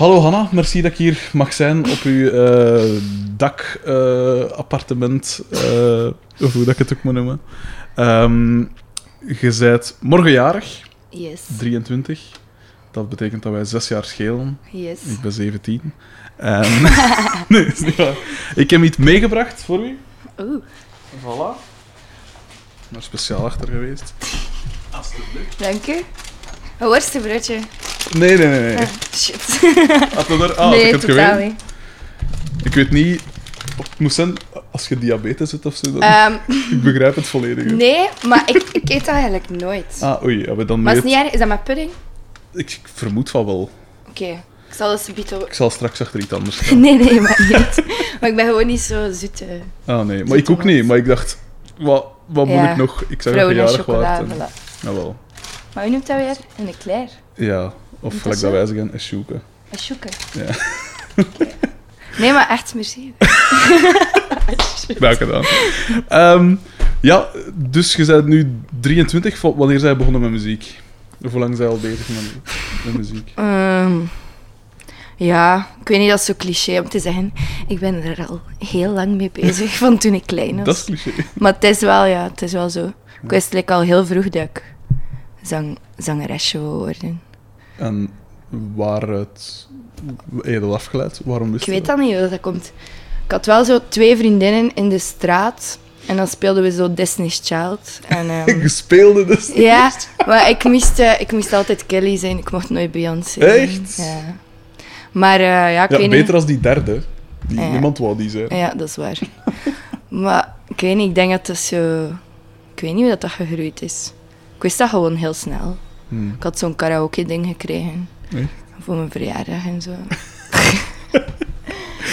Hallo Hanna, merci dat ik hier mag zijn op uw eh, dakappartement, eh of hoe dat ik het ook moet noemen. Ehm, je bent morgen jarig, Yes. 23. Dat betekent dat wij zes jaar schelen. Yes. Ik ben 17. En... nee, is niet waar. Ik heb iets meegebracht voor u. Oeh, Voilà. Maar speciaal achter geweest. dank u. Een worstenbroodje. Nee, nee, nee. nee. Ah, shit. Had dat er... Ah, nee, ik het totaal geweten? niet. Ik weet niet... of Het moest zijn als je diabetes hebt of zo. Dan... Ehm, Ik begrijp het volledig. hè. nee, maar ik, ik eet dat eigenlijk nooit. Ah, oei. Ja, maar dan maar is niet erg? Is dat met pudding? ik, ik vermoed van wel. Oké. Ik zal eens een. Ik zal straks achter iets anders gaan. Nee, nee, maar niet. Maar ik ben gewoon niet zo zoet. eh. Ah, nee. Maar ik ook niet. Maar ik dacht... Wat, wat moet ik nog... Ik zeg dat je Vrouwen en jarig chocola, waard. En... voilà. Jawel. Maar hoe noemt dat weer? Een eclair? Ja. Of gelijk dat wij zeggen, een sjoeke. Een choeken. Ja. Nee, maar echt, merci. Graag gedaan. Ehm, ja, dus je bent nu 23. Van- Wanneer zijn je begonnen met muziek? Of hoe lang zijn je al bezig met, met muziek? Ehm, ja, ik weet niet, dat is zo cliché om te zeggen. Ik ben er al heel lang mee bezig, van toen ik klein was. Dat is cliché. Maar het is wel, ja, het is wel zo. Ik wist like, al heel vroeg dat ik zang, zangeresje wou worden. En waaruit je dat afgeleid? Waarom wist Ik weet dat niet hoe dat komt. Ik had wel zo twee vriendinnen in de straat. En dan speelden we zo Disney's Child. En, Je speelde dus. ja, maar ik moest, eh, ik moest altijd Kelly zijn. Ik mocht nooit Beyoncé zijn. Echt? Ja. Maar eh, ja, ik Ja, weet beter niet. als die derde. Die, Ja. Niemand wou die zijn. Ja, dat is waar. maar ik weet niet, ik denk dat dat zo... Ik weet niet hoe dat, dat gegroeid is. Ik wist dat gewoon heel snel. Hmm. Ik had zo'n karaoke-ding gekregen. Echt? Voor mijn verjaardag en zo.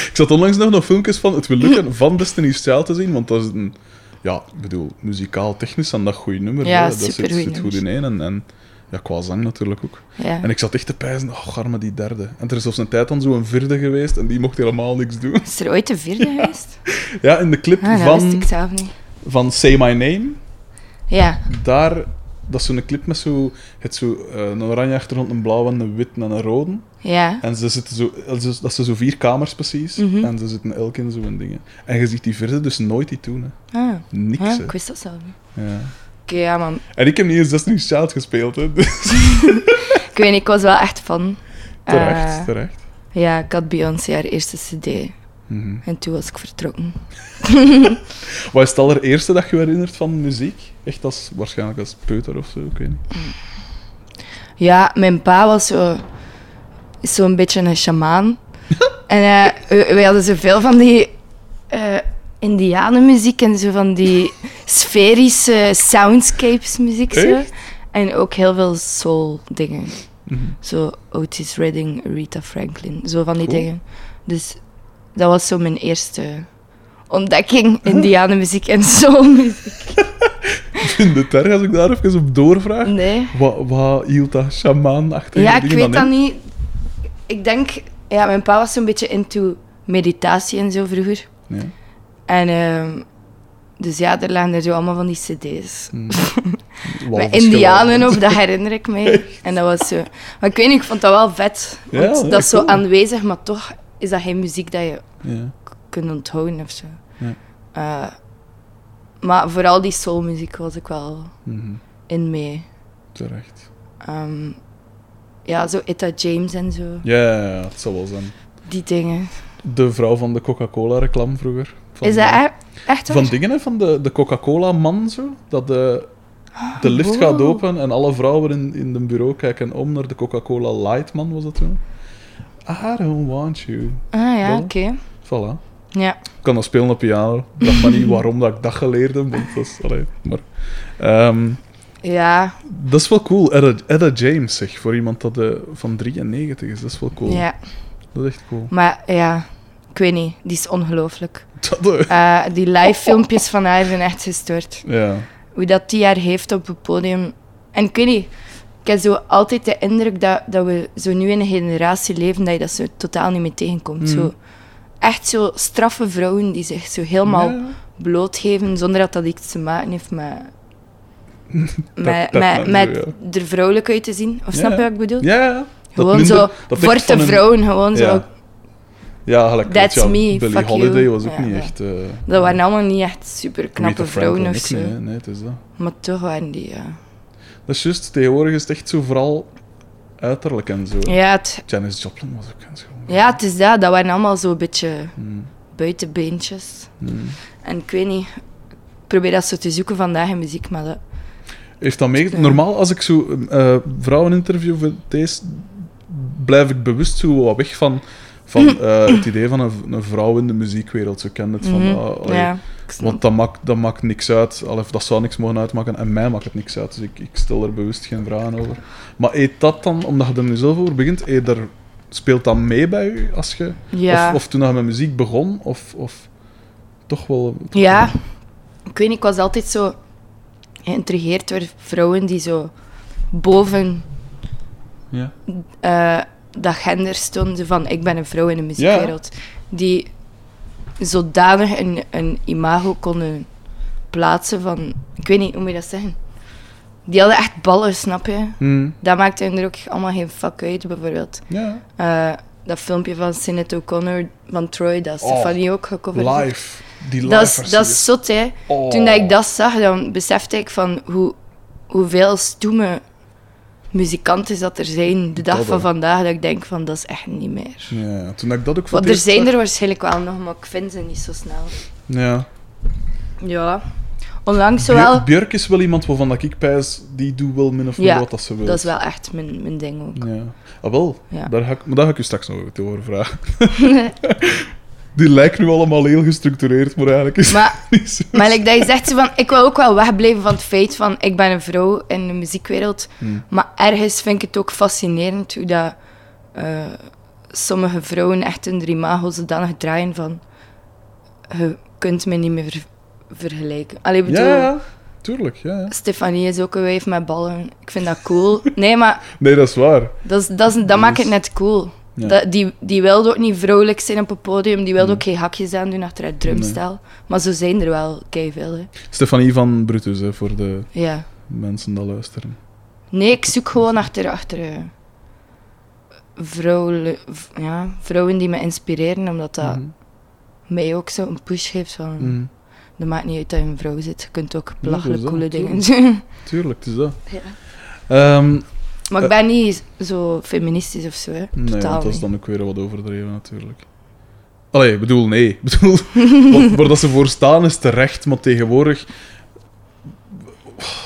Ik zat onlangs nog nog filmpjes van het gelukken van Destiny's Child te zien, want dat is een... Ja, ik bedoel, muzikaal, technisch zijn dat goede nummers. Ja, hè. Dat zit, goed in één. En, en ja, qua zang natuurlijk ook. Ja. En ik zat echt te pijzen, oh, maar die derde. En er is zelfs een tijd dan zo'n vierde geweest en die mocht helemaal niks doen. Is er ooit een vierde geweest? Ja, in de clip Ah, dat wist van, ik zelf niet. van Say My Name, Ja, daar... Dat is zo'n clip met zo, het zo, eh, een oranje achtergrond, een blauw en een wit en een rode. ja. En ze zitten zo, dat zijn zo vier kamers precies. Mhm. En ze zitten elk in zo'n dingen. En je ziet die vierde dus nooit die doen. Hè. Ah, Niks. ah, hè. ik wist dat zelf. Ja. Oké, ja, man. En ik heb niet eens Destiny's Child gespeeld. Hè. Dus Ik weet niet, ik was wel echt fan. terecht, Eh, terecht. ja, ik had Beyoncé haar eerste cd. Mhm. En toen was ik vertrokken. Wat is het allereerste dat je herinnert van muziek? Echt als, waarschijnlijk als peuter of zo, ik weet niet. Ja, mijn pa was zo... is Zo'n beetje een shamaan. en eh, we- wij hadden zoveel van die... eh indianenmuziek en zo van die sferische soundscapes muziek. Zo. En ook heel veel soul dingen. Mhm. Zo Otis Redding, Rita Franklin, zo van die Cool. dingen. Dus dat was zo mijn eerste ontdekking, indianenmuziek en soulmuziek. Vind het erg als ik daar even op doorvraag. Nee. Wat, wat hield dat shamaan achter Ja, ik weet dat niet. Ik denk, ja, mijn pa was zo'n beetje into meditatie en zo vroeger. Ja. En ehm, dus ja, er lagen er zo allemaal van die cd's. Mm. Met indianen op, dat herinner ik mij. En dat was zo... Maar ik weet niet, ik vond dat wel vet. Ja, Want ja, dat is zo cool. aanwezig, maar toch is dat geen muziek dat je Ja. kunt onthouden of zo. Ja. Eh, maar vooral die soulmuziek was ik wel Mhm. in mee. Terecht. Ehm, ja, zo Etta James en zo. Ja, ja, het zal wel zijn. Die dingen. De vrouw van de Coca-Cola-reclame vroeger. Van is dat e- echt waar? Van dingen, hè, van de, de Coca-Cola-man zo. Dat de, de lift wow. gaat open en alle vrouwen in, in het bureau kijken om naar de Coca-Cola Light-man, was dat toen? I don't want you. Ah ja, oké. Voilà. Ja. Ik kan dat spelen op piano. Ik dacht maar niet waarom dat ik dat geleerd heb. Want dat, is, allee, maar, Ehm, Ja, dat is wel cool. Edda, James, zeg. Voor iemand dat eh, van 93 is. Dat is wel cool. ja. Dat is echt cool. Maar ja, ik weet niet. Die is ongelooflijk. Dat, Eh, die live filmpjes van haar zijn echt gestoord. ja. Hoe dat die haar heeft op het podium. En ik weet niet, ik heb zo altijd de indruk dat, dat we zo nu in een generatie leven dat je dat zo totaal niet meer tegenkomt. Mm. Zo, echt zo straffe vrouwen die zich zo helemaal Ja. blootgeven zonder dat dat iets te maken heeft met, met, dat met, met zo, er vrouwelijk uit te zien. Of snap je wat ik bedoel? Ja. Gewoon minder- zo, een- vrouwen, gewoon zo. Ja. Gelijk. That's ja, me, Billie Holiday you. was ook Ja, niet ja. echt... eh Dat waren allemaal niet echt super knappe vrouwen of zo. hè. Nee, het is dat. Maar toch waren die, ja. Dat is juist, tegenwoordig is het echt zo vooral uiterlijk en zo. Ja het, Janis Joplin was ook en zo. ja, het is dat. Dat waren allemaal zo een beetje Hmm, buitenbeentjes. hmm. En ik weet niet, ik probeer dat zo te zoeken vandaag in muziek, maar dat... Heeft dat mee... Ja. Normaal, als ik zo eh vrouwen interview voor deze, blijf ik bewust zo wat weg van, van eh, het idee van een, een vrouw in de muziekwereld. Zo ken het van... Mhm, ah, allee, ja, Want dat maakt, dat maakt niks uit. Al dat zou niks mogen uitmaken. En mij maakt het niks uit. Dus ik, ik stel er bewust geen vragen over. Maar eet dat dan, omdat je er nu zelf over begint, eet er, speelt dat mee bij u? Als je, ja. of, of toen je met muziek begon? Of, of toch wel... Ja, ik weet niet, ik was altijd zo geïntrigeerd door vrouwen die zo boven Ja. eh, dat gender stonden van ik ben een vrouw in de muziekwereld. Die zodanig een, een imago konden plaatsen van, ik weet niet, hoe moet je dat zeggen? Die hadden echt ballen, snap je? Hmm. Dat maakte er ook allemaal geen fuck uit, bijvoorbeeld. Ja. Eh, dat filmpje van Sinead O'Connor van Troy, dat Oh, Stefanie ook gecoverd. Live. Die live Dat is, dat is zot, hè. Oh. Toen dat ik dat zag, dan besefte ik van hoe, hoeveel stoeme muzikanten dat er zijn de dag Dat, van vandaag, dat ik denk van, dat is echt niet meer. Ja, toen ik dat ook voor Want er zijn er waarschijnlijk wel nog, maar ik vind ze niet zo snel. Ja. Ja. Onlangs wel... Björk is wel iemand waarvan dat ik pijs, die doet wel min of meer Ja, wat dat ze wil. Dat is wel echt mijn, mijn ding ook. Ja. Ah, wel. Ja. Daar ga ik, maar daar ga ik u straks nog over te horen vragen. die lijkt nu allemaal heel gestructureerd, maar eigenlijk is Maar, het niet zo. maar like dat je zegt, van, ik wil ook wel wegblijven van het feit van ik ben een vrouw in de muziekwereld. Hmm. Maar ergens vind ik het ook fascinerend hoe dat, eh, sommige vrouwen echt hun imago zodanig draaien van je kunt me niet meer ver- vergelijken. Allee, bedoel, Ja, ja, tuurlijk. Ja, ja. Stefanie is ook een wijf met ballen. Ik vind dat cool. Nee, maar Nee, dat is waar. dat, is, dat, is, dat maakt het net cool. Ja. Dat, die, die wilde ook niet vrouwelijk zijn op het podium. Die wilde Mm. ook geen hakjes aan doen achter het drumstel. Maar zo zijn er wel keiveel, hè. Stefanie van Brutus, hè, voor de Ja. mensen die luisteren. Nee, ik zoek gewoon achter, achter eh, vrouwen, ja, vrouwen die me inspireren, omdat dat Mhm. mij ook zo een push geeft van... Mhm. Dat maakt niet uit dat je een vrouw zit. Je kunt ook belachelijk coole dingen doen. Tuurlijk, het is dat. Ja. Ehm, Maar ik ben niet zo feministisch of zo, hè. nee, Totaal want dat is niet. dan ook weer wat overdreven, natuurlijk. Allee, ik bedoel, nee. Ik bedoel, wat, waar dat ze voor staan is terecht, maar tegenwoordig...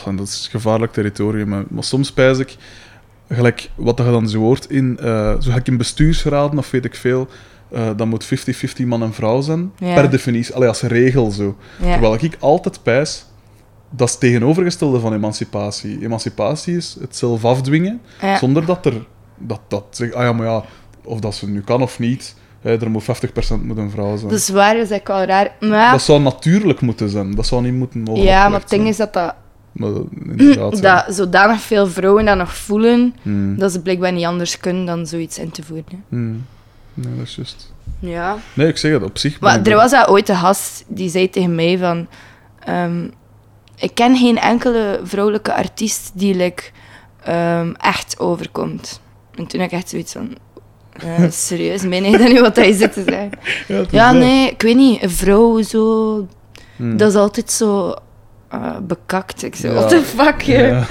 En dat is gevaarlijk territorium, maar, maar soms spijs ik... Gelijk wat je dan zo hoort in... eh zo gelijk in bestuursraden, of weet ik veel... eh dan moet 50-50 man en vrouw zijn. Ja. Per definitie. Allee, als regel zo. Ja. Terwijl ik altijd pijs... Dat is het tegenovergestelde van emancipatie. Emancipatie is het zelf afdwingen, Ja. zonder dat er... Dat, dat zegt, ah ja, maar ja, of dat ze nu kan of niet, hè, er moet 50% moet een vrouw zijn. Dat is waar, dat is eigenlijk wel raar. Maar ja, Dat zou natuurlijk moeten zijn. Dat zou niet moeten mogen ja, maar het ding zijn. is dat, dat, Maar dat- ja. zodanig veel vrouwen dat nog voelen, Hmm. dat ze blijkbaar niet anders kunnen dan zoiets in te voeren. Hmm. Nee, dat is juist. Ja. Nee, ik zeg het, op zich... Maar er er- was dat ooit een gast die zei tegen mij van... ehm, ik ken geen enkele vrouwelijke artiest die like, ehm, echt overkomt. En toen had ik echt zoiets van... eh, serieus, meen je dat nu wat hij zit te zeggen? Ja, Ja, nee, ik weet niet. Een vrouw zo... Hmm. Dat is altijd zo... eh, bekakt. Ik zo, Ja. what the fuck. Ja,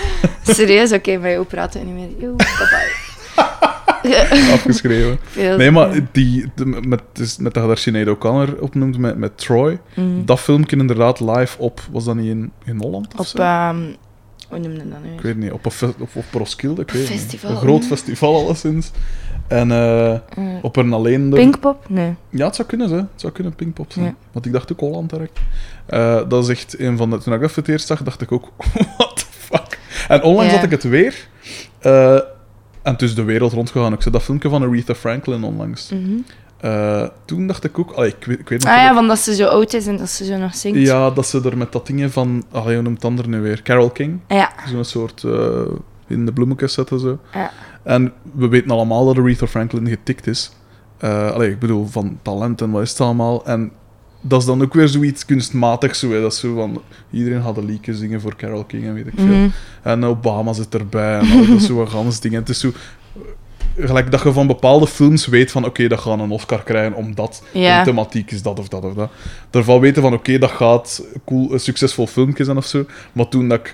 Serieus, oké, maar jou praten niet meer. Yo, bye afgeschreven. Nee, maar die, de- met, dus met dat je daar Sinead O'Connor opnoemt, met, met Troy, Mhm. dat filmpje inderdaad live op, was dat niet in, in Holland of Op... zo? ehm, hoe noemde dat nu? Ik weet niet, op, een op, op Roskilde, ik weet niet. festival, Een groot festival alleszins. En eh, Eh, op een alleen... Pinkpop? Nee. Ja, het zou kunnen, hè. Het zou kunnen Pinkpop zijn. Ja. Want ik dacht ook Holland direct. Eh, dat is echt een van de... Toen ik dat voor het eerst zag, dacht ik ook, what the fuck? En onlangs Ja. had ik het weer. En is de wereld rondgegaan. Ik zag dat filmpje van Aretha Franklin onlangs. Mhm. Eh, toen dacht ik ook... allee, ik, weet, ik weet Ah ja, van dat ze zo oud is en dat ze zo nog zingt. ja, dat ze er met dat dingen van... Allee, hoe noemt het ander nu weer? Carol King. Ja. Zo'n soort... eh, in de bloemetjes zetten, zo. Ja. En we weten allemaal dat Aretha Franklin getikt is. Eh allee, ik bedoel, van talent en wat is het allemaal. En dat is dan ook weer zoiets kunstmatigs. Zo, hè. Dat is zo van... Iedereen had een liedje zingen voor Carol King en weet ik veel. Mhm. En Obama zit erbij en al dat soort gans dingen. Het is zo... gelijk dat je van bepaalde films weet van oké, dat gaat een Oscar krijgen omdat de thematiek is dat of dat of dat. Daarvan weten van oké, dat gaat cool, een succesvol filmpje zijn of zo. Maar toen dat ik...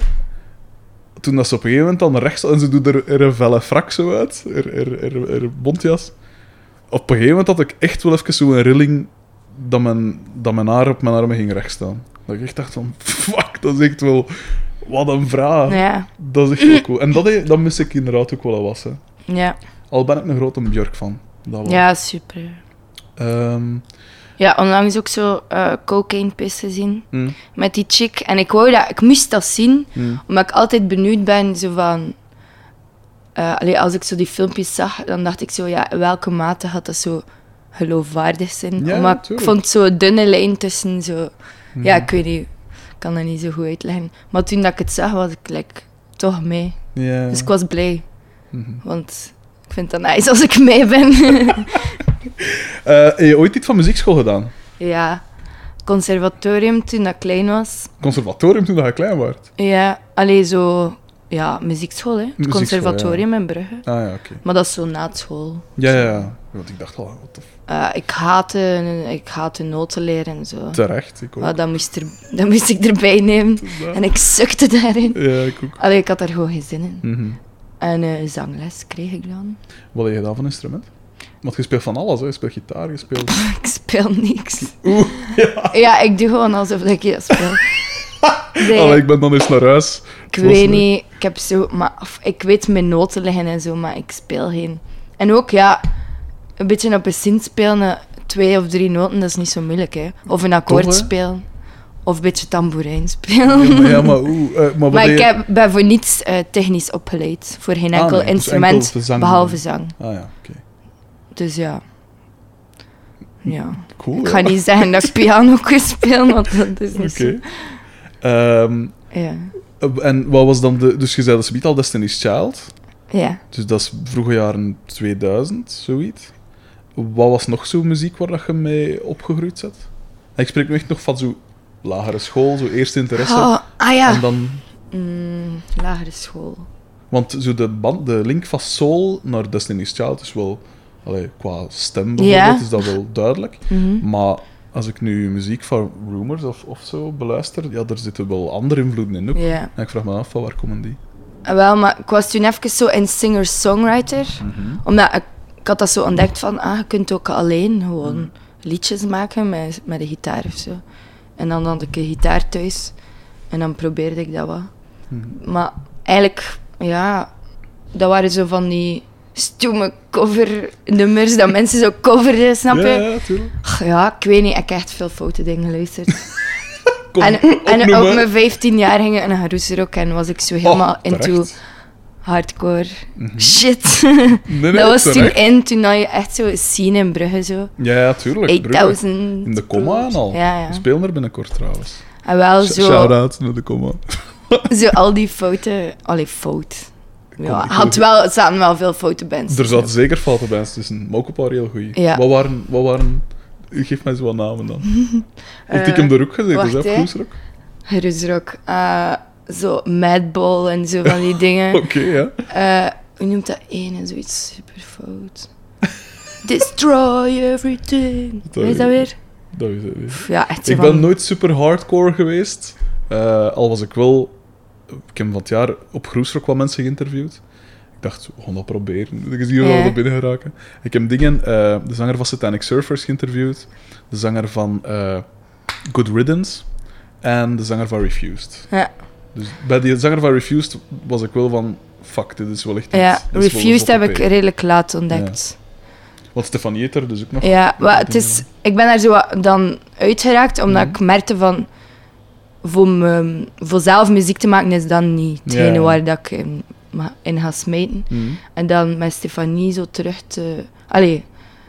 Toen dat ze op een gegeven moment dan rechts en ze doet er, er een felle frak zo uit, er, er, er, er bontjas. Op een gegeven moment had ik echt wel even zo'n rilling dat mijn, dat mijn haar op mijn armen ging recht staan. Dat ik echt dacht van, fuck, dat is echt wel... Wat een vraag. Ja, Dat is echt wel cool. En dat, dat mis ik inderdaad ook wel wat was. Hè. ja. Al ben ik een grote Björk van. Dat wel. ja super. Ehm, Ja, onlangs ook zo eh cocaine gezien mm, met die chick. En ik wou dat, ik moest dat zien, mm. omdat ik altijd benieuwd ben, zo van... allee, als ik zo die filmpjes zag, dan dacht ik zo, ja, in welke mate had dat zo geloofwaardig zijn? Ja, Omdat ik vond zo dunne lijn tussen zo... Ja, Mhm. ik weet niet, ik kan dat niet zo goed uitleggen. Maar toen dat ik het zag, was ik like, toch mee. Ja. Dus ik was blij, Mhm. want ik vind het nice als ik mee ben. Eh, heb je ooit iets van muziekschool gedaan? ja, conservatorium toen dat ik klein was. Conservatorium toen dat je klein was? Ja, alleen zo... Ja, muziekschool, hè. Het Muziekschool, conservatorium in Brugge. Ah ja, oké. Maar dat is zo na school. Ja, ja, ja. Want ik dacht al, wat de Eh, ik, haatte, ik haatte noten leren en zo. Terecht, ik ook. Maar dat, moest er, dat moest ik erbij nemen. Ja. En ik sukte daarin. Ja, ik ook. Allee, ik had daar gewoon geen zin in. Mhm. En eh, zangles kreeg ik dan. Wat heb je gedaan van instrument? Want je speelt van alles, hè. Je speelt gitaar, je speelt... Ik speel niks. Oeh, ja. Ja, ik doe gewoon alsof ik dat speel. Nee, Allee, ik ben dan eens naar huis. ik weet niet. Ik heb zo... Maar, ik weet mijn noten liggen en zo, maar ik speel geen... En ook, ja... Een beetje op een zin spelen, twee of drie noten, dat is niet zo moeilijk, hè. Of een akkoord hè? spelen. Of een beetje tamboerijn Ja, spelen. maar, ja, maar eh, maar Maar ik heb, ben voor niets eh, technisch opgeleid. Voor geen Ah, dus instrument, enkel zang. behalve zang. Ah ja, oké. Dus ja. Ja. Cool, Ik ja. ga niet zeggen dat ik piano kan spelen, want dat is niet zo. Ja. en wat was dan de... Dus je zei dat ze niet al Destiny's Child. Ja. Dus dat is vroege jaren 2000, zoiets. Wat was nog zo'n muziek waar dat je mee opgegroeid? En ik spreek nu echt nog van zo lagere school, zo eerste interesse. Oh, ah ja. En dan... Mm, lagere school. Want zo de, band, de link van soul naar Destiny's Child is wel... Allee, qua stem bijvoorbeeld Ja. is dat wel duidelijk. Mhm. Maar als ik nu muziek van Rumors of, of zo beluister, ja, daar zitten wel andere invloeden in ook. Ja. En ik vraag me af, van waar komen die? Ah, Wel, maar ik was toen even zo een singer-songwriter. Omdat ik, ik had dat zo ontdekt van, ah, je kunt ook alleen gewoon liedjes maken met, met een gitaar of zo. En dan had ik een gitaar thuis. En dan probeerde ik dat wat. Mhm. Maar eigenlijk, ja, dat waren zo van die stoeme covernummers dat mensen zo coverden, snap je? Ja, ja, ik weet niet, ik heb echt veel foute dingen geluisterd. Kom, en en op mijn 15 jaar ging ik naar Roesrock en was ik zo helemaal Oh, into terecht. Hardcore Mhm. shit. Nee, nee, dat was toen in, toen had je echt zo scene in Brugge zo. Ja, ja, tuurlijk. Brugge. 8000. In de comma en al. Ja, ja. We spelen er binnenkort trouwens. En wel Sh- zo, Shout-out naar de comma. zo al die fouten. Allee, fout. Ja, had wel, er zaten wel veel foute bands. Er zaten zeker foute bands tussen, maar ook een paar heel goeie. Ja. Wat waren... Wat waren geef mij zo wat namen dan. Want ik Eh, heb er ook gezeten, hè. Roesrock. Zo Madball en zo van die dingen. Oké, ja. Eh, hoe noemt dat ene? Zoiets super fout. Destroy everything. Dat Weet je dat weer? Dat is het. Pff, Ja, echt Ik van- ben nooit super hardcore geweest. Eh, al was ik wel... Ik heb van het jaar op Groesrock wat mensen geïnterviewd. Ik dacht, we gaan dat proberen. Ik zie wel Ja. dat binnen geraken. Ik heb dingen... eh, de zanger van Satanic Surfers geïnterviewd. De zanger van Good Riddance. En de zanger van Refused. Ja, Dus bij die zanger van Refused was ik wel van... Fuck, dit is wel echt ja Refused heb ik redelijk laat ontdekt. Want Stefanie heeft er dus ook nog... Ja, wat maar het is, ik ben daar zo wat dan uitgeraakt, omdat Mhm. ik merkte van... Voor, me, voor zelf muziek te maken is dan niet hetgene Ja. waar dat ik in, ga smijten. Mhm. En dan met Stefanie zo terug te... Allee,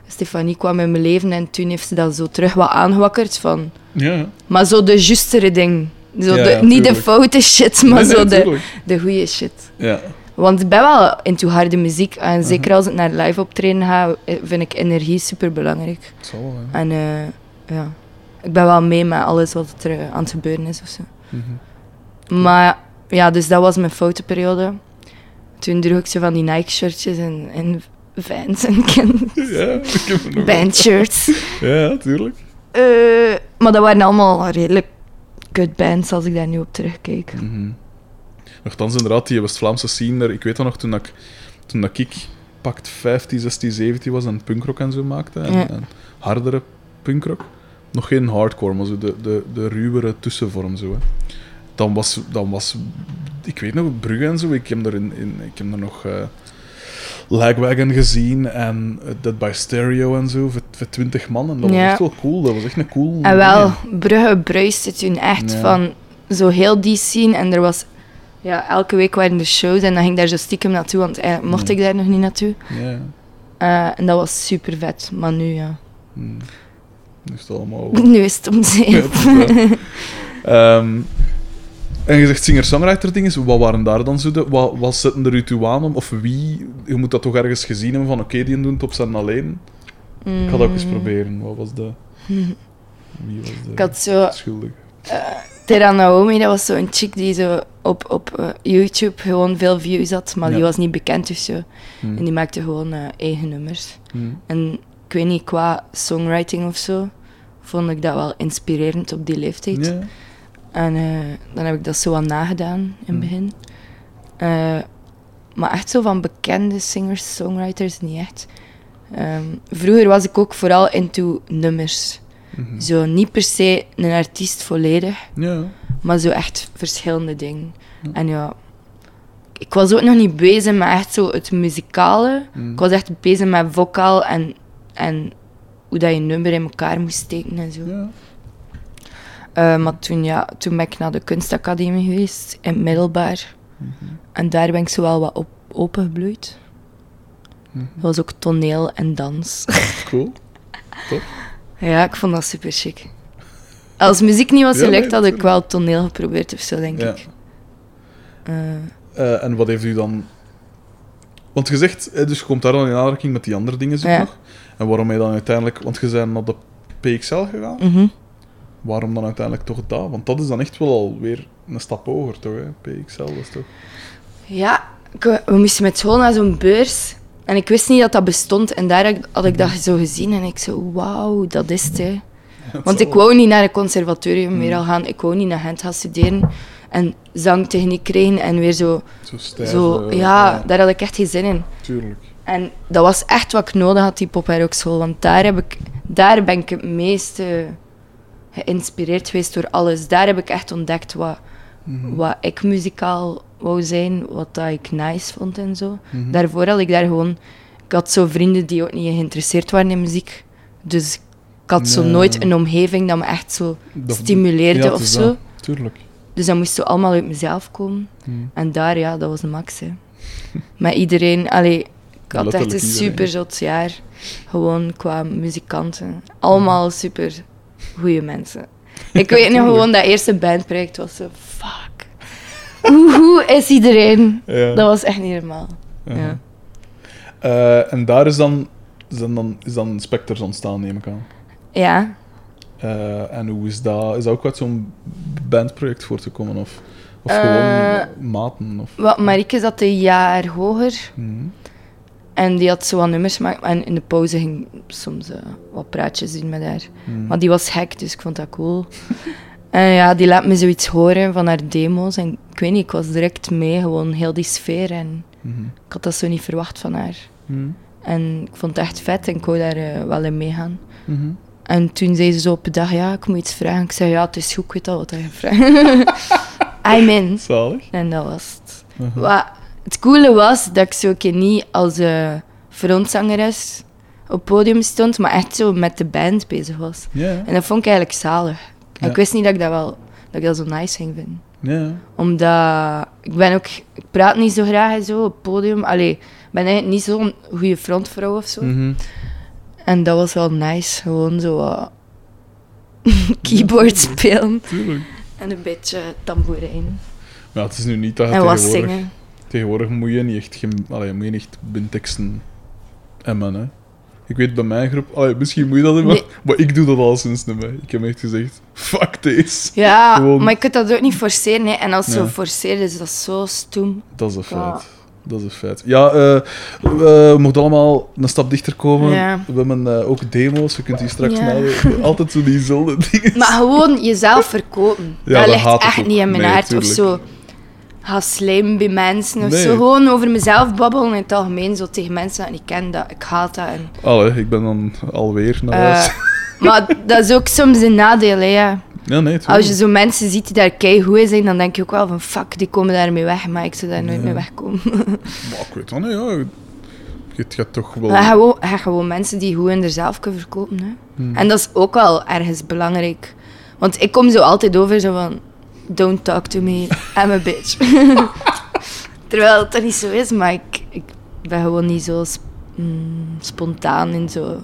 Stefanie kwam in mijn leven en toen heeft ze dat zo terug wat aangewakkerd van... Ja, ja. Maar zo de justere ding. Zo Ja, de, ja, niet de foute shit, maar Nee, zo de, de goede shit. Ja. Want ik ben wel into harde muziek. En Mhm. zeker als ik naar live optreden ga, eh, vind ik energie super belangrijk. Hè. En eh, ja, ik ben wel mee met alles wat er eh, aan het gebeuren is of zo. Mhm. Maar ja, dus dat was mijn foute periode. Toen droeg ik zo van die Nike-shirtjes en, en vans en ken Ja, ik heb nog bandshirts. Ja, tuurlijk. Eh, maar dat waren allemaal redelijk kut bands als ik daar nu op terugkijk. Mhm. Nochtans, inderdaad, die West-Vlaamse scene, daar- ik weet dat nog, toen, dat ik, toen dat ik pakt 15, 16, 17 was en punkrock en zo maakte, en, Ja. en hardere punkrock, nog geen hardcore, maar zo de, de, de ruwere tussenvorm, zo, hè. Dan was, dan was, ik weet nog, Brugge en zo, ik heb er, in, in, ik heb er nog eh Lagwagon gezien en eh, Dead by Stereo en zo, voor, voor 20 man, en dat was Ja. echt wel cool, dat was echt een cool En wel, ding, Brugge bruiste toen echt Ja. van zo heel die scene. En er was, ja, elke week waren er shows en dan ging ik daar zo stiekem naartoe, want eigenlijk mocht Ja. ik daar nog niet naartoe. Ja, Eh, en dat was super vet, maar nu ja. Hmm. Nu is het allemaal... Nu is het om Ja, zeep. inderdaad. Ehm, en je zegt singer-songwriter dingen, wat waren daar dan zo de... Wat, wat zetten er u toe aan om... Of wie... Je moet dat toch ergens gezien hebben van, oké, die doen het op zijn alleen. Ik ga dat ook eens proberen. Wat was de... Wie was de Mm. Ik had zo schuldige? Terra Naomi, dat was zo'n chick die zo op, op eh, YouTube gewoon veel views had, maar die was niet bekend of zo. Hmm. En die maakte gewoon eh, eigen nummers. Hmm. En ik weet niet, qua songwriting of zo, vond ik dat wel inspirerend op die leeftijd. Ja. En eh, dan heb ik dat zo aan nagedaan in het Hmm. begin. Eh, maar echt zo van bekende singers, songwriters, niet echt. Ehm, vroeger was ik ook vooral into nummers. Mhm. Zo niet per se een artiest volledig, Ja. maar zo echt verschillende dingen. Ja. En ja, ik was ook nog niet bezig met echt zo het muzikale. Hmm. Ik was echt bezig met vocaal en, en hoe dat je nummer in elkaar moest steken en zo. Ja. Eh, maar toen, ja, toen ben ik naar de kunstacademie geweest, in het middelbaar. Mhm. En daar ben ik zo wel wat op, opengebloeid. Mhm. Dat was ook toneel en dans. Cool. ja, ik vond dat super chic. Als muziek niet was gelukt, had ik wel toneel geprobeerd of zo, denk Ja. ik. Eh, Eh, en wat heeft u dan... Want je zegt, dus je komt daar dan in aanraking met die andere dingen zo Ja. nog. En waarom je dan uiteindelijk... Want je bent naar de PXL gegaan. mhm. Waarom dan uiteindelijk toch dat? Want dat is dan echt wel alweer een stap hoger, toch? Hè? PXL, dat is toch... Ja, we moesten met school naar zo'n beurs. En ik wist niet dat dat bestond. En daar had ik- dat zo gezien. En ik zo, wauw, dat is het. Hè. Want ik wou niet naar een conservatorium meer al gaan. Ik wou niet naar Gent gaan studeren. En zangtechniek krijgen. En weer zo... Zo stijf. zo ja, daar had ik echt geen zin in. Tuurlijk. En dat was echt wat ik nodig had, die pop school. Want daar, heb ik, daar ben ik het meest eh, geïnspireerd geweest door alles. Daar heb ik echt ontdekt wat, Mhm. wat ik muzikaal wou zijn, wat dat ik nice vond en zo. Mhm. Daarvoor had ik daar gewoon... Ik had zo vrienden die ook niet geïnteresseerd waren in muziek. Dus ik had zo nooit een omgeving dat me echt zo Dat- stimuleerde ja, of zo. dat. Tuurlijk. Dus dat moest zo allemaal uit mezelf komen. Mhm. En daar, ja, dat was de max. Hè. Met iedereen, allee, ik had echt een super zot jaar. Gewoon qua muzikanten. Allemaal super goede mensen. Ik weet nog gewoon, dat eerste bandproject was zo, fuck. Hoe, hoe is iedereen? Ja. Dat was echt niet normaal. Ja. Eh, en daar is dan, is dan, is dan Spectres ontstaan, neem ik aan. Ja, Eh, en hoe is dat? Is dat ook uit zo'n bandproject voortgekomen? Of, of Eh, gewoon maten? Of, wat, Marieke zat een jaar hoger. Mhm. En die had zo wat nummers gemaakt. En in de pauze ging soms eh, wat praatjes doen met haar. Mhm. Maar die was gek, dus ik vond dat cool. en ja, die laat me zoiets horen van haar demo's. En ik weet niet, ik was direct mee, gewoon heel die sfeer. En Mhm. ik had dat zo niet verwacht van haar. Mhm. En ik vond het echt vet en ik wou daar eh, wel in meegaan. Mhm. En toen zei ze zo op een dag, ja, ik moet iets vragen. Ik zei, ja, het is goed, ik weet al wat je vraagt. I'm in. Zalig. En dat was het. Mhm. Wat het coole was dat ik zo keer niet als eh frontzangeres op het podium stond, maar echt zo met de band bezig was. En dat vond ik eigenlijk zalig. En ik wist niet dat ik dat wel dat ik dat zo nice ging vinden. ja. Omdat ik ben ook, ik praat niet zo graag en zo op het podium. Allee, ik ben eigenlijk niet zo'n goede frontvrouw of zo. Mhm. En dat was wel nice, gewoon zo wat keyboard spelen Tuurlijk. en een beetje tamboerijn. Maar het is nu niet dat je En wat tegenwoordig... zingen. Tegenwoordig moet je niet echt, gem- allee, moet je niet echt bindteksten emmen, hè. Ik weet bij mijn groep... Allee, misschien moet je dat hebben, Nee. maar ik doe dat al sinds meer. Ik heb echt gezegd, fuck this. Ja, Gewoon- maar je kunt dat ook niet forceren. Hè. En als je Ja. zo forceert, is dat zo stoem. Dat is een Ja. feit. Dat is een feit. Ja, eh, we moeten allemaal een stap dichter komen. Ja. We hebben eh, ook demo's, je kunt die straks nadenken. Altijd zo diezelfde dingen. Maar gewoon jezelf verkopen. Ja, dat dat ligt echt niet in mijn Nee, hart. Of zo. Ga slijmen bij mensen of Nee. zo. Gewoon over mezelf babbelen in het algemeen. Zo tegen mensen dat ik niet ken. Dat, ik haat dat. En, Allee, ik ben dan alweer naar eh, maar dat is ook soms een nadeel. Hè, ja. Ja, nee. Als je zo mensen ziet die daar keigoed zijn, dan denk je ook wel van fuck, die komen daarmee weg. Maar ik zou daar nooit Ja. mee wegkomen. Maar ik weet dat niet, ja. Je gaat toch wel... Maar gewoon, gewoon mensen die goed in zichzelf kunnen verkopen. Hè. Hmm. En dat is ook wel ergens belangrijk. Want ik kom zo altijd over zo van... Don't talk to me, I'm a bitch. Terwijl het toch niet zo is, maar ik, ik ben gewoon niet zo sp- mm, spontaan en zo.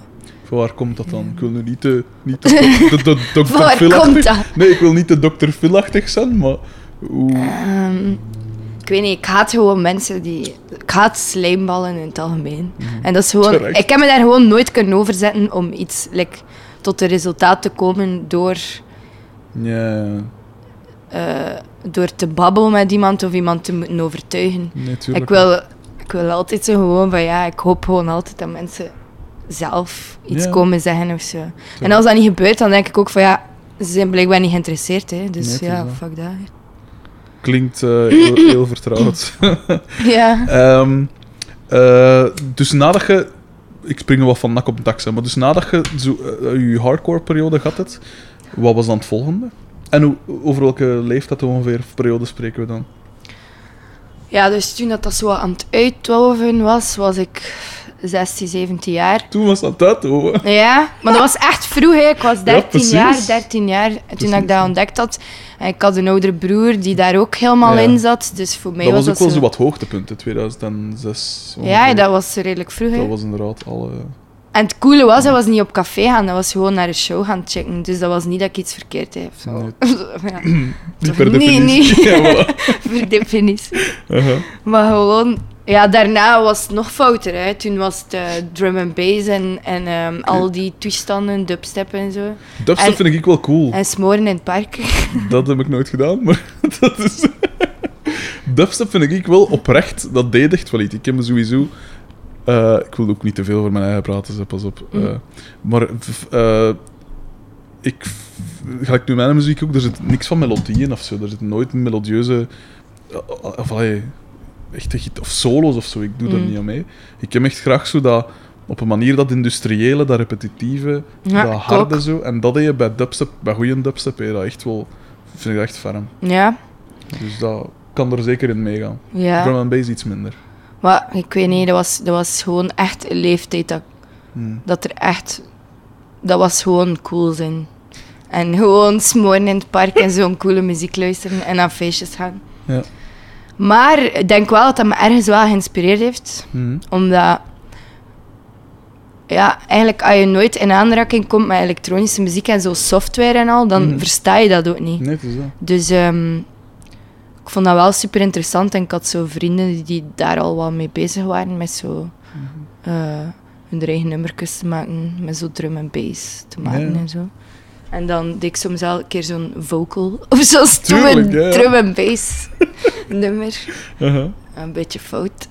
Van waar komt dat dan? Ik wil nu niet de, niet de, de, de, de Van dokter waar Phil-achtig- komt dat? Nee, ik wil niet de dokter Phil-achtig zijn, maar... Hoe... Ehm, ik weet niet, ik haat gewoon mensen die... Ik haat slijmballen in het algemeen. En dat is gewoon... Terecht. Ik heb me daar gewoon nooit kunnen overzetten om iets like, tot een resultaat te komen door... Ja, door te babbelen met iemand of iemand te moeten overtuigen. nee. Ik wil, ik wil altijd zo gewoon van ja, ik hoop gewoon altijd dat mensen zelf iets Ja. komen zeggen of zo. En als dat niet gebeurt, dan denk ik ook van ja, ze zijn blijkbaar niet geïnteresseerd. Hè. Dus het ja, fuck dat. Klinkt eh, heel, heel vertrouwd. Ja. Ehm, eh, dus nadat je... Ik spring wat van nak op dak, maar dus nadat je zo, eh, je hardcore periode gehad hebt, wat was dan het volgende? En over welke leeftijd ongeveer periode spreken we dan? ja, dus toen dat, dat zo aan het uitdoven was, was ik 16, 17 jaar. Toen was dat hoor. Ja, maar dat was echt vroeg. Hè. Ik was 13 precies. jaar, 13 jaar toen Precies. ik dat ontdekt had. En ik had een oudere broer die daar ook helemaal Ja. in zat. Dus voor mij Dat was was ook wel dat zo zo... wat hoogtepunten, 2006. Ja, dat was redelijk vroeg. hè. Dat was inderdaad al... eh, En het coole was, dat was niet op café gaan, dat was gewoon naar een show gaan checken. Dus dat was niet dat ik iets verkeerd heb. Zo. ja, niet per nee, definitie. nee. ja, voilà. per definitie. Maar gewoon, ja, daarna was het nog fouter. Hè. Toen was het eh, drum and bass en, en ehm, al die toestanden, dubstep en zo. Dubstep En- vind ik wel cool. En smoren in het park. Dat heb ik nooit gedaan, maar dat is... Dubstep vind ik wel oprecht, dat deed echt wel iets. Ik heb me sowieso... eh, ik wil ook niet te veel over mijn eigen praten, dus pas op. Mm. Eh, maar eh, ik... Gelijk nu mijn muziek ook, er zit niks van melodieën of zo. Er zit nooit een melodieuze... Of, allee, echte git- of solos of zo, ik doe daar Mm. niet aan mee. Ik heb echt graag zo dat... Op een manier dat industriële, dat repetitieve, Ja, dat ik harde zo. En dat deed je bij dubstep, bij goede dubstep, heb je dat echt wel... Vind ik echt ferm. Ja, Dus dat kan er zeker in meegaan. Drum ja. and bass iets minder. Maar ik weet niet, dat was, dat was gewoon echt een leeftijd dat, Hmm. dat er echt... Dat was gewoon cool zijn. En gewoon smoren in het park en zo'n coole muziek luisteren en naar feestjes gaan. Ja. Maar ik denk wel dat dat me ergens wel geïnspireerd heeft. Mhm. Omdat... Ja, eigenlijk als je nooit in aanraking komt met elektronische muziek en zo software en al, dan Mhm. versta je dat ook niet. Nee, het is dat. Dus ehm, ik vond dat wel super interessant en ik had zo vrienden die, daar al wat mee bezig waren met zo Mhm. eh, hun eigen nummertjes te maken, met zo drum en bass te maken Ja. en zo. En dan deed ik soms wel een keer zo'n vocal of zo'n stomme ja, drum en bass nummer. Uh-huh. Een beetje fout.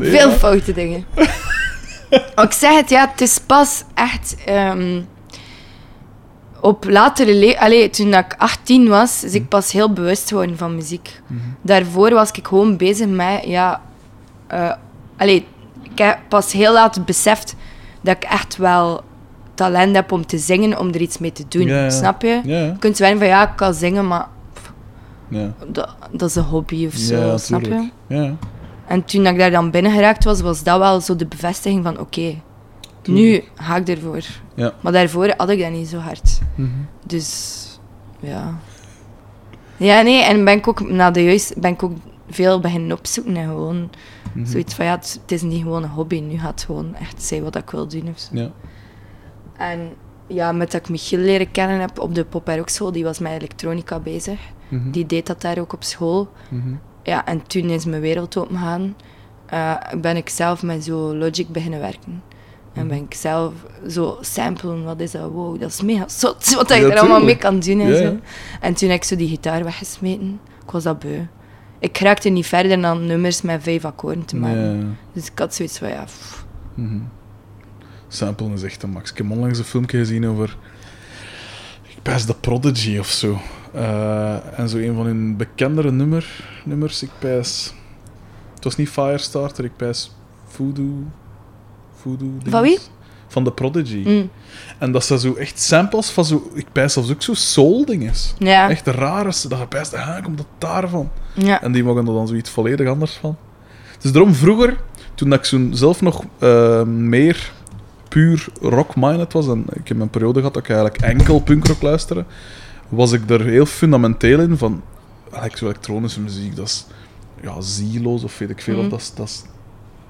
Veel foute dingen. Maar ik zeg het, ja, het is pas echt ehm, op latere le Allee, toen ik 18 was, is ik pas heel bewust geworden van muziek. Mhm. Daarvoor was ik gewoon bezig met, ja... allee, ik heb pas heel laat beseft dat ik echt wel talent heb om te zingen, om er iets mee te doen. Ja, ja. Snap je? Ja. Je kunt zeggen van, ja, ik kan zingen, maar dat, dat is een hobby of zo, snap je? En toen ik daar dan binnen geraakt was, was dat wel zo de bevestiging van oké, nu ga ik ervoor. Ja. Maar daarvoor had ik dat niet zo hard. Mhm. Dus ja. Ja, nee, en ben ik ook na de juist ben ik ook veel beginnen opzoeken en gewoon Mhm. zoiets van ja, het, het is niet gewoon een hobby, nu gaat het gewoon echt zijn wat ik wil doen. Of zo. Ja. En ja, met dat ik Michiel leren kennen heb op de pop school, die was met elektronica bezig. Mhm. Die deed dat daar ook op school. Ja, en toen is mijn wereld opengegaan. Eh ben ik zelf met zo Logic beginnen werken. En ben ik zelf zo samplen, wat is dat? Wow, dat is mega zot, wat ik Ja, er allemaal mee kan doen en Ja, zo. En toen heb ik zo die gitaar weggesmeten. Ik was dat beu. ik raakte niet verder dan nummers met vijf akkoorden te maken. Ja. Dus ik had zoiets van, ja... Mhm. Samplen is echt een max. Ik heb onlangs een filmpje gezien over. Ik pijs The Prodigy of zo. Eh, en zo een van hun bekendere nummer, nummers. Ik pijs. Het was niet Firestarter, ik pijs Voodoo. Voodoo. Van wie? Van The Prodigy. Mm. En dat zijn zo echt samples van zo. Ik pijs zelfs ook zo soul-dinges. Ja. Echt rare. Dat je pijst, ah, komt dat daarvan? ja. En die mogen er dan zoiets volledig anders van. Dus daarom vroeger, toen ik zo'n zelf nog eh, meer puur rock-minded was, en ik heb een periode gehad dat ik eigenlijk enkel punkrock luisterde, was ik er heel fundamenteel in van, eigenlijk zo elektronische muziek, dat is ja, zieloos of weet ik veel, of dat is, dat is,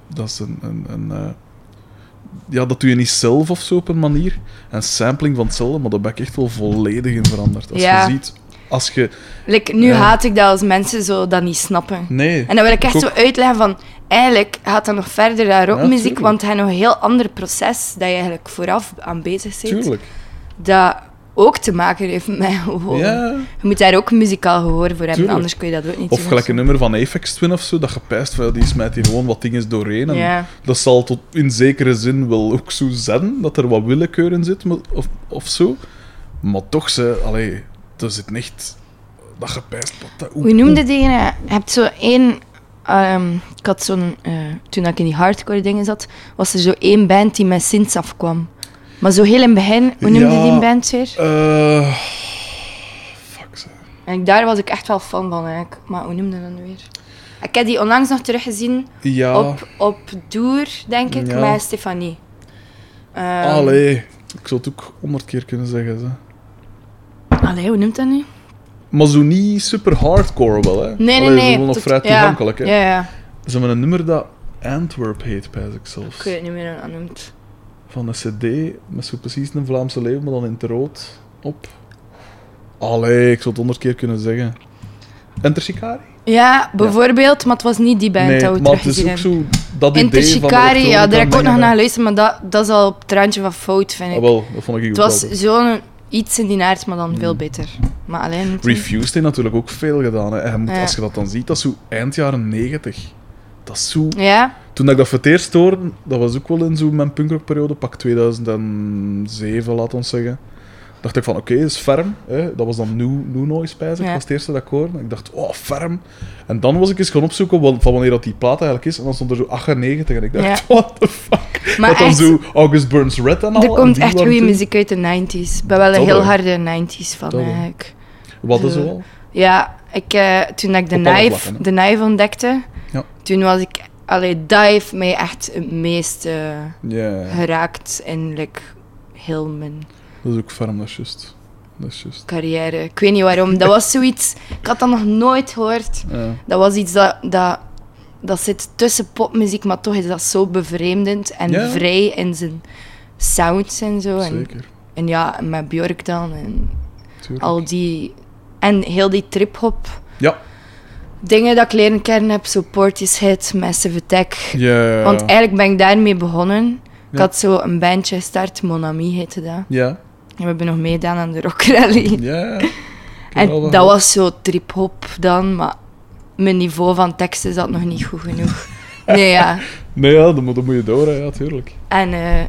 dat is een... een, een eh, ja, dat doe je niet zelf of zo op een manier. En sampling van hetzelfde, maar daar ben ik echt wel volledig in veranderd. Als Ja. je ziet, als je... Like, nu Ja. haat ik dat als mensen zo dat niet snappen. Nee. En dan wil ik echt Ik zo uitleggen van... Eigenlijk gaat dat nog verder dan rockmuziek, tuurlijk. want het is nog een heel ander proces dat je eigenlijk vooraf aan bezig bent. Tuurlijk. Dat ook te maken heeft met gewoon... Ja. Je moet daar ook muzikaal gehoor voor hebben, Tuurlijk. anders kun je dat ook niet Of gelijk een nummer van Apex Twin of zo, dat gepijst van die smijt hier gewoon wat dingen doorheen. En Ja. Dat zal tot in zekere zin wel ook zo zijn, dat er wat willekeur in zit, of, of zo. Maar toch, ze, allee, er zit echt dat gepijst. Wat dat, Hoe noemde die? Je hebt zo één... ehm, ik had zo'n... eh, toen ik in die hardcore dingen zat, was er zo één band die met synths afkwam. Maar zo heel in het begin, hoe noemde Ja. die band weer? Eh, fuck ze. En daar was ik echt wel fan van eigenlijk. Maar hoe noemde dat nu weer? Ik heb die onlangs nog teruggezien Ja, op, op Doer, denk ik, Ja. met Stefanie. Ehm, allee. Ik zou het ook honderd keer kunnen zeggen. Ze. allee, hoe noemt dat nu? Maar zo niet super hardcore wel, hè? Nee, nee, Allee, nee. Zo nog vrij ja, toegankelijk, hè? Ja, ja. Ze hebben een nummer dat Antwerp heet, pijs ik zelfs. Ik weet niet meer hoe dat noemt. Van een cd met zo precies een Vlaamse leeuw, maar dan in het rood op. Allee, ik zou het honderd keer kunnen zeggen. Enter Shikari? Ja, bijvoorbeeld, maar het was niet die band nee, dat we maar het is teruggezien ook zo dat idee Shikari, ja, daar heb ik ook nog naar geluisterd, maar dat, dat is al op het randje van fout, vind ik. Ah, wel, dat vond ik het was zo'n iets in die aard, maar dan veel Mm. beter. Maar alleen... Refused heeft natuurlijk ook veel gedaan. Hè. En je moet, Ja. Als je dat dan ziet, dat is zo eind jaren negentig. Dat is zo... Ja, Toen ik dat voor het eerst hoorde, dat was ook wel in zo mijn punkrockperiode, pak 2007, laat ons zeggen. Dacht ik van, oké, is ferm. Hè. Dat was dan New, new Noise, spijs ik, Ja. was het eerste dat ik hoorde. Ik dacht, oh, ferm. En dan was ik eens gaan opzoeken van wanneer dat die plaat eigenlijk is. En dan stond er zo 98. En ik dacht, Ja. what the fuck. maar dat dan zo August Burns Red en al. er komt echt goede muziek uit de 90s. Ik ben wel een heel harde 90s van eigenlijk. Wat is er al? Ja, ik, eh, toen ik de knife, de knife ontdekte. Toen was ik... Allee, dat heeft mij echt het meest geraakt in like, heel mijn dat is ook ferm, dat is juist. Dat is juist. carrière. Ik weet niet waarom. Dat was zoiets... Ik had dat nog nooit gehoord. Dat was iets dat... dat dat zit tussen popmuziek, maar toch is dat zo bevreemdend en vrij in zijn sounds en zo. En, Zeker. en ja, met Björk dan en Tuurlijk. al die... En heel die trip-hop Ja. Dingen dat ik leren kennen heb, zo Portishead, Massive Attack. Ja. Want eigenlijk ben ik daarmee begonnen. Ik had zo een bandje gestart, Mon Ami heette dat. Ja. En we hebben nog meegedaan aan de Rock Rally. Ja. En dat was zo trip-hop dan, maar mijn niveau van teksten zat nog niet goed genoeg. Nee, ja. Nee, ja, dan moet, dan moet je door, hè. ja, tuurlijk. En eh,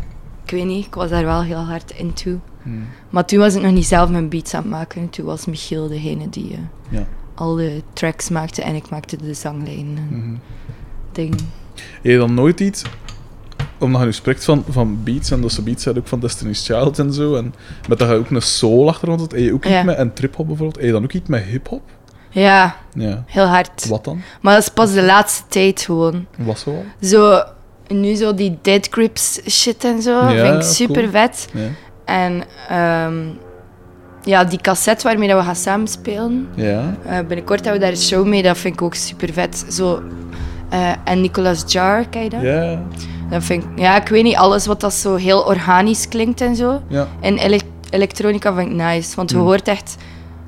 ik weet niet, ik was daar wel heel hard into. Hmm. Maar toen was ik nog niet zelf mijn beats aan het maken. Toen was Michiel degene die eh, Ja. Al de tracks maakte en ik maakte de zanglijn en Mhm. ding. Heb je dan nooit iets, omdat je nu spreekt van, van beats, en dat ze beats zijn ook van Destiny's Child en zo, en met dat je ook een soul achtergrond hebt, heb je ook iets Ja. met, en trip-hop bijvoorbeeld, heb je dan ook iets met hip-hop? Ja, Ja. heel hard. Wat dan? Maar dat is pas de laatste tijd gewoon. Wat zo al? Zo, nu zo die Dead Grips shit en zo, Ja, vind ik cool. super vet. Ja. En ehm, ja, die cassette waarmee dat we gaan samenspelen, Ja. eh, binnenkort hebben we daar een show mee, dat vind ik ook super vet. Zo, eh, en Nicolas Jar, ken je dat? Ja. dat vind ik, ja, ik weet niet, alles wat dat zo heel organisch klinkt en zo. Ja. En ele- elektronica vind ik nice, want je Hmm. hoort echt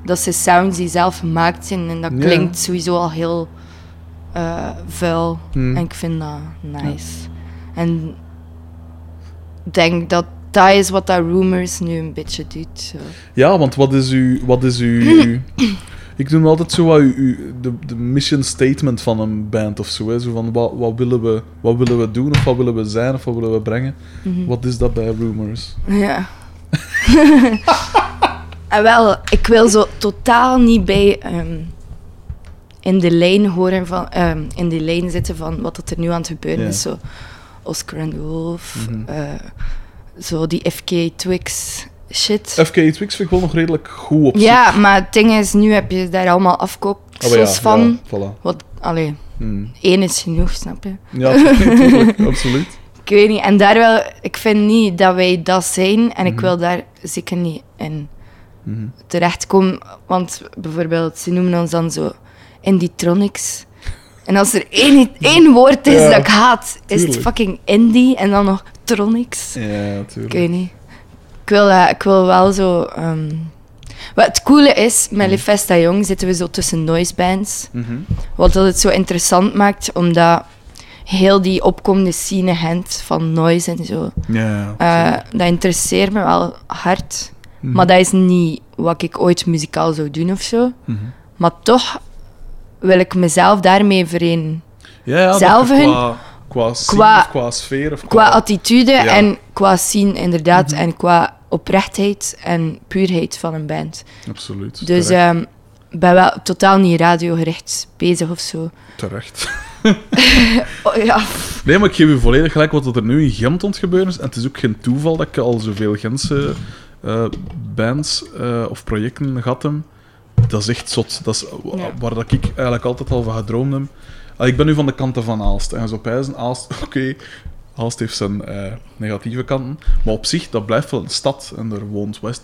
dat ze sounds die zelf gemaakt zijn en dat Ja. klinkt sowieso al heel eh, vuil. Hmm. En ik vind dat nice. En ik denk dat dat is wat dat Rumors nu een beetje doet. Zo. Ja, want wat is uw... Wat is uw Ik doe altijd zo wat de, de mission statement van een band of zo. Hè. Zo van wat, wat, willen we, wat willen we doen, of wat willen we zijn, of wat willen we brengen. Mhm. Wat is dat bij Rumors? Ja. en wel, ik wil zo totaal niet bij ehm, in de lijn horen van, ehm, in de lijn zitten van wat er nu aan het gebeuren Ja. is. Zo Oscar the Wolf, Mhm. eh, zo die FK Twix shit. FK Twix vind ik wel nog redelijk goed op ja, maar het ding is, nu heb je daar allemaal afkoopsels ja, van. Ja, voilà. Wat, allee, Hmm. één is genoeg, snap je? Ja, absoluut. Ik weet niet. En daar wil, ik vind niet dat wij dat zijn. En ik Mhm. wil daar zeker niet in Mhm. terechtkomen. Want bijvoorbeeld, ze noemen ons dan zo Indietronics. En als er één, één woord is Ja, dat ik haat, is het fucking Indie en dan nog Tronics. Ja, Ik natuurlijk. weet niet. Ik wil, eh, ik wil wel zo... ehm, Wat het coole is, met Le Festa Jong zitten we zo tussen noise bands. Mhm. Wat dat het zo interessant maakt, omdat heel die opkomende scene Gent van noise en zo, Ja, eh, dat interesseert me wel hard. Mhm. Maar dat is niet wat ik ooit muzikaal zou doen of zo. Mhm. Maar toch wil ik mezelf daarmee verenigen. Ja, ja, zelf je hun- qua, qua, scene qua- of qua sfeer of Qua attitude Ja. en qua scene, inderdaad. Mhm. En qua oprechtheid en puurheid van een band. Absoluut. Dus ehm, ik ben wel totaal niet radiogericht bezig of zo. terecht. Oh, ja. Nee, maar ik geef u volledig gelijk wat er nu in Gent aan het gebeuren is. En het is ook geen toeval dat ik al zoveel Gentse eh, bands eh, of projecten gehad heb. Dat is echt zot. Dat is Ja. waar dat ik eigenlijk altijd al van gedroomd heb. Ah, ik ben nu van de kanten van Aalst. En zo pijzen, Aalst, oké, Aalst heeft zijn eh, negatieve kanten. Maar op zich, dat blijft wel een stad. En er woont, het,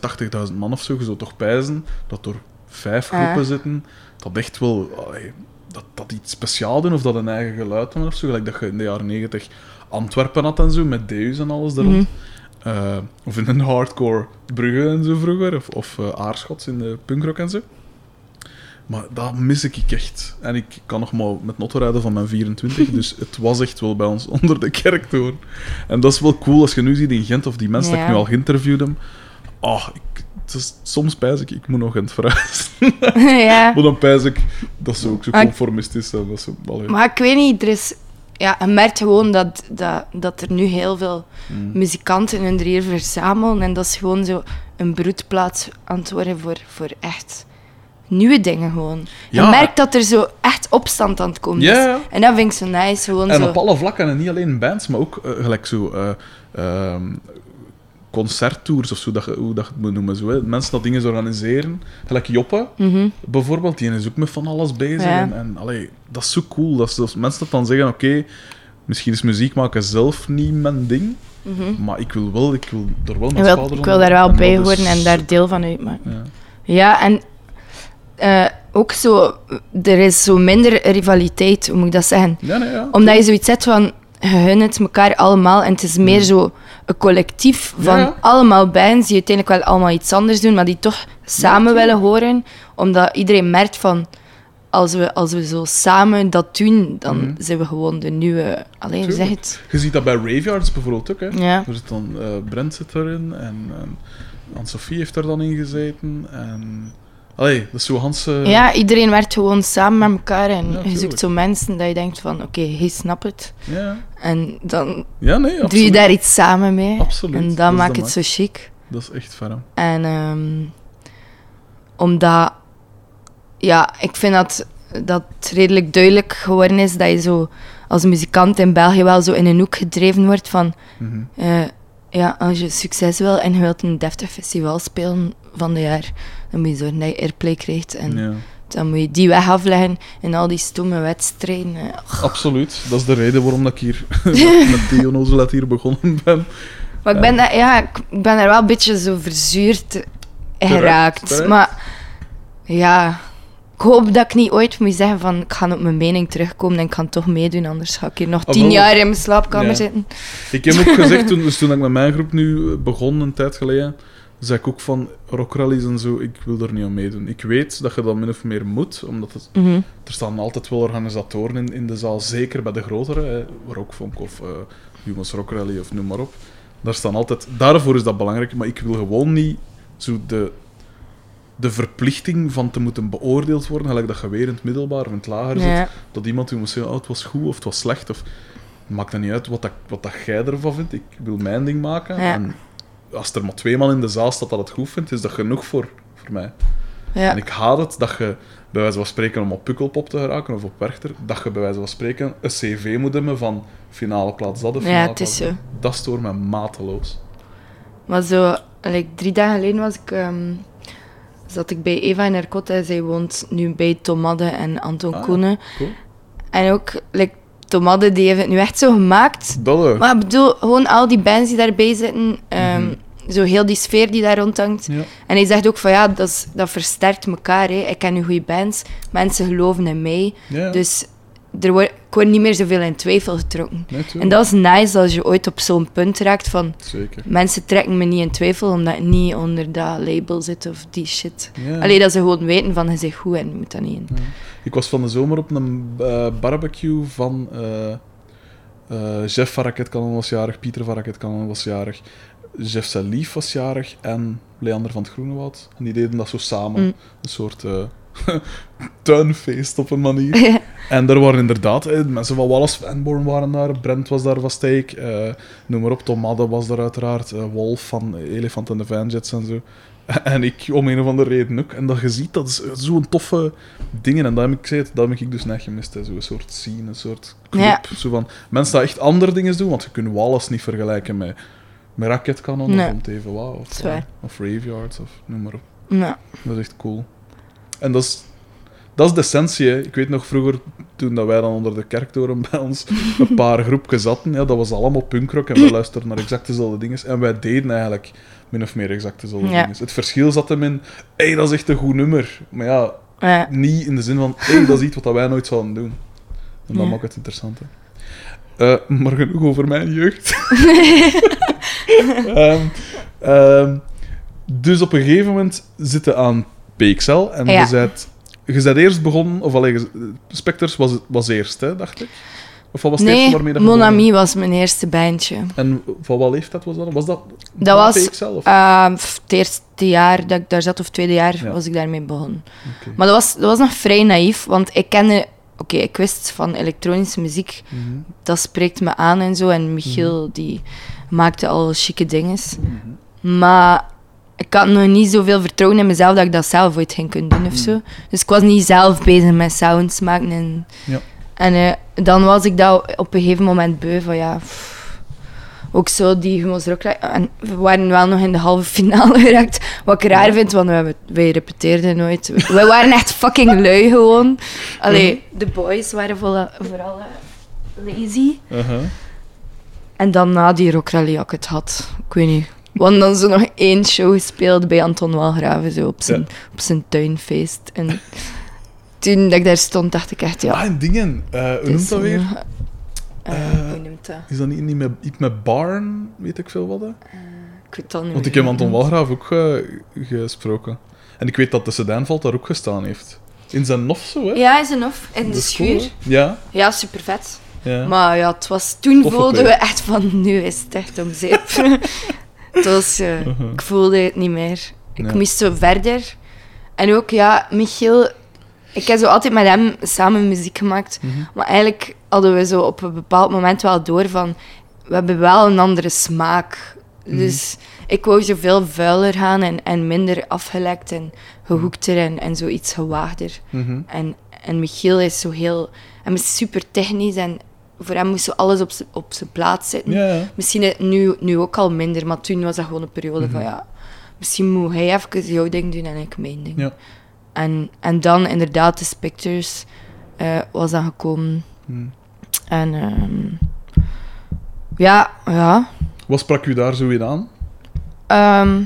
80.000 man of zo. Je zou toch pijzen dat er vijf groepen zitten. Dat echt wel... allee, dat, dat iets speciaal doen of dat een eigen geluid hebben of zo. Gelijk dat je in de jaren 90 Antwerpen had en zo, met Deus en alles er rond. Mhm. Eh, of in een hardcore Brugge en zo vroeger. Of, of eh, Aarschot in de punkrock en zo. Maar dat mis ik echt. En ik kan nog maar met notten rijden van mijn 24, dus het was echt wel bij ons onder de kerktoren. En dat is wel cool als je nu ziet in Gent of die mensen dat ik nu al geïnterviewd heb. Ah, ik, het is, soms pijs ik, ik moet nog Gent verhuizen. ja. maar dan pijs ik, dat ze ook zo conformistisch zijn. Dat ze, allee. Maar ik weet niet, er is... Ja, je merkt gewoon dat, dat, dat er nu heel veel Mm. muzikanten hun hier verzamelen. En dat is gewoon zo een broedplaats aan het worden voor, voor echt nieuwe dingen gewoon. Ja. Je merkt dat er zo echt opstand aan het komen Ja, is. En dat vind ik zo nice. Gewoon En zo... op alle vlakken, en niet alleen bands, maar ook eh, gelijk zo eh, ehm, concerttours of zo, dat, hoe dat moet noemen. Zo, hè. Mensen dat dingen organiseren. Gelijk Joppe, Mhm. bijvoorbeeld, die is ook met van alles bezig. Ja. En, en allee, dat is zo cool. Dat, is- dat mensen dat dan zeggen, oké, misschien is muziek maken zelf niet mijn ding, Mhm. maar ik wil wel, ik wil er wel Ik met wil, schouders ik wil daar wel bij horen en daar deel van uitmaken. Ja. Ja, en eh, ook zo, er is zo minder rivaliteit, hoe moet ik dat zeggen? Ja, nee, ja. Omdat je zoiets hebt van, gunt het elkaar allemaal en het is meer zo een collectief van Ja. allemaal bands die uiteindelijk wel allemaal iets anders doen, maar die toch samen willen horen, omdat iedereen merkt van, als we, als we zo samen dat doen, dan Mhm. zijn we gewoon de nieuwe... Alleen zeg je het? Je ziet dat bij Raveyards bijvoorbeeld ook. Hè. Ja. Er zit dan, eh, Brent zit erin en, en Anne-Sophie heeft er dan in gezeten. En... Allee, dat is zo Hans... eh, Ja, iedereen werkt gewoon samen met elkaar en Ja, je zoekt zo mensen dat je denkt van, oké, hij snapt het. Ja, En dan ja nee, doe je daar iets samen mee. Absoluut. En Dat dat is maakt het zo chic. Dat is echt ferm. En ehm, omdat, ja, ik vind dat, dat het redelijk duidelijk geworden is dat je zo als muzikant in België wel zo in een hoek gedreven wordt van, Mhm. eh, ja, als je succes wil en je wilt een deftig festival spelen van de jaar, dan moet je zorgen dat je airplay krijgt. En Ja, dan moet je die weg afleggen in al die stomme wedstrijden. eh. absoluut. Dat is de reden waarom dat ik hier met, onnozelheid hier begonnen ben. Maar ik ben, daar- ja, ik ben er wel een beetje zo verzuurd geraakt. terecht. Maar ja, ik hoop dat ik niet ooit moet zeggen van ik ga op mijn mening terugkomen en ik ga toch meedoen, anders ga ik hier nog Ah, tien jaar in mijn slaapkamer Ja. zitten. Ik heb ook gezegd, toen, dus toen ik met mijn groep nu begon, een tijd geleden, zei ik ook van rockrallies en zo, ik wil er niet aan meedoen. Ik weet dat je dat min of meer moet, omdat het, Mhm. er staan altijd wel organisatoren in, in de zaal, zeker bij de grotere, hè, Rockfunk of eh Humans Rock Rally of noem maar op. Daar staan altijd, daarvoor is dat belangrijk, maar ik wil gewoon niet zo de, de verplichting van te moeten beoordeeld worden, gelijk dat je weer in het middelbaar of in het lager zit, Ja. dat iemand moet zeggen, oh, het was goed of het was slecht, of maakt dat niet uit wat, dat, wat dat jij ervan vindt. Ik wil mijn ding maken. Ja. En als er maar twee man in de zaal staat dat het goed vindt, is dat genoeg voor, voor mij. Ja. En ik haat het dat je, bij wijze van spreken, om op Pukkelpop te geraken of op Werchter, dat je bij wijze van spreken een cv moet hebben van finale plaats dat of Ja, finale het is zo. dat. Stoort me mateloos. Maar zo, like, drie dagen geleden was ik, ehm, zat ik bij Eva in Hercotte. Zij woont nu bij Tomadde en Anton Ah, Koenen. Cool. En ook, like, Tomadde die heeft het nu echt zo gemaakt. Dat, eh, Maar ik bedoel, gewoon al die bands die daarbij zitten, ehm, Mhm. zo heel die sfeer die daar rondhangt. ja. En hij zegt ook van ja, dat, is, dat versterkt elkaar. Hè. Ik ken nu goede bands, mensen geloven in mij. Ja, Dus er wordt, ik word niet meer zoveel in twijfel getrokken. En dat is nice als je ooit op zo'n punt raakt van Zeker. mensen trekken me niet in twijfel omdat ik niet onder dat label zit of die shit. Alleen dat ze gewoon weten van je zit goed en je moet dat niet in. Ik was van de zomer op een eh, barbecue van eh eh, Jeff van Raketkanon was jarig, Pieter van Raketkanon was jarig, Jeff Salief was jarig en Leander van het Groenewoud. En die deden dat zo samen. Mm. Een soort tuinfeest op een manier. En er waren inderdaad eh, mensen van Wallace Vanborn waren daar, Brent was daar van Steek, eh, noem maar op, Tom Madde was daar uiteraard, eh, Wolf van Elefant en de Vanjets en zo. En ik om een of andere reden ook. En dat je ziet, dat is zo'n toffe dingen. En dat heb ik gezegd, dat heb ik dus net gemist. Zo'n soort scene, een soort club. Ja. Zo van, mensen dat echt andere dingen doen, want je kunt Wallace niet vergelijken met, met Rocket Cannon Nee. of wat. Of, eh, of Raveyards, of noem maar op. Ja. Dat is echt cool. En dat is, dat is de essentie. Hè. Ik weet nog vroeger, toen dat wij dan onder de kerktoren bij ons een paar groepjes zaten, ja, dat was allemaal punkrock en wij luisterden naar exact dezelfde dingen. En wij deden eigenlijk min of meer exact dezelfde Ja. dingen. Het verschil zat hem in, hé, hey, dat is echt een goed nummer. Maar ja, Ja. niet in de zin van, hé, hey, dat is iets wat wij nooit zouden doen. En dat Ja. maakt het interessant. Hè. Eh, maar genoeg over mijn jeugd. Ehm, ehm, dus op een gegeven moment zitten aan PXL en je bent, je eerst begonnen, of alleen Specters was, was eerst, hè, dacht ik. Of wat was het eerste Nee, waarmee dat Mon? Ami was mijn eerste bandje. En van wat leeftijd was dat? Was dat, Dat was PXL? Of? Ehm, f- het eerste jaar dat ik daar zat, of het tweede jaar, Ja. was ik daarmee begonnen. Maar dat was, dat was nog vrij naïef, want ik kende... Oké, ik wist van elektronische muziek, Mhm. dat spreekt me aan en zo. En Michiel, die maakte al chique dingen. Mhm. Maar ik had nog niet zoveel vertrouwen in mezelf dat ik dat zelf ooit ging kunnen doen of zo. Dus ik was niet zelf bezig met sounds maken. En, Ja. en eh, dan was ik dat op een gegeven moment beu van ja... pff, ook zo die Humo's Rock... En we waren wel nog in de halve finale geraakt. Wat ik raar vind, want wij, wij repeteerden nooit. Wij waren echt fucking lui gewoon. Allee, de boys waren vooral, vooral eh, lazy. Uh-huh. En dan na die rockrally had ik het had. Ik weet niet. Hadden dan zo nog één show gespeeld bij Anton Walgraven, zo op zijn, Ja. op zijn tuinfeest. En toen dat ik daar stond, dacht ik echt, ja... Ah, en dingen. eh, hoe noemt dat weer? eh, eh, hoe noemt dat? Is dat niet, niet met, iets met Barn, weet ik veel wat? Hè? Ik weet dat niet Want ik heb Anton Walgraaf ook gesproken. En ik weet dat de Sedaanvalt daar ook gestaan heeft. In zijn nof zo, hè? Ja, is een of in de schuur. Ja. Ja, super vet. ja. Maar ja, het was, toen Toffe voelden we echt van, nu is het echt om zeep. het was, eh, Uh-huh. Ik voelde het niet meer. Ik Ja. moest zo verder. En ook, ja, Michiel... Ik heb zo altijd met hem samen muziek gemaakt. Mhm. Maar eigenlijk hadden we zo op een bepaald moment wel door van... We hebben wel een andere smaak. Mhm. Dus ik wou zoveel vuiler gaan en, en minder afgelekt en gehoekter en, en zoiets gewaagder. Mhm. En, en Michiel is zo heel... Hij is super technisch en voor hem moest zo alles op op zijn plaats zitten. Ja, ja. Misschien eh, nu, nu ook al minder, maar toen was dat gewoon een periode van ja, misschien moet hij even jouw ding doen en ik mijn ding. Ja. En, en dan inderdaad de Spectres eh, was dan gekomen. Hm. En ehm, ja, ja. Wat sprak u daar zo in aan? Ehm,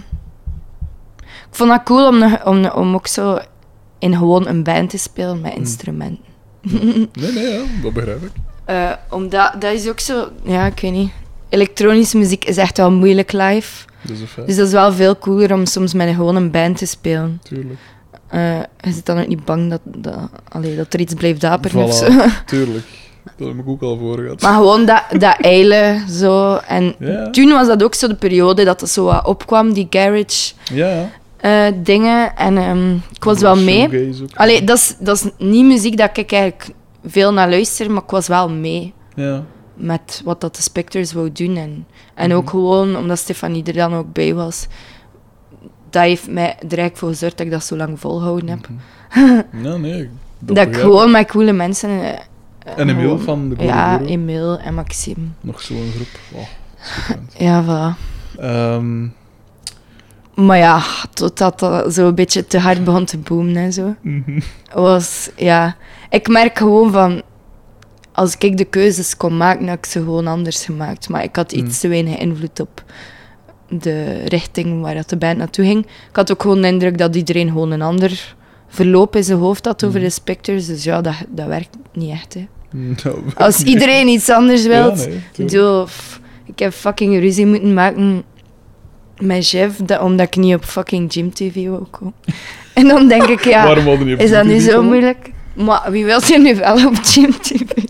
ik vond dat cool om, om, om ook zo in gewoon een band te spelen met instrumenten. Nee, nee, ja, dat begrijp ik. Eh, omdat dat is ook zo, ja, ik weet niet. Elektronische muziek is echt wel moeilijk live. Dat is. Dus dat is wel veel cooler om soms met een, gewoon een band te spelen. Tuurlijk. Eh, je zit dan ook niet bang dat, dat, allee, dat er iets blijft daperen of Voilà. zo. Tuurlijk. Dat heb ik ook al voor gehad. Maar gewoon dat, dat eilen zo. En Ja, toen was dat ook zo de periode dat het zo wat opkwam, die garage. ja. ja. eh, dingen. En ehm, ik was wel mee. Allee, dat is, dat is niet muziek dat ik eigenlijk veel naar luister, maar ik was wel mee Ja. met wat dat de Spectres wou doen. En, en Mhm. ook gewoon, omdat Stefanie er dan ook bij was, dat heeft mij er eigenlijk voor gezorgd dat ik dat zo lang volhouden heb. Ja, nee. Dat, ik gewoon met coole mensen... eh, En gewoon- van de Glory Ja. Emile en Maxime. Nog zo'n groep. Oh. Ja, voilà. Ehm, Maar ja, totdat dat zo een beetje te hard begon te boomen en zo. mhm. Was, ja... Ik merk gewoon van... Als ik de keuzes kon maken, had ik ze gewoon anders gemaakt. Maar ik had iets Mm. te weinig invloed op de richting waar dat de band naartoe ging. Ik had ook gewoon de indruk dat iedereen gewoon een ander verloop in zijn hoofd had over Mm. de Spectres. Dus ja, dat, dat werkt niet echt, hè. Nou, Als iedereen iets anders Ja, nee, Ik heb fucking ruzie moeten maken met Jeff, dat, omdat ik niet op fucking Gym TV wou komen. En dan denk ik, ja, is dat nu zo moeilijk? Maar wie wil er nu wel op Gym TV komen?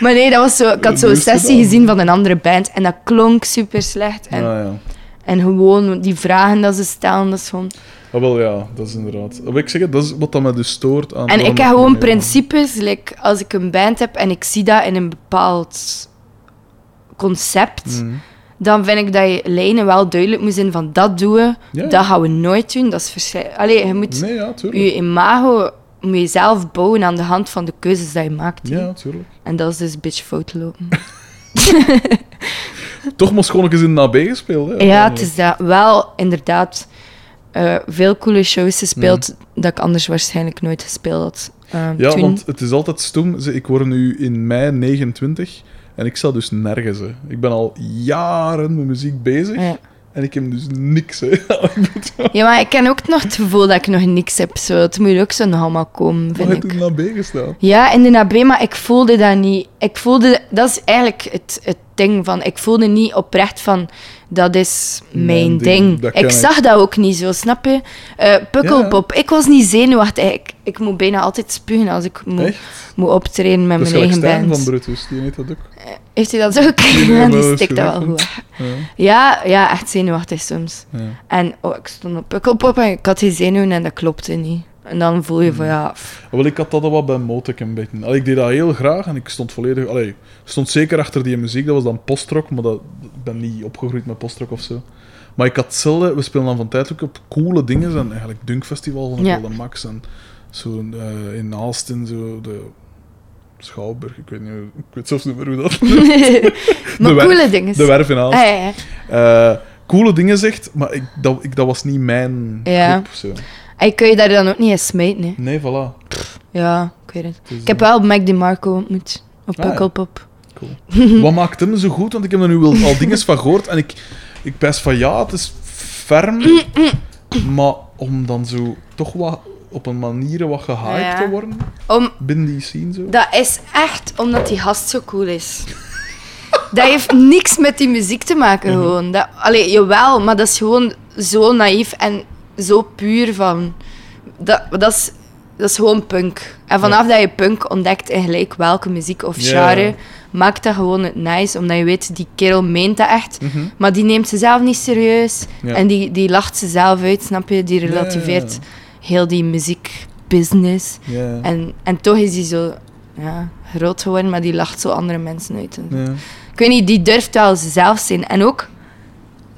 Maar nee, dat was zo, ik had zo'n sessie gezien van een andere band en dat klonk super slecht. En, Ah, ja. en gewoon die vragen dat ze stellen, dat is gewoon... Ah, wel ja, dat is inderdaad. Wat ik zeg, dat is wat dat me dus stoort aan... En ik heb gewoon principes, like, als ik een band heb en ik zie dat in een bepaald concept... Mhm. dan vind ik dat je lijnen wel duidelijk moet zijn van dat doen we, Ja. dat gaan we nooit doen. Dat is verschrikkelijk. Allee, je moet Nee, ja, tuurlijk. je imago moet je zelf bouwen aan de hand van de keuzes die je maakt. Ja, tuurlijk. En dat is dus een beetje fout lopen. Toch moest gewoon eens in de AB gespeeld, hè? ja, het is dat wel inderdaad eh, veel coole shows gespeeld dat ik anders waarschijnlijk nooit gespeeld had. eh, Ja, toen. want het is altijd stom. Ik word nu in mei 29 en ik sta dus nergens. Hè. Ik ben al jaren met muziek bezig Ja. En ik heb dus niks. Hè. Ja, maar ik ken ook nog het gevoel dat ik nog niks heb. Zo. Het moet ook zo nog allemaal komen, vind je ik. in de AB gestaan? Ja, in de AB, maar ik voelde dat niet. Ik voelde, dat is eigenlijk het, het ding van, ik voelde niet oprecht van, dat is mijn, ding, Ik zag dat ook niet zo, snap je? Eh Pukkelpop, ik was niet zenuwachtig. Ik, ik moet bijna altijd spugen als ik moet, moet optreden met mijn eigen band. van Brutus, die weet dat ook. Heeft hij dat ook? Ja, die stikt dat wel goed. Ja. Ja, ja, echt zenuwachtig soms. En oh, ik stond op Pukkelpop en ik had die zenuwen en dat klopte niet. En dan voel je van, Hmm. ja... pff, Wel, ik had dat al wat bij Motek een beetje. Allee, ik deed dat heel graag en ik stond volledig... Allee, ik stond zeker achter die muziek, dat was dan postrock, maar dat, ik ben niet opgegroeid met postrock of zo. Maar ik had hetzelfde, we spelen dan van tijd ook op coole dingen, en eigenlijk Dunkfestival Ja. wel de max. En zo eh, in Aalsten, zo de Schouwburg, ik weet niet, ik weet zelfs niet meer hoe dat... maar werf- coole dingen. De Werf in Aalsten. Ah, ja, ja. Eh, coole dingen zegt, maar ik, dat, ik, dat was niet mijn Ja. groep. Zo. En kun je daar dan ook niet eens smijten, hè? Nee, voilà. Ja, ik weet het. Ik heb wel Mac DeMarco ontmoet. Op Ah, ja. Pukkelpop. Cool. Wat maakt hem zo goed? Want ik heb er nu wel al dingen van gehoord en ik, ik best van ja, het is ferm, maar om dan zo toch wat op een manier wat gehyped Ja. te worden Om, binnen die scene zo. dat is echt omdat die gast zo cool is. dat heeft niks met die muziek te maken, Mhm. gewoon. Dat, allee, jawel, maar dat is gewoon zo naïef en zo puur van... Dat, dat, is, dat is gewoon punk. En vanaf dat je punk ontdekt in gelijk welke muziek of Ja. genre, maakt dat gewoon het nice, omdat je weet, die kerel meent dat echt. Mhm. Maar die neemt ze zelf niet serieus. Ja. En die, die lacht ze zelf uit, snap je? Die relativeert heel die muziekbusiness. En, en toch is die zo ja, groot geworden, maar die lacht zo andere mensen uit. Ik weet niet, die durft wel zelf zijn. En ook,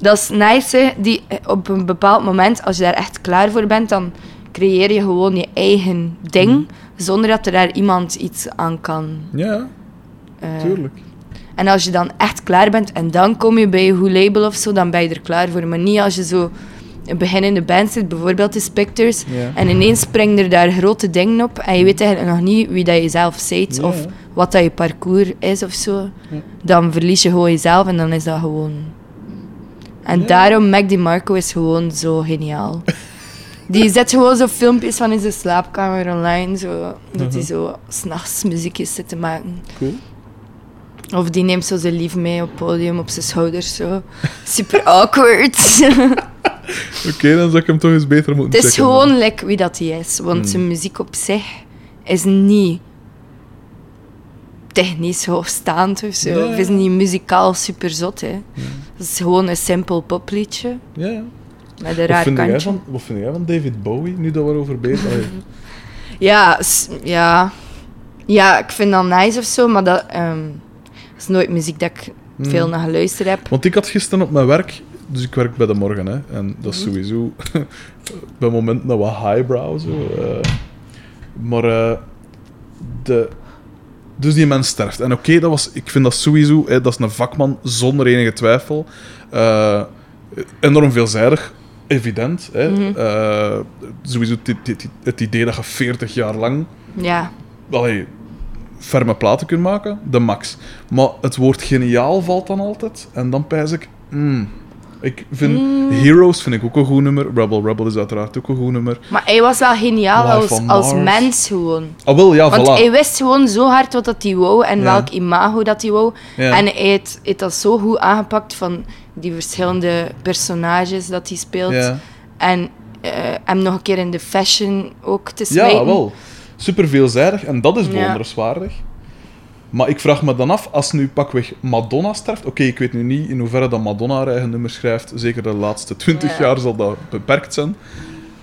dat is nice, hè, die, op een bepaald moment, als je daar echt klaar voor bent, dan creëer je gewoon je eigen ding, Mhm. zonder dat er daar iemand iets aan kan. ja, eh, tuurlijk. en als je dan echt klaar bent en dan kom je bij je goed label of zo, dan ben je er klaar voor. Maar niet als je zo een beginnende band zit, bijvoorbeeld de Spectres, Ja. en ineens springen er daar grote dingen op en je weet eigenlijk nog niet wie dat je zelf bent of wat dat je parcours is of zo. Dan verlies je gewoon jezelf en dan is dat gewoon... En daarom, Mac DeMarco is gewoon zo geniaal. Die zet gewoon zo filmpjes van in zijn slaapkamer online, zo, dat hij Mhm. zo s'nachts muziekjes zit te maken. Cool. Of die neemt zo zijn lief mee op het podium op zijn schouders. Zo. Super awkward. Oké, dan zou ik hem toch eens beter moeten het is checken. gewoon like wie dat hij is. Want Hmm. zijn muziek op zich is niet technisch hoogstaand of zo. Of is niet muzikaal super zot. Hè. Het is gewoon een simpel popliedje. Ja, ja. Met een Wat raar vind, jij kantje. van, wat vind jij van David Bowie, nu dat we erover bezig zijn? Ja, ja. Ja, ik vind dat nice of zo, maar dat, ehm, is nooit muziek dat ik Hmm. veel naar geluisterd heb. Want ik had gisteren op mijn werk, dus ik werk bij de morgen, hè, en dat is Mhm. sowieso bij momenten wat highbrow. Zo, eh. maar eh, de, dus die mens sterft. En oké, dat was, ik vind dat sowieso, hè, dat is een vakman zonder enige twijfel. Eh, enorm veelzijdig, evident. Hè. Mhm. Eh, sowieso het, idee dat je 40 jaar lang Ja. allee, ferme platen kunt maken, de max. Maar het woord geniaal valt dan altijd. En dan pijs ik... mm, ik vind Mm. Heroes vind ik ook een goed nummer. Rebel Rebel is uiteraard ook een goed nummer. Maar hij was wel geniaal Life als, als mens gewoon. Ah, wel, ja, Want voilà. hij wist gewoon zo hard wat dat hij wou en Ja. welk imago dat hij wou. Ja. En hij heeft, heeft dat zo goed aangepakt van die verschillende personages dat hij speelt. ja. En eh, hem nog een keer in de fashion ook te ja, smijten. wel. Super veelzijdig. En dat is Ja. Maar ik vraag me dan af, als nu pakweg Madonna sterft... Oké, ik weet nu niet in hoeverre dat Madonna haar eigen nummer schrijft. Zeker de laatste twintig Ja. jaar zal dat beperkt zijn.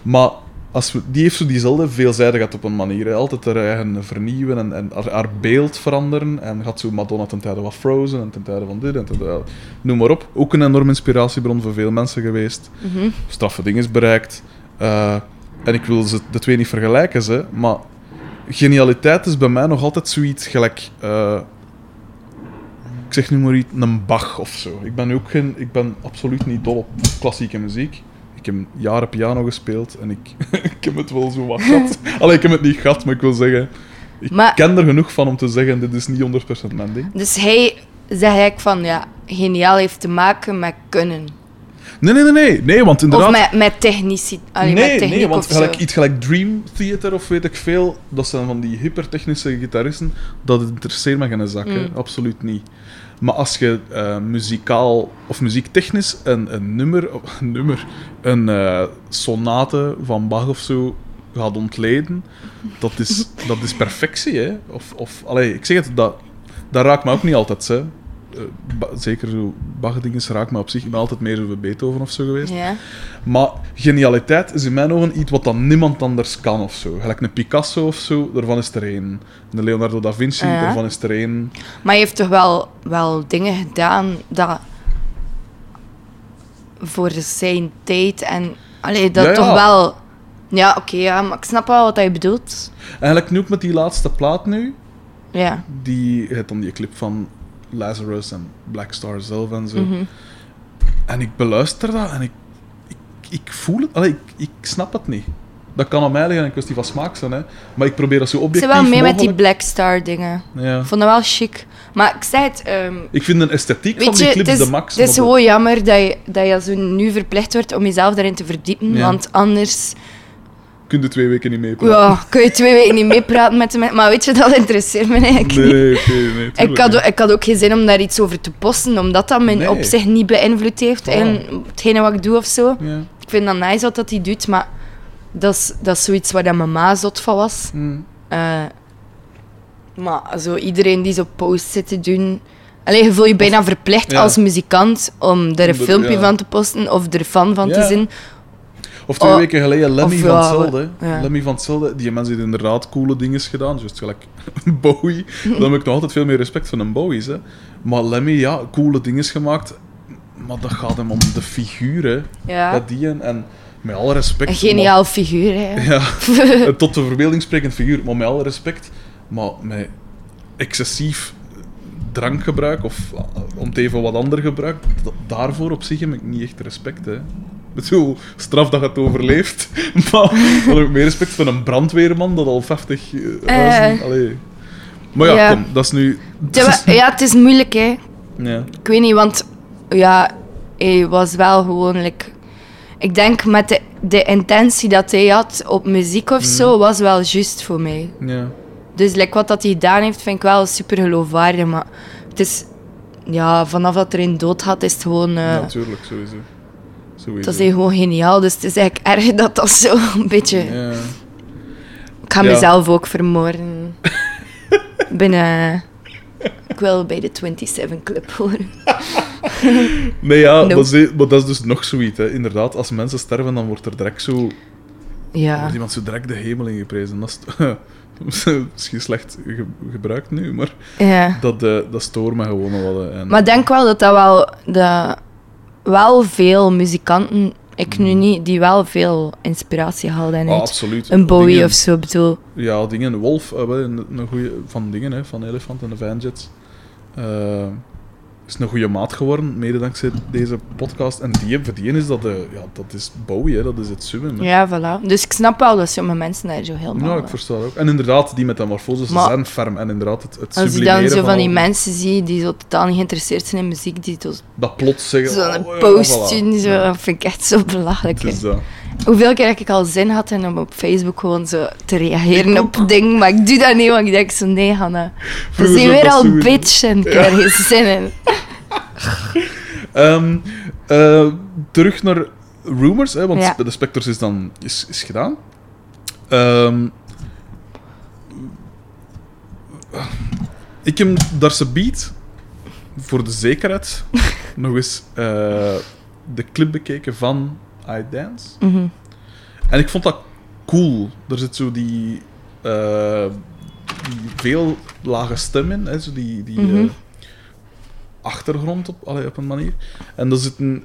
Maar als we, die heeft zo diezelfde veelzijdigheid op een manier. Hè. Altijd haar eigen vernieuwen en, en haar, haar beeld veranderen. En gaat zo Madonna ten tijde van Frozen en ten tijde van dit en ten tijde... Noem maar op. Ook een enorme inspiratiebron voor veel mensen geweest. Mhm. Straffe dingen bereikt. Eh, en ik wil ze de twee niet vergelijken, ze, maar genialiteit is bij mij nog altijd zoiets gelijk... eh, ik zeg nu maar iets, een Bach of zo. Ik ben nu ook geen... Ik ben absoluut niet dol op klassieke muziek. Ik heb jaren piano gespeeld en ik, ik heb het wel zo wat gehad. Allee, ik heb het niet gehad, maar ik wil zeggen... Ik Maar- ken er genoeg van om te zeggen, dit is niet 100% mijn ding. Dus hij zegt eigenlijk van, ja, geniaal heeft te maken met kunnen. Nee, nee, nee, nee. Nee, want inderdaad... Of met, met technici, allee, met nee, techniek nee, want gelijk, iets gelijk Dream Theater of weet ik veel, dat zijn van die hypertechnische gitaristen, dat interesseert me geen zak, hè. Mm. absoluut niet. Maar als je eh, muzikaal of muziektechnisch een, een nummer, een, nummer, een eh, sonate van Bach of zo gaat ontleden, dat is, dat is perfectie. Hè? Of, of, allee, ik zeg het, dat, dat raakt me ook niet altijd. Hè? Eh, zeker zo Bach-dingen raakt me op zich. Ik ben altijd meer zo Beethoven of zo geweest. Ja. Maar genialiteit is in mijn ogen iets wat dan niemand anders kan of zo. Gelijk een Picasso of zo, daarvan is er één. Een Leonardo da Vinci, ja. daarvan is er één. Maar hij heeft toch wel, wel dingen gedaan dat voor zijn tijd en allee, dat Ja, toch wel. Ja, oké, ja, maar ik snap wel wat hij bedoelt. Eigenlijk nu ook met die laatste plaat nu, Ja. die het dan die clip van Lazarus en Black Star zelf en zo. Mhm. En ik beluister dat en ik, ik, ik voel het, allee, ik, ik snap het niet. Dat kan aan mij liggen, een kwestie van smaak zijn, hè. maar ik probeer dat zo Ik objectief zit wel mee met mogelijk... die Black Star dingen. Ja. Ik vond dat wel chic. Maar ik zei het, ehm, Ik vind de esthetiek van die je, clips is, de max. het is gewoon jammer dat je, dat je zo nu verplicht wordt om jezelf daarin te verdiepen. Ja. Want anders de- kun je twee weken niet meepraten. ja, kun je twee weken niet meepraten met de mensen. Maar weet je, dat interesseert me eigenlijk niet. Nee, Ik had, niet. ik had ook geen zin om daar iets over te posten, omdat dat me Nee. op zich niet beïnvloed heeft. En hetgene wat ik doe of zo. Ja. Ik vind dat nice wat dat hij doet, maar dat is, dat is zoiets waar dat mijn ma zot van was. Mm. Eh, maar zo iedereen die zo posts zit te doen... Alleen je voel je bijna verplicht Ja. als muzikant om er een filmpje ja. van te posten of er fan van te zijn. Of twee Oh, weken geleden Lemmy van ja, ja. Lemmy van hetzelfde. Die mensen heeft inderdaad coole dingen gedaan. Juist gelijk Bowie. Dan heb ik nog altijd veel meer respect van een Bowie's. Hè. Maar Lemmy, ja, coole dingen gemaakt. Maar dat gaat hem om de figuren. Ja. Dat die en, en met alle respect. Een geniaal figuur, hè. ja, tot de verbeelding sprekend figuur. Maar met alle respect. Maar met excessief drankgebruik of om het even wat ander gebruik, da- daarvoor op zich heb ik niet echt respect. Hè. Ik bedoel, straf dat je het overleeft. Maar dan heb ik meer respect voor een brandweerman dat al 50 eh, huizen... allee. Maar ja, ja. kom, dat is nu... Ja, het is moeilijk, hè. Ja. Ik weet niet, want ja, hij was wel gewoon... like, ik denk met de, de intentie dat hij had op muziek of zo, was wel juist voor mij. ja. Dus like, wat dat hij gedaan heeft, vind ik wel super geloofwaardig. Maar het is... Ja, vanaf dat er een dood had, is het gewoon... eh, Natuurlijk, sowieso. Sowieso. dat is gewoon geniaal. Dus het is eigenlijk erg dat dat zo een beetje... Ja. Ik ga Ja. mezelf ook vermoorden. Binnen... Ik wil bij de 27 Club horen. Nee, ja, maar, ze- maar dat is dus nog zoiets. Inderdaad, als mensen sterven, dan wordt er direct zo... Ja. wordt iemand zo direct de hemel ingeprezen. Dat is misschien slecht ge- gebruikt nu, maar ja. dat, eh, dat stoort me gewoon wel. En, Maar denk wel dat dat wel, dat wel veel muzikanten, ik nu niet, die wel veel inspiratie haalden Ah, uit absoluut. een Bowie Dingen- of zo. Bedoel, Ja, dingen. Wolf, wel een, een goeie, van dingen, hè, van Elephant en de Vanjets. Is een goede maat geworden, mede dankzij deze podcast. En die, voor die is dat, eh, ja, dat is Bowie, hè, dat is het summum. ja, voilà. Dus ik snap wel dat sommige mensen daar zo helemaal... Ja, ik versta dat ook. En inderdaad, die metamorfoses ze Maar- zijn ferm. En inderdaad, het, het als je dan zo van die al- mensen ziet die zo totaal niet geïnteresseerd zijn in muziek, die zo- Dat plots zeggen... zo'n oh, ja, post voilà. doen, zo, Ja, dat vind ik echt zo belachelijk. dat. Hoeveel keer heb ik al zin had om op Facebook gewoon zo te reageren Ik op dingen, maar ik doe dat niet, want ik denk zo, nee Hanna, we Vroeger zijn weer al zo doen. bitch en ik heb er geen zin in. Ehm, eh, terug naar Rumors, hè, want Ja. de Spectres is dan is, is gedaan. Ehm, ik heb daar ze beat voor de zekerheid nog eens eh, de clip bekeken van I Dance. Mhm. En ik vond dat cool. Er zit zo die, eh, die veel lage stem in, hè, zo die, die Mhm. Achtergrond op, allee, op een manier. En er zit een.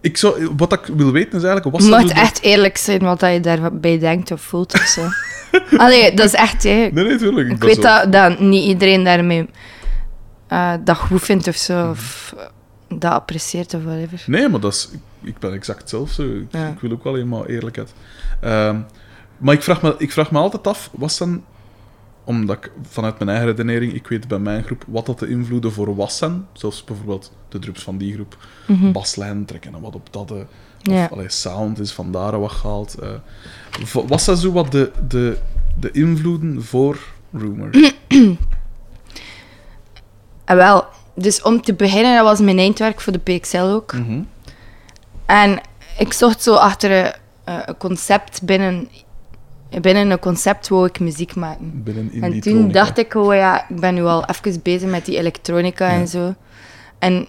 Ik zou, wat ik wil weten is eigenlijk. Wat Je moet de- echt eerlijk zijn wat dat je daarbij denkt of voelt of zo. Allee, dat is echt, hè. Nee, nee, tuurlijk. Ik dat weet dat, dat niet iedereen daarmee eh, dat goed vindt of zo, of eh, dat apprecieert of whatever. Nee, maar dat is, ik, ik ben exact zelf zo. Ik, Ja. ik wil ook wel helemaal eerlijkheid. Ehm, maar ik vraag, me, ik vraag me altijd af, was dan, omdat ik vanuit mijn eigen redenering, ik weet bij mijn groep wat dat de invloeden voor was zijn. Zoals bijvoorbeeld de drums van die groep, Mhm. baslijn trekken en wat op dat. eh, Ja. Of allee, sound is vandaar wat gehaald. eh. V- was dat zo wat de, de, de invloeden voor Rumor? En wel, dus om te beginnen, dat was mijn eindwerk voor de PXL ook. Mhm. En ik zocht zo achter een, eh, een concept binnen, binnen een concept wou ik muziek maken. Binnen En toen tronica. dacht ik, oh ja, ik ben nu al even bezig met die elektronica Ja. en zo. En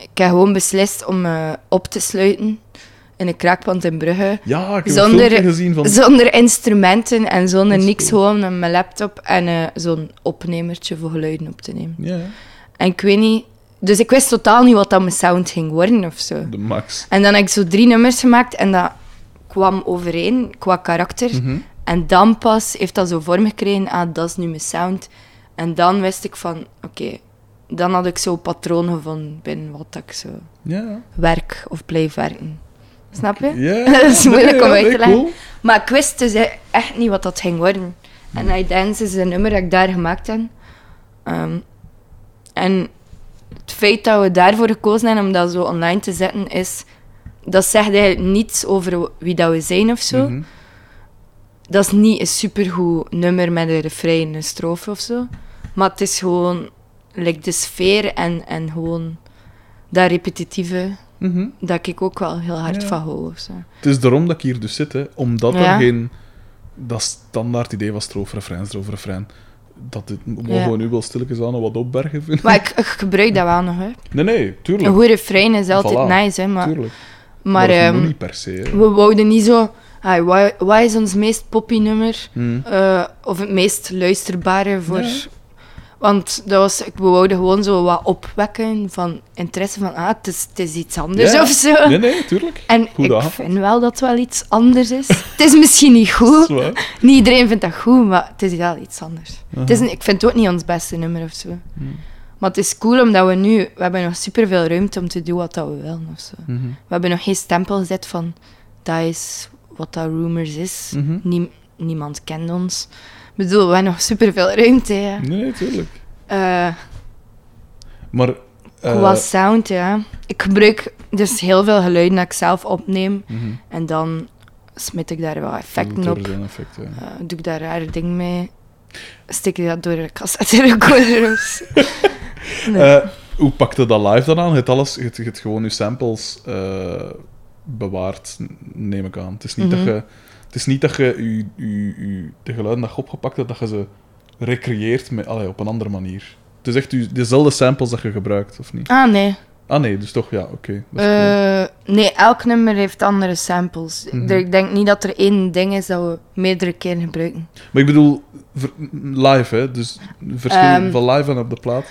ik heb gewoon beslist om eh, op te sluiten in een kraakpand in Brugge. Ja, ik heb een Zonder- van... Zonder instrumenten en zonder niks, gewoon met mijn laptop en eh, zo'n opnemertje voor geluiden op te nemen. Ja, En ik weet niet... Dus ik wist totaal niet wat dat mijn sound ging worden of zo. de max. En dan heb ik zo drie nummers gemaakt en dat kwam overeen qua karakter. Mhm. En dan pas heeft dat zo vorm gekregen, ah, dat is nu mijn sound. En dan wist ik van, oké, dan had ik zo patronen gevonden binnen wat ik zo werk of blijf werken. Snap je? ja. Dat is moeilijk Nee, om uit te leggen. cool. Maar ik wist dus e- echt niet wat dat ging worden. En I Dance is een nummer dat ik daar gemaakt heb. Ehm, en het feit dat we daarvoor gekozen hebben om dat zo online te zetten, is... Dat zegt eigenlijk niets over wie dat we zijn of zo. Mhm. Dat is niet een supergoed nummer met een refrein en een strofe of zo. Maar het is gewoon like, de sfeer en, en gewoon dat repetitieve, Mhm. dat ik ook wel heel hard Ja. van hou. Of zo. Het is daarom dat ik hier dus zit, hè. omdat Ja. er geen dat standaard idee was strofe, refrein, strofe, refrein. Dat dit, mogen Ja. we nu wel stilletjes aan wat opbergen vinden? Maar ik, ik gebruik dat wel nog. Hè. Nee, nee, Een tuurlijk. goede refrein is altijd Voilà, nice, hè, maar, tuurlijk. Maar ehm, niet per se. hè. we wouden niet zo... Ah, wat, wat is ons meest poppy nummer? Mhm. Eh, of het meest luisterbare voor... Ja. Want dat was, we wouden gewoon zo wat opwekken van interesse van, ah, het is, het is iets anders Ja. of zo. Nee, nee, tuurlijk. En Goed ik vind wel dat het wel iets anders is. het is misschien niet goed. Niet iedereen vindt dat goed, maar het is wel iets anders. Het is een- ik vind het ook niet ons beste nummer of zo. Maar het is cool omdat we nu... We hebben nog superveel ruimte om te doen wat dat we willen of zo. Mhm. We hebben nog geen stempel gezet van... Dat is wat dat Rumors is. Mhm. Nie- niemand kent ons. Ik bedoel, we hebben nog superveel ruimte, ja. Nee, tuurlijk. Eh, Maar... qua sound, ja. Ik gebruik dus heel veel geluiden dat ik zelf opneem. mhm. En dan smit ik daar wel effecten op. effect, ja. Eh, doe ik daar rare dingen mee. Steek ik dat door een cassette recorder of zo. Nee. Eh, hoe pakte dat live dan aan? Het alles, het, het gewoon je samples eh, bewaard, neem ik aan. Het is niet Mhm. dat je, het is niet dat je, je, je, je- de geluiden dat je opgepakt hebt, dat je ze recreëert met, allee, op een andere manier. Het is echt dezelfde samples dat je gebruikt, of niet? Ah, nee. Ah nee, dus toch, ja, oké. cool. Eh, nee, elk nummer heeft andere samples. Mhm. Ik denk niet dat er één ding is dat we meerdere keren gebruiken. Maar ik bedoel, live, hè? Dus verschil Ehm. van live en op de plaat.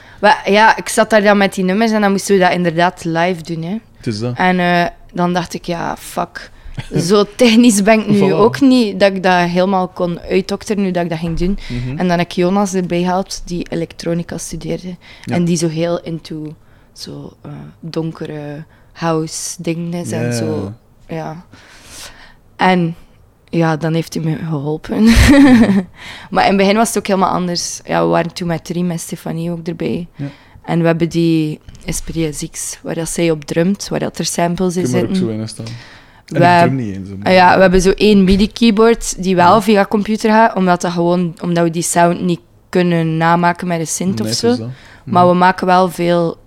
Ja, ik zat daar dan met die nummers en dan moesten we dat inderdaad live doen. Hè. Het is dat. En eh, dan dacht ik, ja, fuck. Zo technisch ben ik nu Voilà. ook niet dat ik dat helemaal kon uitdokteren nu dat ik dat ging doen. Mhm. En dan heb ik Jonas erbij gehaald, die elektronica studeerde. Ja. En die zo heel into zo eh, donkere house dingen is en zo. Ja. En ja, dan heeft hij me geholpen. maar in het begin was het ook helemaal anders. Ja, we waren toen met drie, met Stefanie ook erbij. Ja. En we hebben die Esprit Zix, waar dat zij op drumt, waar dat er samples in Ik zitten. zo in staan. En We- ik niet eens. Ah ja, we hebben zo één MIDI-keyboard die wel via computer gaat, omdat, dat gewoon, omdat we die sound niet kunnen namaken met een synth Nee, of zo. Maar we maken wel veel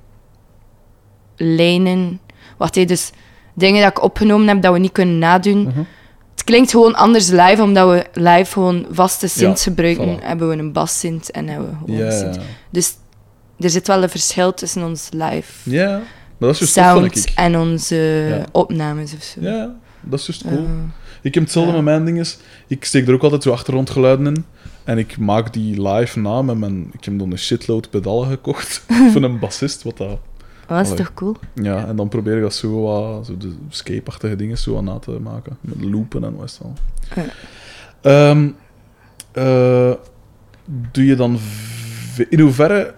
lijnen. Wacht even, dus dingen dat ik opgenomen heb dat we niet kunnen nadoen. Mhm. Het klinkt gewoon anders live, omdat we live gewoon vaste synths Ja, gebruiken. voilà. Hebben we een bassynth en hebben we gewoon synth. Dus er zit wel een verschil tussen ons live ja, maar dat is tof, vind sound ik. en onze Ja. opnames of zo. Ja, dat is juist cool. Eh, Ik heb hetzelfde Ja. met mijn dingen. Ik steek er ook altijd zo achtergrondgeluiden in. En ik maak die live na met mijn... Ik heb dan een shitload pedalen gekocht van een bassist, wat dat... oh, dat is Allee. toch cool? Ja, en dan probeer ik dat zo wat... Zo de escape-achtige dingen zo aan na te maken. Met loopen en wat. Ja. Ehm, eh, doe je dan... In hoeverre...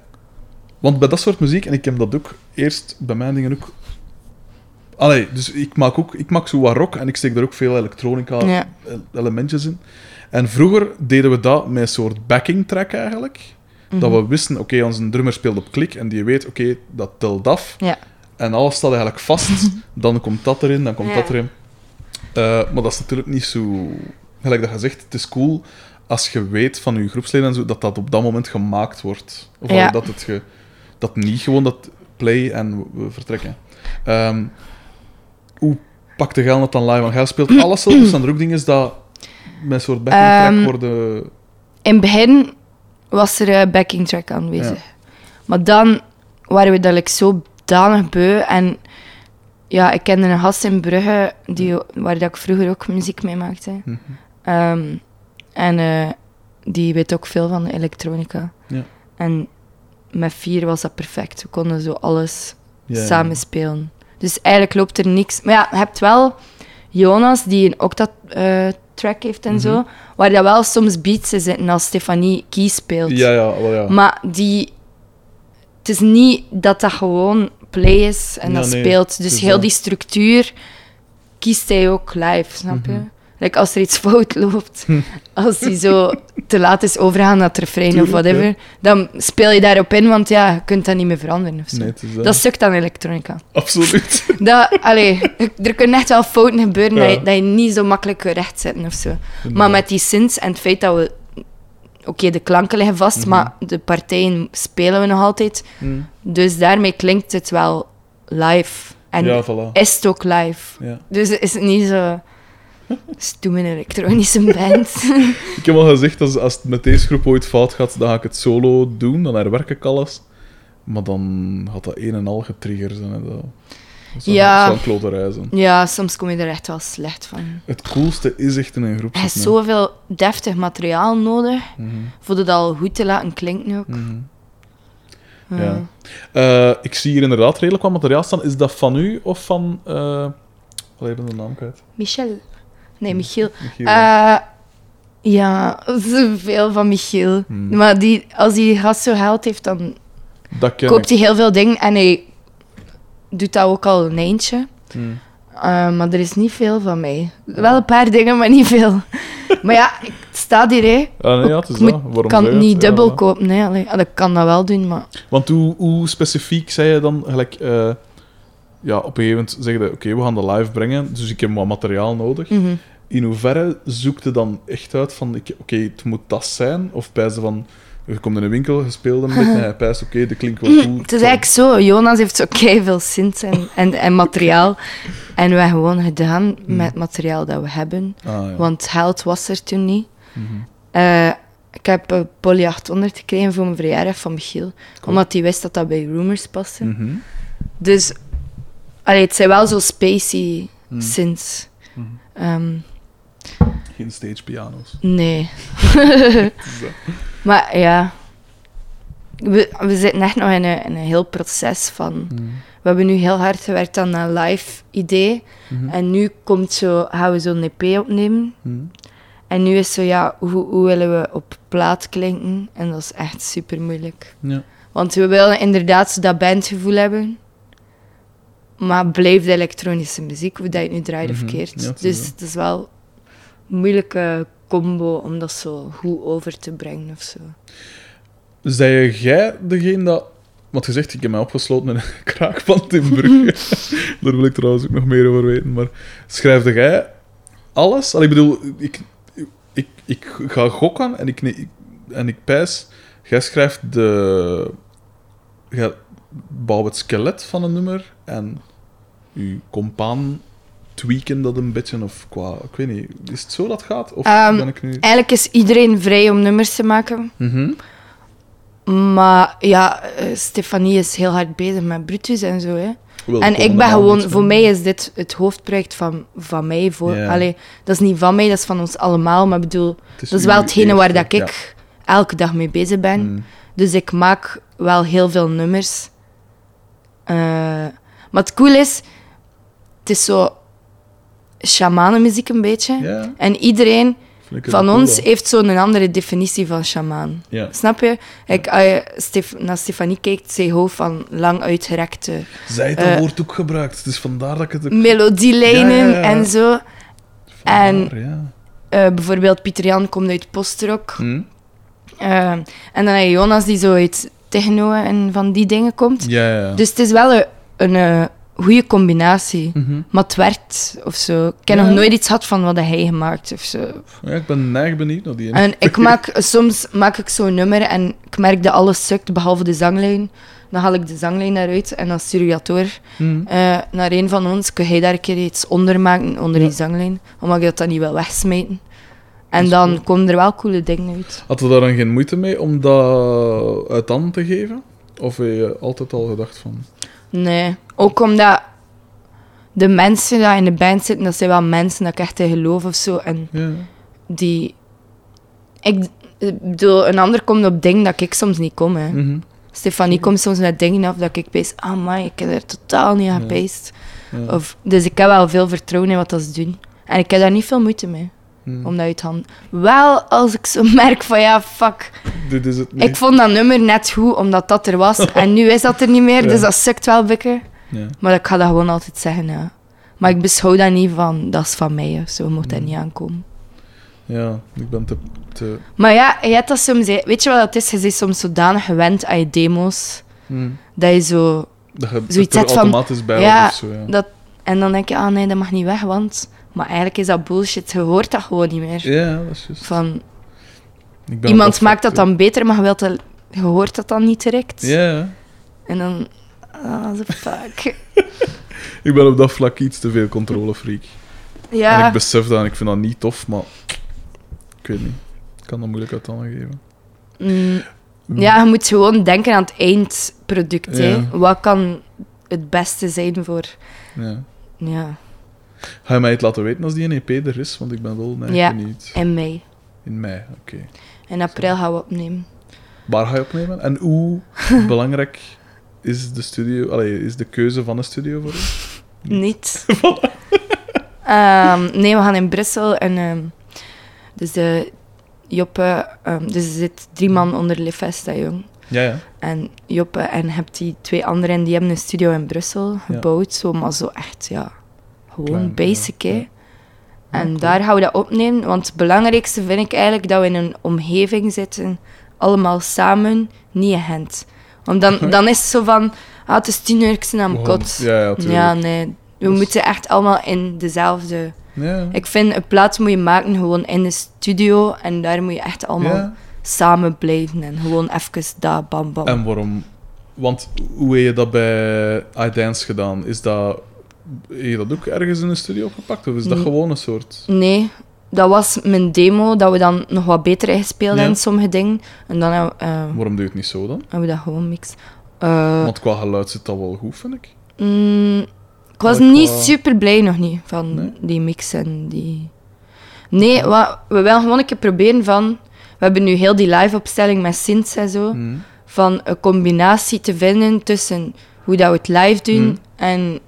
Want bij dat soort muziek, en ik heb dat ook eerst bij mijn dingen ook... Allee, dus ik maak ook... Ik maak zo wat rock en ik steek er ook veel elektronica Ja. elementjes in. En vroeger deden we dat met een soort backing track eigenlijk. Dat Mhm. we wisten, oké, onze drummer speelt op klik en die weet, oké, dat telt af. Ja. En alles staat eigenlijk vast. dan komt dat erin, dan komt Ja. dat erin. Eh, maar dat is natuurlijk niet zo... Gelijk dat je zegt, het is cool als je weet van je groepsleden en zo, dat dat op dat moment gemaakt wordt. Of Ja. dat het ge, dat niet gewoon dat play en we- vertrekken. Ehm, hoe pakte jij dat dan live? Want jij speelt alles zelf, dus zijn er ook dingen dat met een soort backing track Ehm, worden... In het begin was er een backing track aanwezig. Maar dan waren we dat like, zo danig beu. En ja, ik kende een gast in Brugge, die, waar dat ik vroeger ook muziek mee maakte. Mhm. Ehm, en eh, die weet ook veel van de elektronica. Ja. En met vier was dat perfect. We konden zo alles ja. samen spelen. Dus eigenlijk loopt er niks. Maar ja, je hebt wel Jonas, die een octa-track heeft en Mhm. zo, waar dat wel soms beats in zitten als Stefanie Key speelt. Ja, ja, wel ja. Maar die... Het is niet dat dat gewoon play is en Ja, dat nee, speelt. Dus heel die structuur kiest hij ook live, snap je? Mhm. Like als er iets fout loopt, als hij zo te laat is overgaan naar het refrein of whatever, dan speel je daarop in, want ja, je kunt dat niet meer veranderen of zo. Nee, het is dat. Dat sukt aan elektronica. Absoluut. Dat, allee, er kunnen echt wel fouten gebeuren Ja. dat, je, dat je niet zo makkelijk kunt rechtzetten of zo. Maar met die synths en het feit dat we... Oké, de klanken liggen vast, Mhm. maar de partijen spelen we nog altijd. Mm. Dus daarmee klinkt het wel live. En Ja, voilà. is het ook live. Dus is het niet zo... Stoem een elektronische band. Ik heb al gezegd, als, als het met deze groep ooit fout gaat, dan ga ik het solo doen, dan herwerk ik alles. Maar dan had dat een en al getriggerd zijn. Dat, dat zou, Ja. zou een kloterij zijn. ja, soms kom je er echt wel slecht van. Het coolste is echt in een groep Er is zoveel deftig materiaal nodig Mhm, voor het al goed te laten klinken ook. mhm. Ja. Ja. Eh, ik zie hier inderdaad redelijk wat materiaal staan. Is dat van u of van... eh Allee, ik ben de naam kwijt. Michel. Nee, Michiel. Michiel. Eh, ja, zoveel van Michiel. Hmm. Maar die, als die gast zo geld heeft, dan dat koopt hij heel veel dingen en hij doet dat ook al een eindje. Hmm. Eh, maar er is niet veel van mij. Wel een paar dingen, maar niet veel. maar ja, ik sta hier, hè. Ah, nee, ja, het is Ik moet- dat. Waarom kan het niet Ja, dubbel voilà. kopen, nee. Allee, ik kan dat wel doen, maar... Want hoe, hoe specifiek zei je dan gelijk... eh, ja, op een gegeven moment zeg je, oké, we gaan de live brengen, dus ik heb wat materiaal nodig. mhm. In hoeverre zoekt je dan echt uit van, ik- oké, het moet dat zijn? Of pijzen van, je komt in een winkel, je speelt beetje en hij pijst, oké, dat klinkt wel cool. Het is eigenlijk zo, Jonas heeft zo veel synths en, en, en materiaal. En we hebben gewoon gedaan met het materiaal dat we hebben. Ah, ja. Want geld was er toen niet. Mhm. Eh, Ik heb een Poly 800 gekregen voor mijn verjaardag van Michiel. Cool. Omdat hij wist dat dat bij Rumors paste. Mhm. Dus allee, het zijn wel zo spacey Mm. sinds. Mhm. Ehm, Geen stage piano's. nee. Maar ja, we, we zitten echt nog in een, in een heel proces van. Mhm. We hebben nu heel hard gewerkt aan een live idee. En nu komt zo, gaan we zo'n EP opnemen. En nu is zo, ja, hoe, hoe willen we op plaat klinken? En dat is echt super moeilijk. Ja. Want we willen inderdaad zo dat bandgevoel hebben. Maar het blijft elektronische muziek, hoe dat je het nu draait of Mhm. keert. Dus het is wel een moeilijke combo om dat zo goed over te brengen of zo. Jij degene dat... Want je zegt, ik heb mij opgesloten in een kraakpand in Brugge. Daar wil ik trouwens ook nog meer over weten. Maar schrijfde jij alles? Allee, ik bedoel, ik, ik, ik ga gokken en ik, ik, en ik pijs... Jij schrijft de... Jij bouwt het skelet van een nummer en je compaan tweaken dat een beetje of qua... Ik weet niet, is het zo dat gaat? Of Ehm, ben ik nu... Eigenlijk is iedereen vrij om nummers te maken. Mhm. Maar ja, eh, Stefanie is heel hard bezig met Brutus en zo. Hè. Wel, En ik ben gewoon, voor mij is dit het hoofdproject van, van mij. Voor, allee, dat is niet van mij, dat is van ons allemaal. Maar bedoel, dat is uw wel hetgene waar dat ik elke dag mee bezig ben. Mm. Dus ik maak wel heel veel nummers. Eh, maar het cool is, het is zo shamanenmuziek een beetje. Ja, En iedereen van ons cool, heeft zo'n andere definitie van shamaan. Ja. Snap je? Ik, als je Stef- naar Stefanie kijkt, zij houdt van lang uitgerekte Zij heeft dat Eh, woord ook gebruikt. Dus vandaar dat ik het ook... melodielijnen Ja, en zo. Vandaar, ja. Eh, bijvoorbeeld Pieter Jan komt uit postrock. Hm? Eh, en dan heb je Jonas die zo uit techno en van die dingen komt. Ja. ja. Dus het is wel een, een eh, goede combinatie. Mhm. Maar het werkt of zo. Ik heb Ja. nog nooit iets gehad van wat hij gemaakt of zo. ja, ik ben neig benieuwd naar die. En ik maak, soms maak ik zo'n nummer en ik merk dat alles sukt behalve de zanglijn. Dan haal ik de zanglijn eruit en dan stuur ik dat door Hm. eh, naar een van ons. Kun jij daar een keer iets onder maken, onder Ja. die zanglijn? Omdat ik dat dan niet wil wegsmijten. En is dan cool. komen er wel coole dingen uit. Had je daar dan geen moeite mee om dat uit handen te geven? Of heb je altijd al gedacht van... Nee, ook omdat de mensen die in de band zitten, dat zijn wel mensen dat ik echt in geloof of zo. En Ja, die... Ik bedoel, een ander komt op dingen dat ik soms niet kom. Hè. Mhm. Stefanie komt soms met dingen af dat ik pees, ah man, ik heb er totaal niet aan Ja. Of, dus ik heb wel veel vertrouwen in wat dat ze doen. En ik heb daar niet veel moeite mee, Hm. om dat uit handen... Wel, als ik zo merk van, ja, fuck. Dit is het niet. Ik vond dat nummer net goed, omdat dat er was. en nu is dat er niet meer, Ja. dus dat sukt wel bikken. Ja. Maar ik ga dat gewoon altijd zeggen, ja. Maar ik beschouw dat niet van, dat is van mij of zo, mocht dat Mm. niet aankomen. ja, ik ben te... te... Maar ja, je hebt dat soms... Weet je wat dat is? Je bent soms zodanig gewend aan je demo's, hm. dat je zo... Dat je Zoiets het er zet van- automatisch bij ja, of zo, ja. Dat, en dan denk je, ah nee, dat mag niet weg, want... Maar eigenlijk is dat bullshit, je hoort dat gewoon niet meer. Ja, dat is juist. Van, iemand maakt dat dan beter, maar je, wilt dat, je hoort dat dan niet direct. Ja. En dan... Ah, the fuck. Ik ben op dat vlak iets te veel controlefreak. En Ja, ik besef dat en ik vind dat niet tof, maar... Ik weet niet. Ik kan dat moeilijk uit handen geven. mm, ja, je moet gewoon denken aan het eindproduct. Hè. Wat kan het beste zijn voor... Ja. Ja, Ga je mij het laten weten als die EP er is? Want ik ben wel nee, Ja. benieuwd. in mei. In mei, oké. In april gaan we opnemen. Waar ga je opnemen? En hoe belangrijk is de studio... Allee, is de keuze van een studio voor je? Niet. Ehm, nee, we gaan in Brussel en ehm, dus de Joppe, ehm, dus er zit drie man onder Le Festa, jong. Ja, ja. En Joppe en hebt die twee anderen, die hebben een studio in Brussel Ja. gebouwd, zo, maar zo echt, ja, gewoon Klein, basic, ja, hè. En daar gaan we dat opnemen, want het belangrijkste vind ik eigenlijk dat we in een omgeving zitten, allemaal samen, niet in Gent. Want dan, dan is het zo van, ah, het is tien uur, ik zit aan kot. Ja, ja, nee. We Dus- moeten echt allemaal in dezelfde... Ja. Ik vind, een plaats moet je maken gewoon in de studio. En daar moet je echt allemaal samen blijven. En gewoon even daar, bam, bam. En waarom? Want hoe heb je dat bij iDance gedaan? Is dat... Heb je dat ook ergens in een studio opgepakt? Of is dat gewoon een soort... Nee, dat was mijn demo, dat we dan nog wat beter gespeeld Ja. hebben, sommige dingen. En dan we, eh, Waarom doe je het niet zo dan? hebben we dat gewoon mix. Eh, Want qua geluid zit dat wel goed, vind ik. mm, ik was niet super blij nog niet van Nee? die mix en die... Nee, wat, we willen gewoon een keer proberen van... We hebben nu heel die live-opstelling met synths en zo. Mm. Van een combinatie te vinden tussen hoe dat we het live doen Mm. en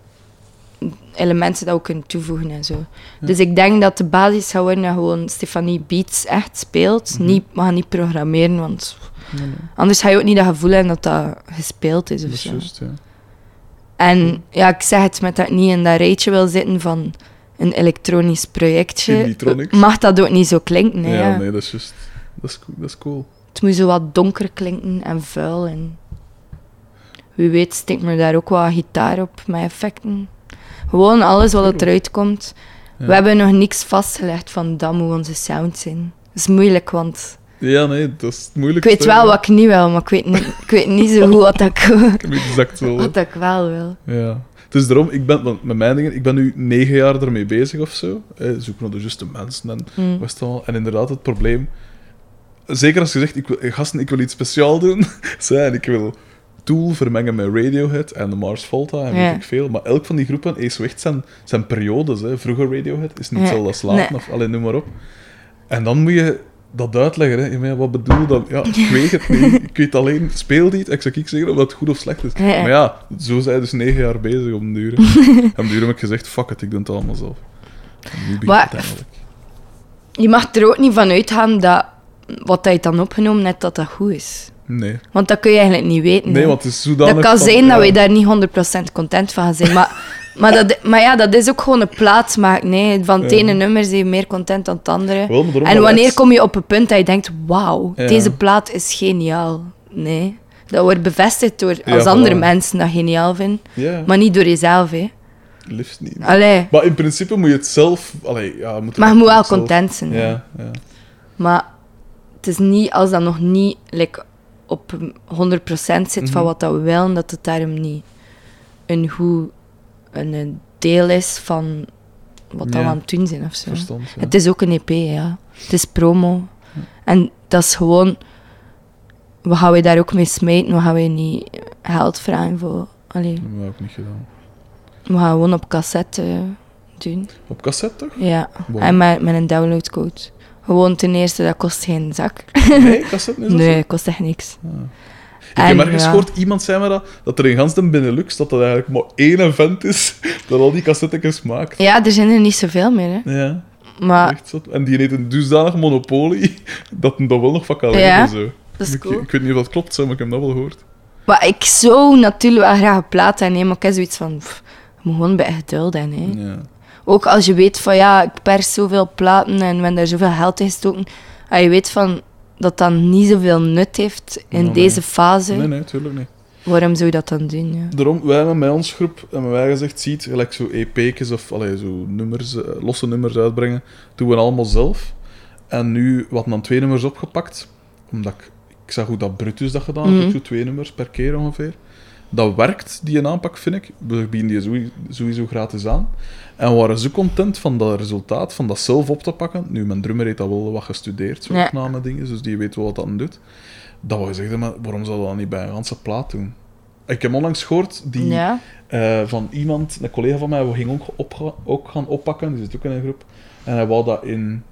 elementen dat we kunnen toevoegen en zo. Dus ik denk dat de basis zou worden dat gewoon Stefanie Beats echt speelt. Mhm. niet, we gaan niet programmeren, want Nee, nee, anders ga je ook niet dat gevoel hebben dat dat gespeeld is. Of is zo. ja. En ja, ik zeg het met dat ik niet in dat rijtje wil zitten van een elektronisch projectje. Mag dat ook niet zo klinken? hè, Ja, ja. nee, dat is juist. Dat is, cool- dat is cool. Het moet zo wat donker klinken en vuil. En wie weet steekt me daar ook wat gitaar op met effecten. Gewoon alles wat er eruit komt. Ja. We hebben nog niks vastgelegd van dat moet onze sound zijn. Dat is moeilijk, want Ja, nee, dat is het ik weet wel wat ik niet wil, maar ik weet niet, ik weet niet zo goed wat ik, exact zo. wat ik wel wil. Ja. Dus daarom, ik ben, want met mijn dingen, ik ben nu negen jaar ermee bezig of zo. Eh, zoek naar de juiste mensen en Mm. al. En inderdaad, het probleem... Zeker als je zegt, ik wil, eh, gasten, ik wil iets speciaal doen. Zijn, ik wil Tool vermengen met Radiohead en de Mars Volta en weet ik veel. Maar elk van die groepen heeft zo echt zijn, zijn periodes. Hè. Vroeger Radiohead is niet hetzelfde als Nee. of alleen noem maar op. En dan moet je dat uitleggen. Hè. Ja, wat bedoel je dan? Ja, ik weet het niet. Ik weet alleen, speel niet. Ik zou ik zeggen of dat goed of slecht is. Ja. Maar ja, zo zijn dus negen jaar bezig om duur. En duur heb ik gezegd, fuck it, ik doe het allemaal zelf. En nu begint Maar- het eigenlijk. Je mag er ook niet van uitgaan dat wat hij dan opgenomen net dat dat goed is. Nee. Want dat kun je eigenlijk niet weten. Nee, want het is zodanig... Dat kan van- zijn ja. dat wij daar niet 100% content van gaan zijn. Maar, maar, dat, maar ja, dat is ook gewoon een plaats maken. Nee. Van het Ja. ene nummer zijn je meer content dan het andere. Wel, en wanneer kom je op een punt dat je denkt: wauw, Ja. deze plaat is geniaal? Nee. Dat wordt bevestigd door Ja, als andere voilà. mensen dat geniaal vinden, maar niet door jezelf. Hè. liefst niet. Allee, Maar in principe moet je het zelf... Allee, ja, moet maar je moet wel zelf- content zijn. hè. Ja, ja. Maar is niet als dat nog niet like, op 100% zit van Mhm. wat dat we willen, dat het daarom niet een goed een, deel is van wat dat Ja. we aan het doen zijn of zo. Ja. Het is ook een EP, ja. Het is promo. En dat is gewoon... We gaan we daar ook mee smijten, we gaan we niet geld vragen voor... Allee, Dat hebben we ook niet gedaan. we gaan gewoon op cassette eh, doen. Op cassette, toch? Ja, Wow. en met, met een downloadcode. Gewoon ten eerste, dat kost geen zak. Nee, cassette is dat Nee, kost echt niks. Ik heb En, ergens ja. gehoord, iemand zei me dat, dat er in gans de Benelux, dat dat eigenlijk maar één event is, dat al die cassettekens maakt. Ja, er zijn er niet zoveel meer, hè. Ja, Maar. En die heeft een dusdanig monopolie, dat hem dat wel nog van kan Ja, zo. dat is ik, cool. ik weet niet of dat klopt, zo, maar ik heb dat wel gehoord. Maar ik zou natuurlijk wel graag een plaat aannemen, maar ik heb zoiets van... pff, je moet gewoon bij geduld hebben, hè. Ja. Ook als je weet van, ja, ik pers zoveel platen en we hebben daar zoveel geld in gestoken. En je weet van, dat dat niet zoveel nut heeft in deze nee. fase. Nee, nee, tuurlijk niet. Waarom zou je dat dan doen, ja? Daarom, wij hebben met ons groep, hebben wij gezegd, ziet, gelijk zo EP'tjes of allee, zo nummers, eh, losse nummers uitbrengen, doen we allemaal zelf. En nu wat dan twee nummers opgepakt, omdat ik, ik zag hoe dat Brutus dat gedaan heeft, zo twee nummers per keer ongeveer. Dat werkt, die een aanpak, vind ik. We bieden die sowieso, sowieso gratis aan. En we waren zo content van dat resultaat, van dat zelf op te pakken. Nu, mijn drummer heeft dat wel wat gestudeerd, zo Ja. opname dingen, dus die weet wel wat dat doet. Dat we zeggen, maar waarom zouden we dat niet bij een ganse plaat doen? Ik heb onlangs gehoord, die, Ja? eh, van iemand, een collega van mij, we gingen ook, ook gaan oppakken, die zit ook in een groep. En hij wou dat in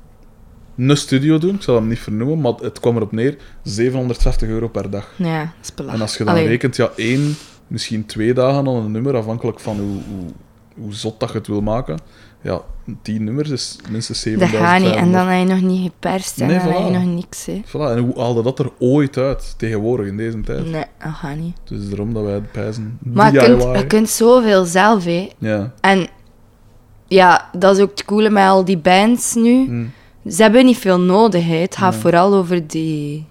een studio doen, ik zal hem niet vernoemen, maar het kwam erop neer, 750 euro per dag. Ja, dat is belachelijk. En als je dan Allee, rekent, ja, één, misschien twee dagen aan een nummer, afhankelijk van hoe, hoe, hoe zot dat je het wil maken. Ja, tien nummers is minstens Dat 7000 gaat niet. En dan heb je nog niet geperst en Nee, dan heb je nog niks, hè. Voilà, en hoe haalde dat er ooit uit, tegenwoordig, in deze tijd? Nee, dat gaat niet. Dus daarom dat wij het pijzen. Maar je kunt, je kunt zoveel zelf, hè. Ja. En ja, dat is ook het coole met al die bands nu. Hm. Ze hebben niet veel nodig. Hè. Het gaat Nee. vooral over die...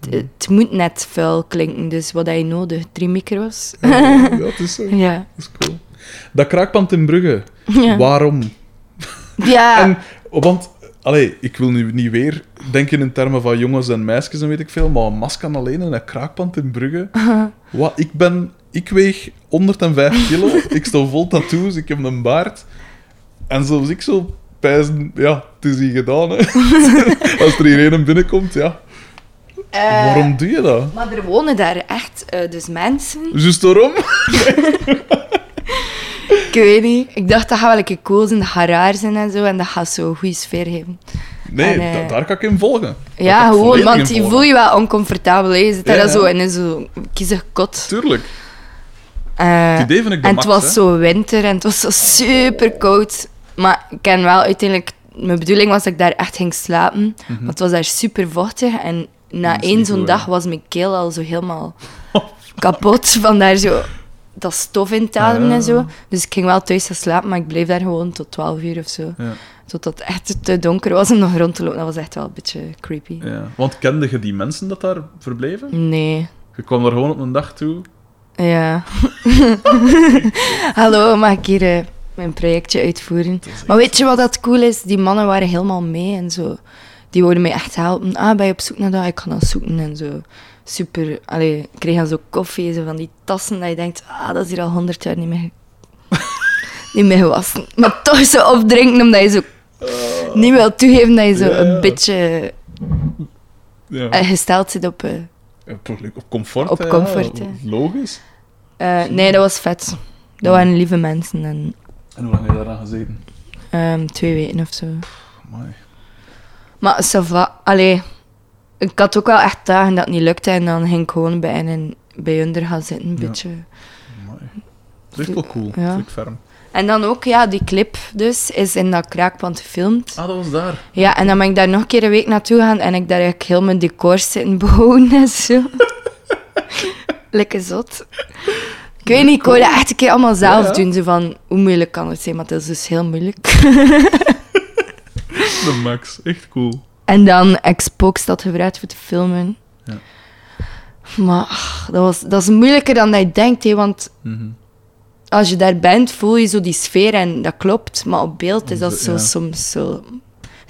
Het, het moet net vuil klinken, dus wat heb je nodig? Drie micro's? Ja, ja, het is zo. Ja. Dat is cool. Dat kraakpand in Brugge, Ja. waarom? Ja. En, want, allee, ik wil nu niet weer denken in termen van jongens en meisjes en weet ik veel, maar een masker alleen en een kraakpand in Brugge. Wat, ik ben... Ik weeg 105 kilo, ik sta vol tattoos, ik heb een baard. En zelfs ik zo pijzen, ja, het is hier gedaan, hè. Als er hier een binnenkomt, ja. Eh, Waarom doe je dat? Maar er wonen daar echt eh, dus mensen. Juist daarom? Ik weet niet. Ik dacht dat gaat wel een cool zijn, dat gaat raar zijn en zo. En dat gaat zo een goede sfeer geven. Nee, En, eh, da- daar kan ik in volgen. Daar Ja, gewoon, want in je voel je wel oncomfortabel. Hè. Je zit daar Ja, zo ja. in zo'n kiezig kot. Tuurlijk. Het idee vind ik de en max, het was hè. zo winter en het was zo super koud. Maar ik ken wel uiteindelijk... Mijn bedoeling was dat ik daar echt ging slapen. Want het was daar super vochtig. En na één zo'n dag was mijn keel al zo helemaal kapot. Van daar zo dat stof in te ademen Ja. en zo. Dus ik ging wel thuis gaan slapen, maar ik bleef daar gewoon tot 12 uur of zo. Ja, Totdat het echt te donker was om nog rond te lopen. Dat was echt wel een beetje creepy. ja. Want kende je die mensen dat daar verbleven? Nee. Je kwam er gewoon op een dag toe. Ja. Hallo, mag ik hier eh, mijn projectje uitvoeren? Maar weet je wat dat cool is? Die mannen waren helemaal mee en zo. Die wilden mij echt helpen. Ah, ben je op zoek naar dat? Ik kan dat zoeken en zo. Super. Allee, ik kreeg dan zo koffie, zo van die tassen dat je denkt, ah, dat is hier al honderd jaar niet meer, niet meer gewassen. Maar toch zo opdrinken omdat je zo niet wil toegeven dat je zo Ja, ja. een beetje Ja. eh, gesteld zit op... eh, toch, op comfort, Op hè, comfort. Logisch. eh, nee, dat was vet. Dat waren lieve mensen en En hoe lang heb je daaraan gezeten? ehm, twee weken of zo. Amai. Maar va. Allee, ik had ook wel echt dagen dat het niet lukte en dan ging ik gewoon bij en bij hun er gaan zitten, een Ja. beetje. Amai. Dat is wel cool. Ja. Ik ferm. En dan ook, ja, die clip dus, is in dat kraakpand gefilmd. Ah, dat was daar. Ja, en dan ben ik daar nog een keer een week naartoe gaan en ik daar eigenlijk heel mijn decor zitten bouwen en zo. Lekker zot. Ik weet niet, ik dat echt een keer allemaal zelf Ja, doen. Zo van, hoe moeilijk kan het zijn? Maar het is dus heel moeilijk. De max. Echt cool. En dan Xbox gebruikt voor te filmen. Ja. Maar ach, dat, was, dat is moeilijker dan dat je denkt, hè, want Mhm. als je daar bent, voel je zo die sfeer en dat klopt. Maar op beeld is dat zo soms zo...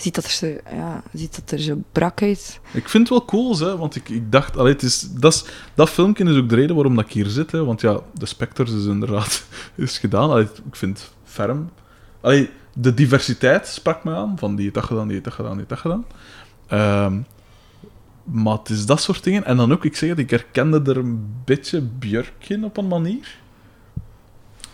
Ziet dat er zo, ja, ziet dat er zo brak uit. Ik vind het wel cool, hè, want ik, ik dacht, allee, het is, dat, is, dat filmpje is ook de reden waarom dat ik hier zit. Hè, want ja, de Spectres is inderdaad is gedaan. Allee, ik vind ferm. Allee, de diversiteit sprak me aan, van die heeft dat gedaan, die heeft gedaan, die heeft dat gedaan. Ehm, maar het is dat soort dingen. En dan ook, ik zeg het, ik herkende er een beetje Björk in op een manier.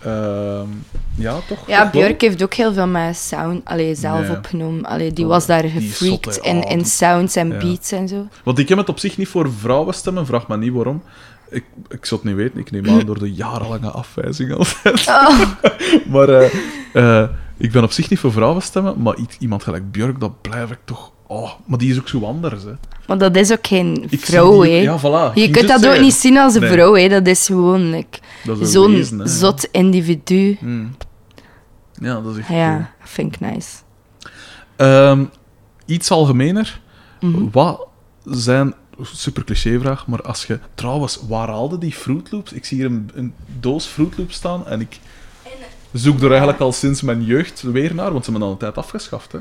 Ehm, ja, toch? Ja? Björk heeft ook heel veel met sound allee, zelf opgenomen. Allee, die Oh, was daar gefreakt in, Oh, in sounds en Ja. beats en zo. Want ik heb het op zich niet voor vrouwen stemmen, vraag me niet waarom. Ik, ik zou het niet weten, ik neem aan door de jarenlange afwijzing altijd. Oh. maar eh, eh, ik ben op zich niet voor vrouwen stemmen, maar iemand gelijk Björk, dat blijf ik toch... Oh, maar die is ook zo anders, hè. Maar dat is ook geen Ik vrouw, hè. Ja, voilà. Je kunt dat ook niet zien als een Nee. vrouw, hè. Dat is gewoon like, zo'n zot individu. Hmm. Ja, dat is echt Ja, cool. vind ik nice. Ehm, iets algemener. Mhm. Wat zijn... Super clichévraag, maar als je... Trouwens, waar haalde die Fruit Loops? Ik zie hier een, een doos Fruit Loops staan en ik zoek er eigenlijk al sinds mijn jeugd weer naar, want ze hebben al een tijd afgeschaft, hè.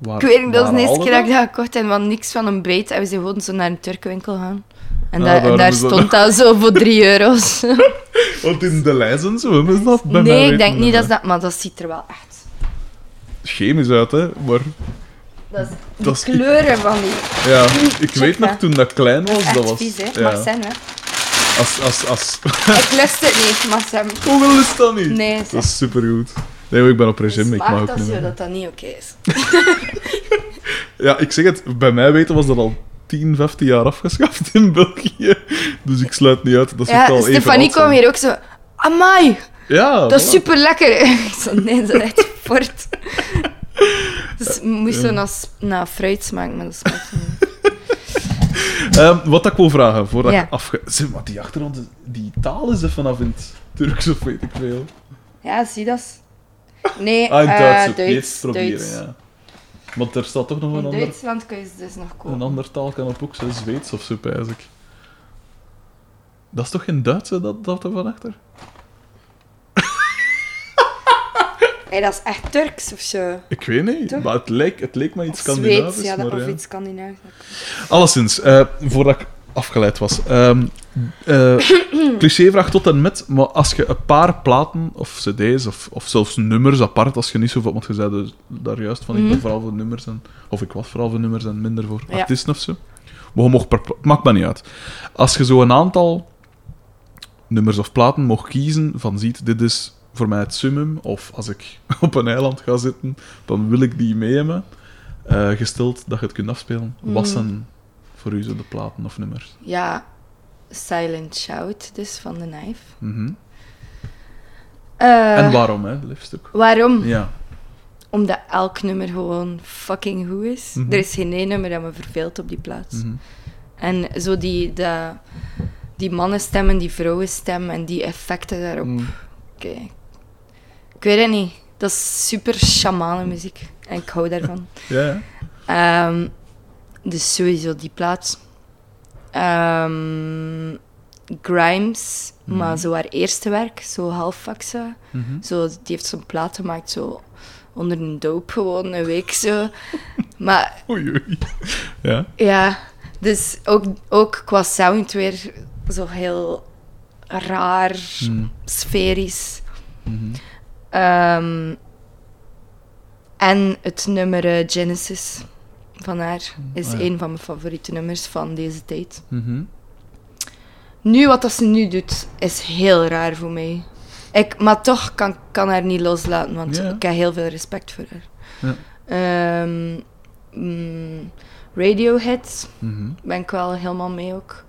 Waar, Ik weet niet, dat is de eerste keer dat ik dat gekocht heb, want niks van een breed. En we zijn gewoon zo naar een Turkenwinkel gaan. En, Ah, daar- en is dat- stond dat zo voor 3 euro's. Want in de lijzen zo hebben ze dat nee, ik denk niet dat dat... Maar dat ziet er wel echt... Chemisch uit, hè. Maar Dat is, Dat is- kleuren van die... ja, ik Check weet nog dat. toen dat klein was, Echt dat was... vies, hè. ja, zijn, hè. als, als, als... Ik lust het niet, mag zijn. Hoeveel is dat niet? Nee, Dat zeg. is supergoed. Nee, ik ben op regime, ik mag ook zo meer. dat dat niet oké is. Ja, ik zeg het, bij mij weten was dat al 10, 15 jaar afgeschaft in België. Dus ik sluit niet uit dat ze het Ja, al even Stefanie kwam hier ook zo... Amai, Ja, dat is voilà. super lekker. Ik zo, nee, dat is echt fort. Dus het moest zo naar, naar fruit smaken, maar dat smaakt niet. Ehm, wat ik wil vragen, voordat Ja. ik afge... Zeg, maar die achtergrond, die taal is er vanaf in het Turks of weet ik veel. Ja, zie dat? Nee, Ah, in Duits ook. Duits. Proberen, Duits. ja. Want er staat toch nog een In ander, Duitsland kun je ze dus nog een kopen. ander taal kan op ook, zo Zweeds of zo, pijs ik. Dat is toch geen Duits, hè, dat, dat er van achter? Hey, dat is echt Turks of zo. Ik weet niet, Toch? maar het leek, het leek me iets Scandinavisch. Zweeds, ja, dat, maar, of ja. iets Scandinavisch. Alleszins, eh, voordat ik afgeleid was. Eh, clichévraag tot en met, maar als je een paar platen of cd's of, of zelfs nummers apart, als je niet zoveel, want je zei dus daar juist van, ik ben Mhm. vooral voor nummers en, of ik was vooral voor nummers en minder voor Ja. artiesten of zo. Maar je mocht per, pla- maakt me niet uit. Als je zo een aantal nummers of platen mocht kiezen van ziet, dit is voor mij het summum, of als ik op een eiland ga zitten, dan wil ik die mee hebben, eh, gesteld dat je het kunt afspelen. Wat Mhm. zijn voor u zo de platen of nummers? Ja, Silent Shout, dus van de Knife. Mhm. Eh, en waarom, hè, liefst ook? waarom? Ja. Omdat elk nummer gewoon fucking goed is. Mhm. Er is geen één nummer dat me verveelt op die plaats. Mhm. En zo die, de, die mannenstemmen, die vrouwenstem en die effecten daarop. Oké. Ik weet het niet. Dat is super shamanenmuziek. En ik hou daarvan. Ja, ja. Dus sowieso die plaat. Ehm, Grimes, Mhm. maar zo haar eerste werk, zo halfvakse. Mhm. Zo, die heeft zo'n plaat gemaakt, zo onder een doop gewoon, een week zo. maar Oei, oei. Ja. ja, dus ook, ook qua sound weer zo heel raar, Mm. sferisch. Mhm. Ehm, en het nummer eh, Genesis van haar is ja. een van mijn favoriete nummers van deze tijd. Mhm. Nu, wat dat ze nu doet, is heel raar voor mij. Ik, maar toch kan kan haar niet loslaten, want ik heb heel veel respect voor haar. Ja. Ehm, mm, Radiohead Mhm. ben ik wel helemaal mee ook.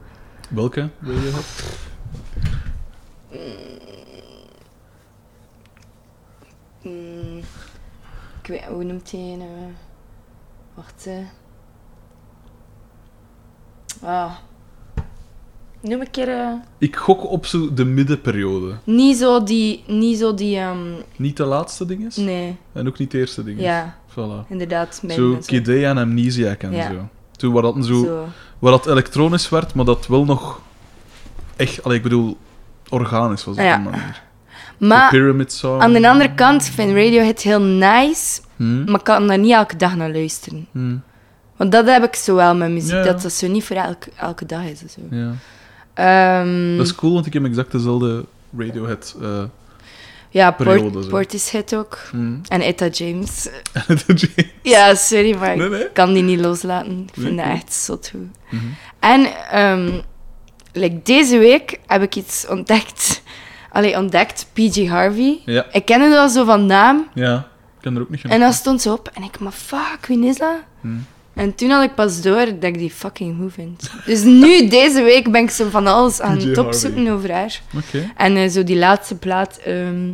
Welke wil je hebben? Mm, ik weet, hoe noemt hij een? Wacht. Ah. Noem een keer... eh, Ik gok op zo de middenperiode. niet zo die... Niet zo die... ehm, Niet de laatste ding is, nee, en ook niet de eerste ding is. ja, Voilà. inderdaad. Zo zo. Kid A en Amnesiac en Ja. zo. Toen waar dat, zo, Zo. waar dat elektronisch werd, maar dat wel nog echt, allee, ik bedoel, organisch was op Ja. een manier. Maar aan de andere kant vind Radiohead heel nice, Hm? maar ik kan daar niet elke dag naar luisteren. Hm. Want dat heb ik zo wel met muziek, Ja, dat dat zo niet voor elke, elke dag is. Zo. Ja. Ehm, Dat is cool, want ik heb exact dezelfde Radiohead. eh ja, periode, Port, zo. Portishead ook. hm. En Etta James. Nee, Ja, sorry, maar nee. ik kan die niet loslaten. Ik vind Nee, dat echt zot goed. Mhm. En ehm, like deze week heb ik iets ontdekt. Allee, ontdekt, PG Harvey. Ja, Ik kende dat al zo van naam. ja. Er ook niet. En dan stond ze op en ik, maar fuck, wie is dat? Hm. En toen had ik pas door dat ik die fucking goed vind. Dus nu, deze week, ben ik zo van alles aan het opzoeken over haar. Oké. En eh, zo die laatste plaat, ehm,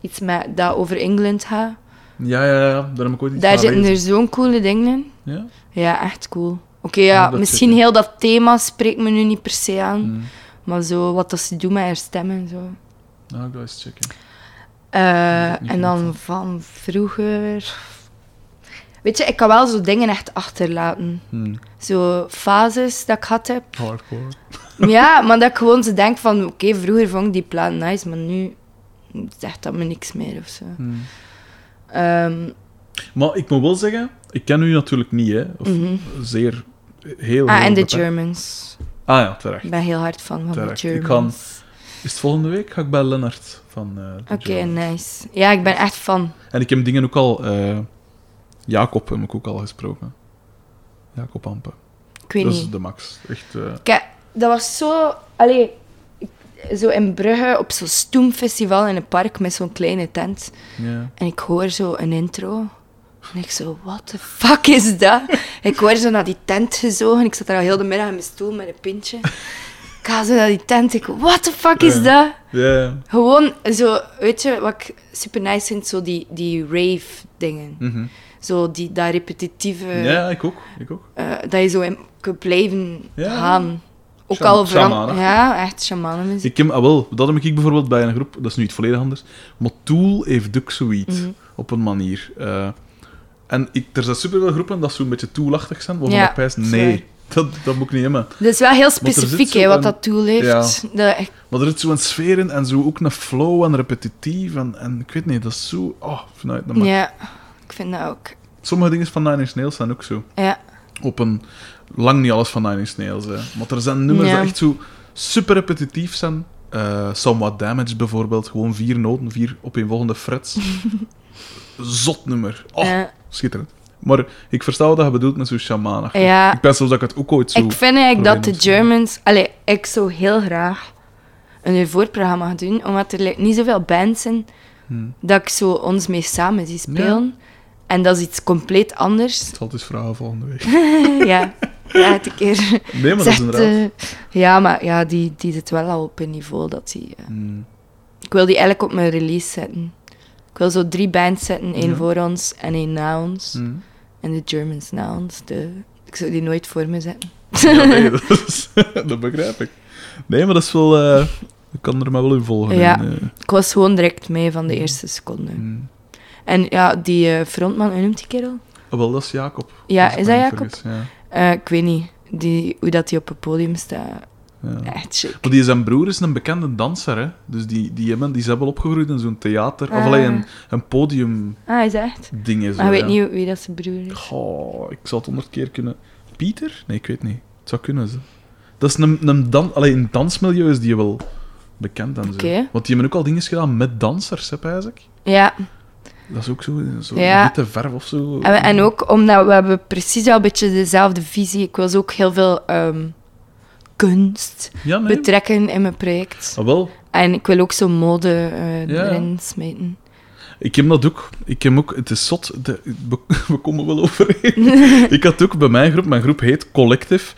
iets met, dat over Engeland gaat. Ja, ja, ja. Daar heb ik ooit iets Daar zitten er zo'n coole dingen in. Ja? Ja, echt cool. Oké, Ja, misschien heel dat thema spreekt me nu niet per se aan. Hm. Maar zo, wat dat ze doen met haar stem en zo. Nou, ik ga eens checken. Eh, en dan van vroeger... Weet je, ik kan wel zo dingen echt achterlaten. Hm. Zo fases dat ik gehad heb. Hardcore. Ja, maar dat ik gewoon zo denk van... Oké, vroeger vond ik die plaat nice, maar nu zegt dat me niks meer of zo. Hm. Ehm, Maar ik moet wel zeggen, ik ken u natuurlijk niet, hè. Of mhm. zeer, heel, Ah, heel en de. Germans. Ah ja, terecht. Ik ben heel hard van Terecht. de Ik Germans. Is het volgende week? Ga ik bij Lennart van eh, de Oké, nice. Ja, ik ben echt fan. En ik heb dingen ook al... eh, Jacob heb ik ook al gesproken. Jacob Ampe. Ik weet Dat niet. is de max. Echt... eh, Kijk, dat was zo... Allee, zo in Brugge op zo'n stoemfestival in een park met zo'n kleine tent. ja. En ik hoor zo een intro. En ik zo, what the fuck is dat? ik hoor zo naar die tent gezogen. Ik zat daar al heel de middag in mijn stoel met een pintje. Ik ga zo naar die tent. Ik, what the fuck is dat? Gewoon zo, weet je, wat ik super nice vind? Zo die, die rave dingen. Mhm. Zo die, dat repetitieve... ja, ik ook. Ik ook. eh, dat je zo in kunt blijven gaan. Ook Sham- al veran- shamanen. Ja, echt shamanenmuziek. Ik heb, ah, wel, dat heb ik bijvoorbeeld bij een groep, dat is nu iets volledig anders, maar Tool heeft ook zoiets, Mhm. op een manier. Eh, en ik, er zijn superveel groepen dat zo'n beetje toolachtig zijn, waarvan Ja, ik pijs, sorry. dat, dat moet ik niet hebben. Dat is wel heel specifiek, hè, wat een- dat tool heeft. Ja. Maar er zit zo'n sfeer in en zo ook een flow en repetitief en, en ik weet niet, dat is zo... Oh, vanuit de ja, ik vind dat ook. Sommige dingen van Nine Inch Nails zijn ook zo. Ja. op een... Lang niet alles van Nine Inch Nails, hè. Maar er zijn nummers Ja. die echt zo super repetitief zijn. Eh Somewhat Damaged bijvoorbeeld. Gewoon vier noten, vier opeenvolgende frets. Zot nummer. Oh, schitterend. Maar ik versta wat je bedoelt met zo'n shamanig. ja, Ik ben zelfs dat ik het ook ooit zo... ik vind eigenlijk dat de. Germans... Allee, ik zou heel graag een voorprogramma gaan doen, omdat er like, niet zoveel bands zijn Hmm. dat ik zo ons mee samen zie spelen. En dat is iets compleet anders. Ik zal het eens vragen volgende week. ja, ja, het een keer. Nee, maar dat is inderdaad... eh, ja, maar ja, die, die zit wel al op een niveau dat die... eh, Hmm. Ik wil die eigenlijk op mijn release zetten. Ik wil zo drie bands zetten. één Ja. voor ons en één na ons. Hmm. En de Germans na ons. De... Ik zou die nooit voor me zetten. Ja, nee, dat, is- dat begrijp ik. Nee, maar dat is wel... eh, ik kan er maar wel in volgen. Ja. En, Ik was gewoon direct mee van de eerste seconde. hmm. En ja, die eh, frontman, hoe noemt die kerel? Oh, wel, dat is Jacob. Ja, is dat Jacob? vergis, Ja. Eh, ik weet niet. Die, hoe dat hij op het podium staat. Ja. Echt. Maar die zijn broer is een bekende danser, hè. Dus die, die, hebben, die zijn wel opgegroeid in zo'n theater. Of Ah. alleen een, een podium Ah, is echt? ding is. Maar ik weet niet wie dat zijn broer is. Goh, ik zal het honderd keer kunnen... Pieter? Nee, ik weet niet. Het zou kunnen, ze. Dat is een, een dan... Allee, in dansmilieu is die wel bekend en zo. Want die hebben ook al dingen gedaan met dansers, hè, eigenlijk. Ja, Dat is ook zo, zo Ja. witte verf of zo. en, en ook omdat we hebben precies wel een beetje dezelfde visie. Ik zo ook heel veel ehm, kunst Ja, nee. betrekken in mijn project. Ah, wel. En ik wil ook zo mode eh, Ja. erin smeten. Ik heb dat ook. Ik heb ook... Het is zot. De, we, komen wel overeen. ik had ook bij mijn groep... Mijn groep heet Collective.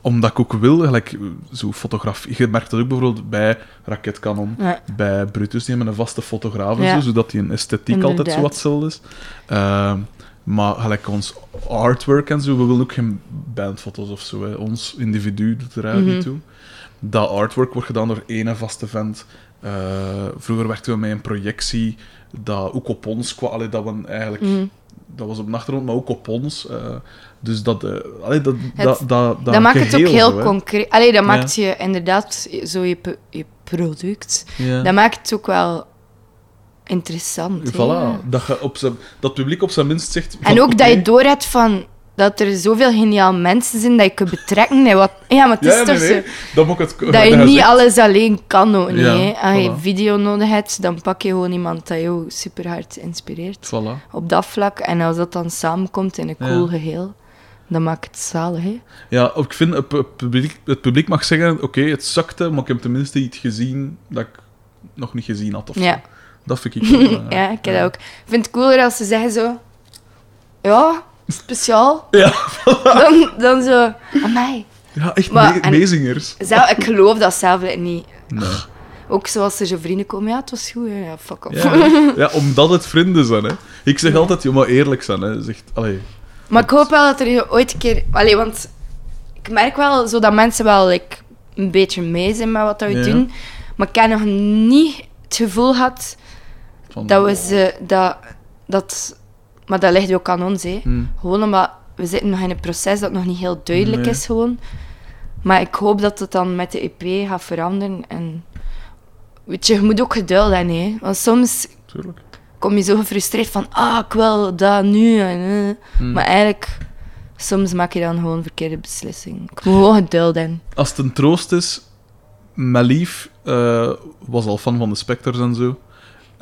Omdat ik ook wil, gelijk, zo fotografie... Je merkt dat ook bijvoorbeeld bij Raketkanon. Ja. Bij Brutus, die hebben een vaste fotograaf en zo, zodat die een esthetiek altijd zo wat is. Ehm, maar gelijk ons artwork en zo, we willen ook geen bandfoto's of zo. Hè. Ons individu doet er eigenlijk niet Mhm. toe. Dat artwork wordt gedaan door één vaste vent. Eh, vroeger werkten we met een projectie dat ook op ons kwam. Allee, dat we eigenlijk... Mhm. Dat was op de achtergrond, maar ook op ons. eh, dus dat... eh allee, dat, Het- dat, dat, dat, maakt het ook heel zo, concreet. Allee, dat maakt je inderdaad zo je, je product. Ja. Dat maakt het ook wel interessant. Voilà, dat, je op zijn, dat het publiek op zijn minst zegt... En ook dat je doorhebt van dat er zoveel geniaal mensen zijn dat je kunt betrekken. Wat, ja, maar het is Ja, nee, toch nee. zo Dat het... dat je niet zegt- alles alleen kan. Nee, Ja, hè. Als je video nodig hebt, dan pak je gewoon iemand dat jou super hard inspireert. Voilà. Op dat vlak. En als dat dan samenkomt in een cool geheel, dan maakt het zalig. Hè? Ja, ik vind, het pu- publiek, het publiek mag zeggen, oké, het zakte, maar ik heb tenminste iets gezien dat ik nog niet gezien had. Of. Ja. Dat vind ik wel belangrijk. Ja, ik heb dat ook. Ik vind het cooler als ze zeggen zo... Ja, speciaal. Ja, Dan, dan zo... Amai. ja echt Maar- me- meezingers. Zelf, ik geloof dat zelf niet. Nee. Ook zoals er zo vrienden komen. Ja, het was goed. hè. Ja, fuck off. Ja, ja, omdat het vrienden zijn, hè. Ik zeg altijd, je moet eerlijk zijn, hè. Zegt, allee, Maar ik hoop wel dat er ooit een keer... Allee, want ik merk wel zo dat mensen wel like, een beetje mee zijn met wat dat we doen. Maar ik heb nog niet het gevoel gehad van... dat we ze... Dat, dat, maar dat ligt ook aan ons, hè. Hm. Gewoon omdat we zitten nog in een proces dat nog niet heel duidelijk Nee. is gewoon. Maar ik hoop dat het dan met de EP gaat veranderen. En weet je, je moet ook geduld hebben, hè. Want soms Tuurlijk. kom je zo gefrustreerd van, ah, ik wil dat nu. En, eh. Hm. Maar eigenlijk, soms maak je dan gewoon een verkeerde beslissing. Ik moet gewoon geduld hebben. Als het een troost is, mijn lief eh, was al fan van de Spectres en zo.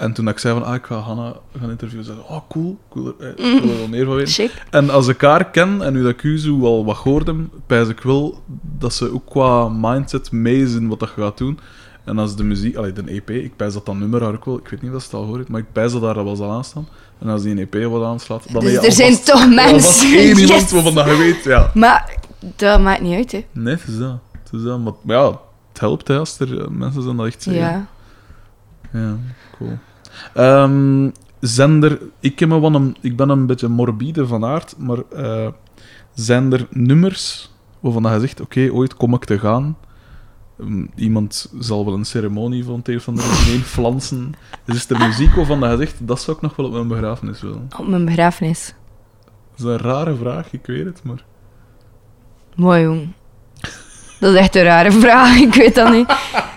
En toen ik zei van, ah, ik ga Hanna gaan interviewen, zei ze, oh, cool, cool, eh, ik wil er wel meer van weten. En als ik haar ken, en nu dat ik u zo al wat hoorde, pijs ik wel dat ze ook qua mindset mee is in wat dat gaat doen. En als de muziek, allee, de EP, ik pijs dat dat nummer haar ook wel, ik weet niet of ze het al hoort, maar ik pijs dat daar wel zal aanstaan. En als die een EP wat aanslaat, dan ben Dus je er zijn toch mensen. één iemand Yes. waarvan dat je weet, ja. Maar dat maakt niet uit, hè. Nee, het is dat. Het is dat. Maar, maar ja, het helpt hè, als er eh, mensen zijn dat echt zeggen. Ja. Ja, cool. Ehm, zender, ik, heb me wel een, ik ben een beetje morbide van aard, maar eh, zijn er nummers waarvan je zegt, oké, ooit kom ik te gaan. Ehm, iemand zal wel een ceremonie van het of andere heen flansen. Dus is er muziek waarvan je zegt, dat zou ik nog wel op mijn begrafenis willen? Op mijn begrafenis. Dat is een rare vraag, ik weet het, maar... Mooi, jong. Dat is echt een rare vraag, ik weet dat niet.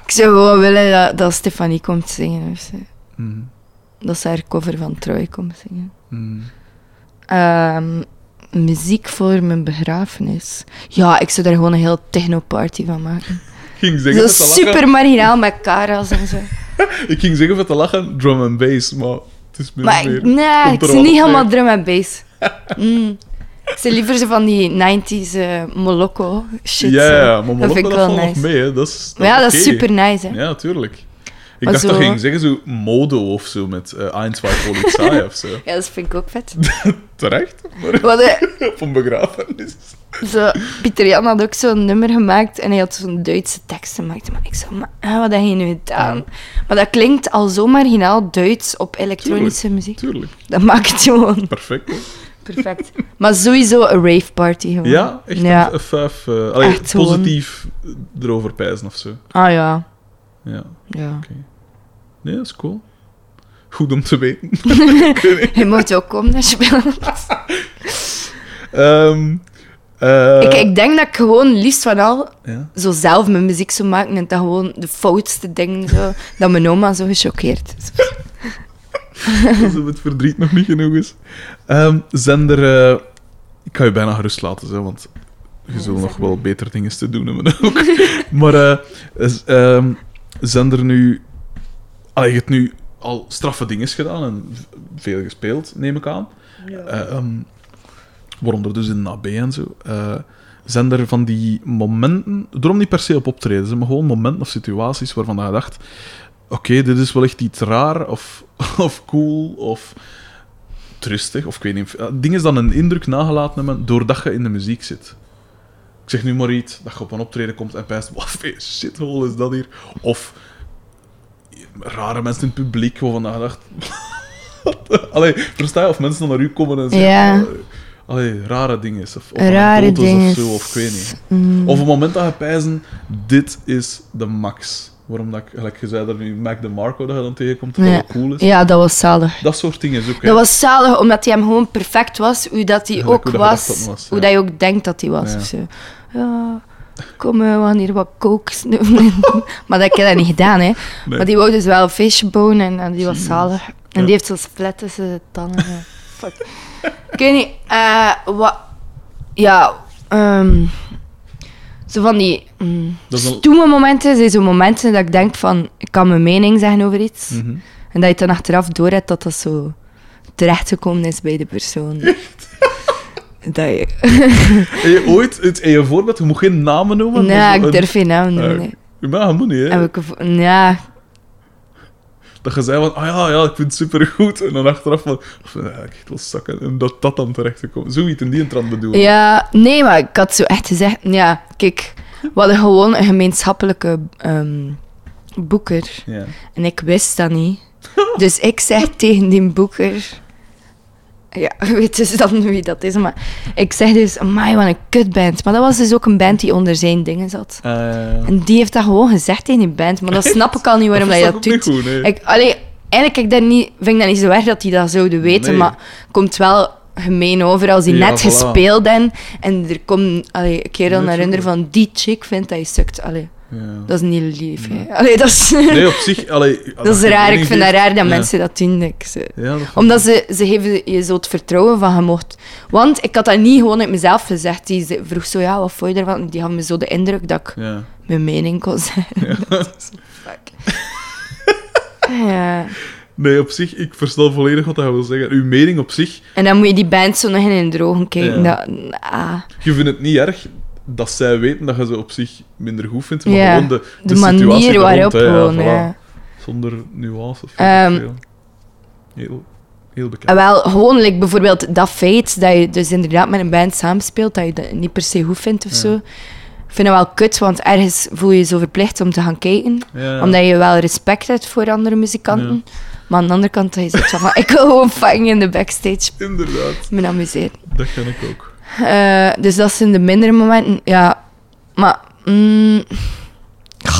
Ik zou gewoon willen dat, dat Stefanie komt zingen. Of zo. Mm, Dat ze haar cover van Troy komt zingen. mm. Ehm, muziek voor mijn begrafenis. Ja, ik zou daar gewoon een heel techno-party van maken. ging zeggen Zo lachen. super marginaal met karas en zo. Ik ging zeggen met te lachen, drum and bass, maar het is min Maar meer... nee, ik zie niet helemaal drum en bass. Mm. Ik zie liever zo van die 90s eh Moloko shit. ja, maar dat Moloko vind ik dat wel nice. mee, hè. Dat is, Maar ja, dat is super nice, hè. Ja, tuurlijk. Ik dacht dat zo- je ging zeggen zo modo of zo met eh Ein, zwei Polizei of zo. Ja, dat vind ik ook vet. Terecht, maar Wat, eh, op een begrafenis. zo, Pieter Jan had ook zo'n nummer gemaakt en hij had zo'n Duitse tekst gemaakt. Maar ik zo, maar, ah, wat heb je nu gedaan? Maar dat klinkt al zo marginaal Duits op elektronische muziek. Tuurlijk, Dat maakt het gewoon perfect. perfect. Maar sowieso een rave party gewoon. Ja, echt Ja. een, vijf... eh, allee, Echt gewoon. positief erover pijzen of zo. Ah ja. Ja, ja. Nee, dat is cool. Goed om te weten. Je moet ook komen als je wilt. Ehm, eh, ik, ik denk dat ik gewoon liefst van al Ja. zo zelf mijn muziek zou maken en dat gewoon de foutste dingen zo, dat mijn oma zo gechoqueerd is. Alsof het verdriet nog niet genoeg is. Ehm zender... eh, ik ga je bijna gerust laten, hè, want je zult nog wel beter dingen te doen hebben ook. maar eh, is, ehm, zender nu... Allee, je hebt nu al straffe dingen gedaan en veel gespeeld, neem ik aan. Eh, ehm, waaronder dus in NAB en zo. Eh, zijn er van die momenten, daarom niet per se op optreden, maar gewoon momenten of situaties waarvan je dacht: oké, dit is wel echt iets raar of, of cool of trustig, of ik weet niet. eh, Dingen dan een indruk nagelaten hebben doordat je in de muziek zit. Ik zeg nu maar iets, dat je op een optreden komt en pijst, wat voor shithole is dat hier? Of rare mensen in het publiek waarvan je dacht... Allee, versta je? Of mensen dan naar u komen en zeggen... Ja. allee, Allee, rare dingen. Of, of Rare dingen. Of, zo, of ik weet niet. Mm. Of een moment dat je pijzen, dit is de max. Waarom dat ik, gelijk je zei, dat nu Mac DeMarco dat je dan tegenkomt, dat Ja. wel cool is. Ja, dat was zalig. Dat soort dingen is ook. Dat was zalig, omdat hij hem gewoon perfect was, hoe dat hij ook hoe was, dat hij was, hoe ja. dat je ook denkt dat hij was. Ja. Of zo. Ja, kom, eh, we gaan hier wat snoepen. maar dat heb ik dat niet gedaan, hè. Nee. Maar die wou dus wel bouwen en, en die was zalig. En Ja. die heeft zo'n split tussen de tanden. eh. Fuck. Ik weet niet, eh, wat... Ja, ehm, zo van die mm, stoeme momenten zijn zo momenten dat ik denk van, ik kan mijn mening zeggen over iets. Mhm. En dat je dan achteraf door hebt dat dat zo terechtgekomen is bij de persoon. Dat je... Ooit het, in je voorbeeld, je moet geen namen noemen. Nee, ik durf geen naam noemen. Ja, nee. Je moet niet, hè. Heb ik ja, Dat je zei van, ah ja, ja, ik vind het supergoed. En dan achteraf van, ja, ik echt wel zakken. En dat dat dan terecht te komen. Zoiets in die trant bedoelen. ja, nee, maar ik had zo echt gezegd... Ja, kijk, we hadden gewoon een gemeenschappelijke ehm, boeker. Ja. En ik wist dat niet. Dus ik zeg tegen die boeker... Ja, weet dus dan wie dat is. Maar ik zeg dus, amai, wat een kutband. Maar dat was dus ook een band die onder zijn dingen zat. Eh, En die heeft dat gewoon gezegd tegen die band. Maar dan snap ik al niet waarom dat je dat doet. goed, nee. Ik, allee, eigenlijk ik dat niet, vind ik dat niet zo erg dat die dat zouden weten, Nee. maar komt wel gemeen over als die Ja, net voilà. gespeeld hebben en er komt allee, een kerel naar onder van die chick vindt dat je sukt. Allee. Dat is niet lief. hè. Allee, dat is, Nee, op zich, allee, dat is raar. Ik vind dat raar dat mensen dat doen. Ik, zo. Ja, dat vind Omdat ze, ze geven je zo het vertrouwen van je mocht. Want ik had dat niet gewoon uit mezelf gezegd. Die ze- vroeg zo, ja, wat vond je ervan? Die had me zo de indruk dat ik Ja. mijn mening kon zeggen. Fuck. ja. Nee, op zich, ik versta volledig wat hij wil zeggen. Uw mening op zich, En dan moet je die band zo nog in hun drogen kijken. Ja. Dat, ah, je vindt het niet erg dat zij weten dat je ze op zich minder goed vindt, maar Ja, gewoon de, de, manier er waarop gewoon, voilà. Zonder nuance of Ehm, veel. Heel, heel bekend. En wel, gewoon like, bijvoorbeeld dat feit dat je dus inderdaad met een band samenspeelt, dat je dat niet per se goed vindt of zo. Ik vind dat wel kut, want ergens voel je je zo verplicht om te gaan kijken. Omdat je wel respect hebt voor andere muzikanten. Maar aan de andere kant, dat je zegt van, "Maar ik wil gewoon fucking in de backstage Inderdaad, me amuseren. dat ken ik ook. Eh, dus dat zijn de mindere momenten. Ja, maar... Mm,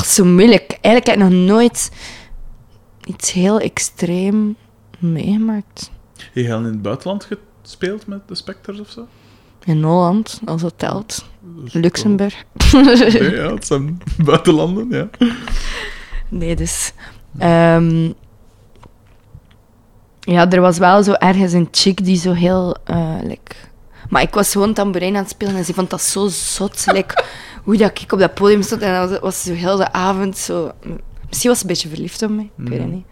zo moeilijk. Eigenlijk heb ik nog nooit iets heel extreem meegemaakt. Heb je al in het buitenland gespeeld met de Spectres of zo? In Holland, als dat telt. Luxemburg. Nee, ja, het zijn buitenlanden, ja. Nee, dus... ehm, ja, er was wel zo ergens een chick die zo heel... like, Maar ik was gewoon tamboerijn aan het spelen en ze vond dat zo zot. like, hoe dat ik op dat podium stond en dat was, was zo heel de avond zo... Misschien was ze een beetje verliefd op mij, ik weet het niet.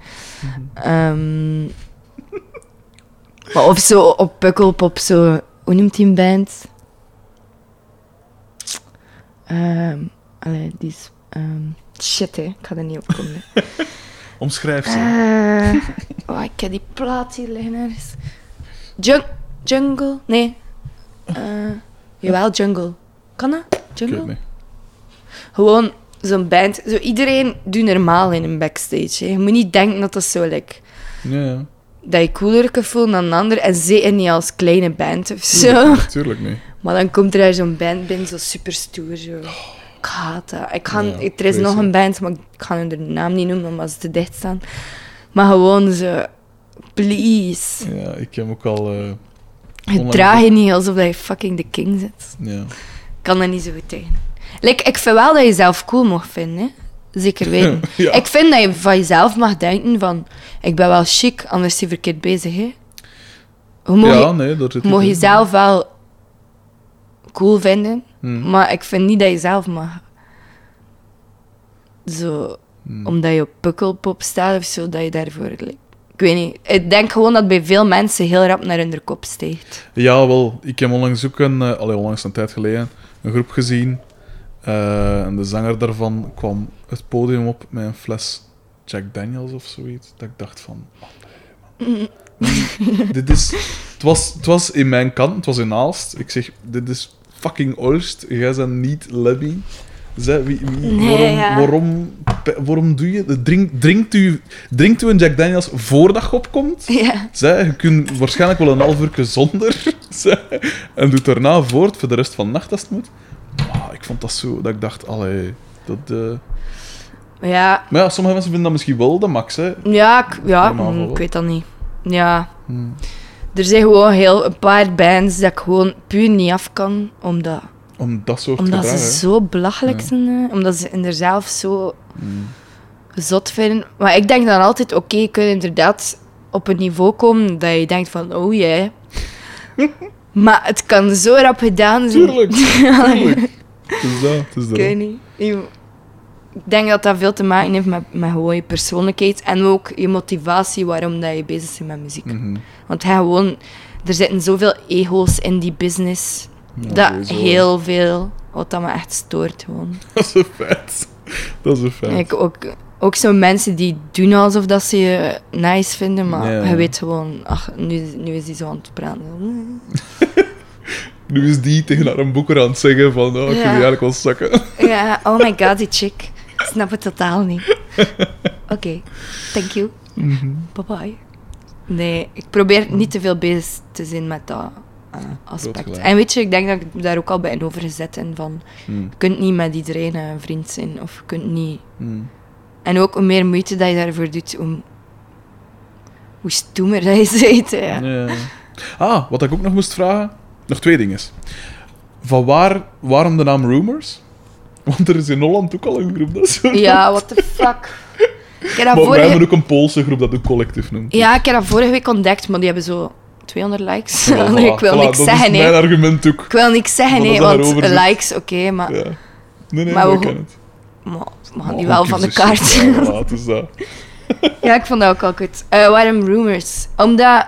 Ehm, maar of zo op Pukkelpop, zo... Hoe noemt die een band? Ehm allee, die is... ehm, shit, hè. Ik ga er niet op komen. Omschrijf ze. Eh, oh, ik heb die plaat hier liggen ergens. Jung jungle? Nee. Eh jawel, Jungle. Kan dat? ik Jungle? weet niet. Gewoon zo'n band. Zo, iedereen doet normaal in een backstage. Hè. Je moet niet denken dat dat zo... Like, Ja, ja. dat je cooler kunt voelen dan een ander. En zeker niet als kleine band of zo. Tuurlijk, tuurlijk niet. Maar dan komt er daar zo'n band binnen, zo super stoer. Zo. Ik haat dat. Ik Ja, er is nog een band, maar ik ga hun de naam niet noemen omdat ze te dicht staan. Maar gewoon zo... Please. Ja, ik heb ook al... eh, Je draagt je niet alsof je fucking de king zit. ja. Ik kan er niet zo goed tegen. Like, ik vind wel dat je jezelf cool mag vinden. Hè? Zeker weten. Ja. Ik vind dat je van jezelf mag denken van... Ik ben wel chic, anders is hij verkeerd bezig. Hè? Je mag, ja, je, nee, daar zit je mag iets in. jezelf wel cool vinden. Hm. Maar ik vind niet dat je zelf mag. Zo, Hm. omdat je op pukkelpop staat of zo, dat je daarvoor. like, ik weet niet. Ik denk gewoon dat bij veel mensen heel rap naar hun kop steekt. Ja, wel. Ik heb onlangs ook een... eh onlangs een tijd geleden een groep gezien. eh, en de zanger daarvan kwam het podium op met een fles Jack Daniels of zoiets. Dat ik dacht van... man. dit is... Het was, het was in mijn kant, het was in Aalst. Ik zeg, dit is fucking Oost. Jij bent niet Lebby. Zij, wie, wie- Nee, waarom, ja. waarom, waarom doe je... Drink, drinkt, u, drinkt u een Jack Daniels voordat je opkomt? Ja. Zij, je kunt waarschijnlijk wel een half uur zonder. Zij, en doet daarna voort voor de rest van de nacht als het moet. Ah, ik vond dat zo, dat ik dacht, allee, dat... Maar ja, Maar ja, sommige mensen vinden dat misschien wel de max, hè. ja, ik, ja mm, ik weet dat niet. Ja, Hm. er zijn gewoon heel een paar bands dat ik gewoon puur niet af kan, omdat, Om dat soort omdat gedrag, ze hè. zo belachelijk Ja. zijn. Omdat ze in zichzelf zo Hm. zot vinden. Maar ik denk dan altijd, oké, je kunt inderdaad op een niveau komen dat je denkt van, oh ja. maar het kan zo rap gedaan zijn. Tuurlijk, tuurlijk. Het is dat, het is Ik dat. weet niet. Ik denk dat dat veel te maken heeft met, met gewoon je persoonlijkheid en ook je motivatie waarom dat je bezig bent met muziek. Mhm. Want hij gewoon, er zitten zoveel ego's in die business. Dat sowieso. heel veel, wat dat me echt stoort gewoon. Dat is een feit. Dat is een feit. Ik ook, ook zo mensen die doen alsof dat ze je nice vinden, maar Ja. je weet gewoon, ach, nu, nu is die zo aan het praten. Nu is die tegen haar een boeker aan het zeggen van, oh, ik Ja. die eigenlijk wel zakken. Ja, oh my god, die chick. Ik snap het totaal niet. Oké, thank you. Mhm. Bye bye. Nee, ik probeer niet te veel bezig te zijn met dat eh, aspect. gelijk. En weet je, ik denk dat ik daar ook al bij over gezet en van, Hm. je kunt niet met iedereen een vriend zijn, of je kunt niet... Hm. En ook hoe meer moeite dat je daarvoor doet, hoe, hoe stoemer dat je bent. Ja. Ja. Ah, wat ik ook nog moest vragen. Nog twee dingen. Van waar, waarom de naam Rumors? Want er is in Holland ook al een groep dat zo. Ja, what the fuck. Ik heb dat Maar wij vorige... hebben ook een Poolse groep dat ook collectief noemt. Ja, ik heb dat vorige week ontdekt, maar die hebben zo 200 likes. Voilà, ik wil voilà, niks dat zeggen, is mijn argument ook. Ik wil niks zeggen, dat is want likes, oké, maar... Ja. Nee, nee, Maar we- het. Maar we gaan die wel van de kaart. Ja, het is dat. ja, ik vond dat ook al goed. Eh, waarom rumors? Omdat...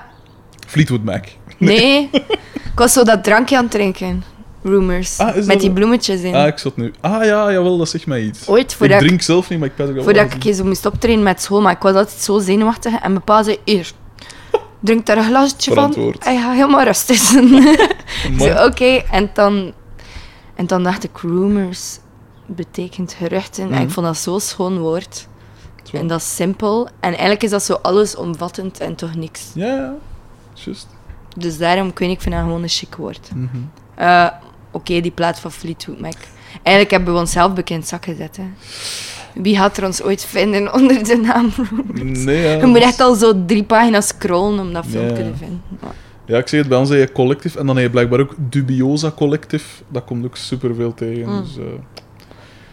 Fleetwood Mac. Nee, ik was zo dat drankje aan het drinken. Rumors. Ah, dat met die bloemetjes in. Ah, ik zat nu. Ah ja, jawel, dat zegt mij iets. Ooit, Ik voordat ik, drink zelf niet, maar ik pet ook wel voordat ik zo moest optreden met school, maar ik was altijd zo zenuwachtig. En mijn pa zei, hier, drink daar een glasje van. En je gaat helemaal rustig zijn. Oké, en, dan, en dan dacht ik, rumors betekent geruchten. En Mhm. ik vond dat zo'n schoon woord. Zo. En dat is simpel. En eigenlijk is dat zo allesomvattend en toch niks. Ja, ja. Juist. Dus daarom, ik niet, ik vind dat gewoon een chic woord. Mhm. Eh, Oké, die plaat van Fleetwood Mac. Eigenlijk hebben we onszelf bekend zak gezet. Hè. Wie gaat er ons ooit vinden onder de naam Rumors? Nee, ja. Je moet echt al zo drie pagina's scrollen om dat filmpje te vinden. Maar- Ja, ik zeg het, bij ons heb je collectief en dan heb je blijkbaar ook Dubiosa collectief. Dat komt ook superveel tegen. Mm. Dus, eh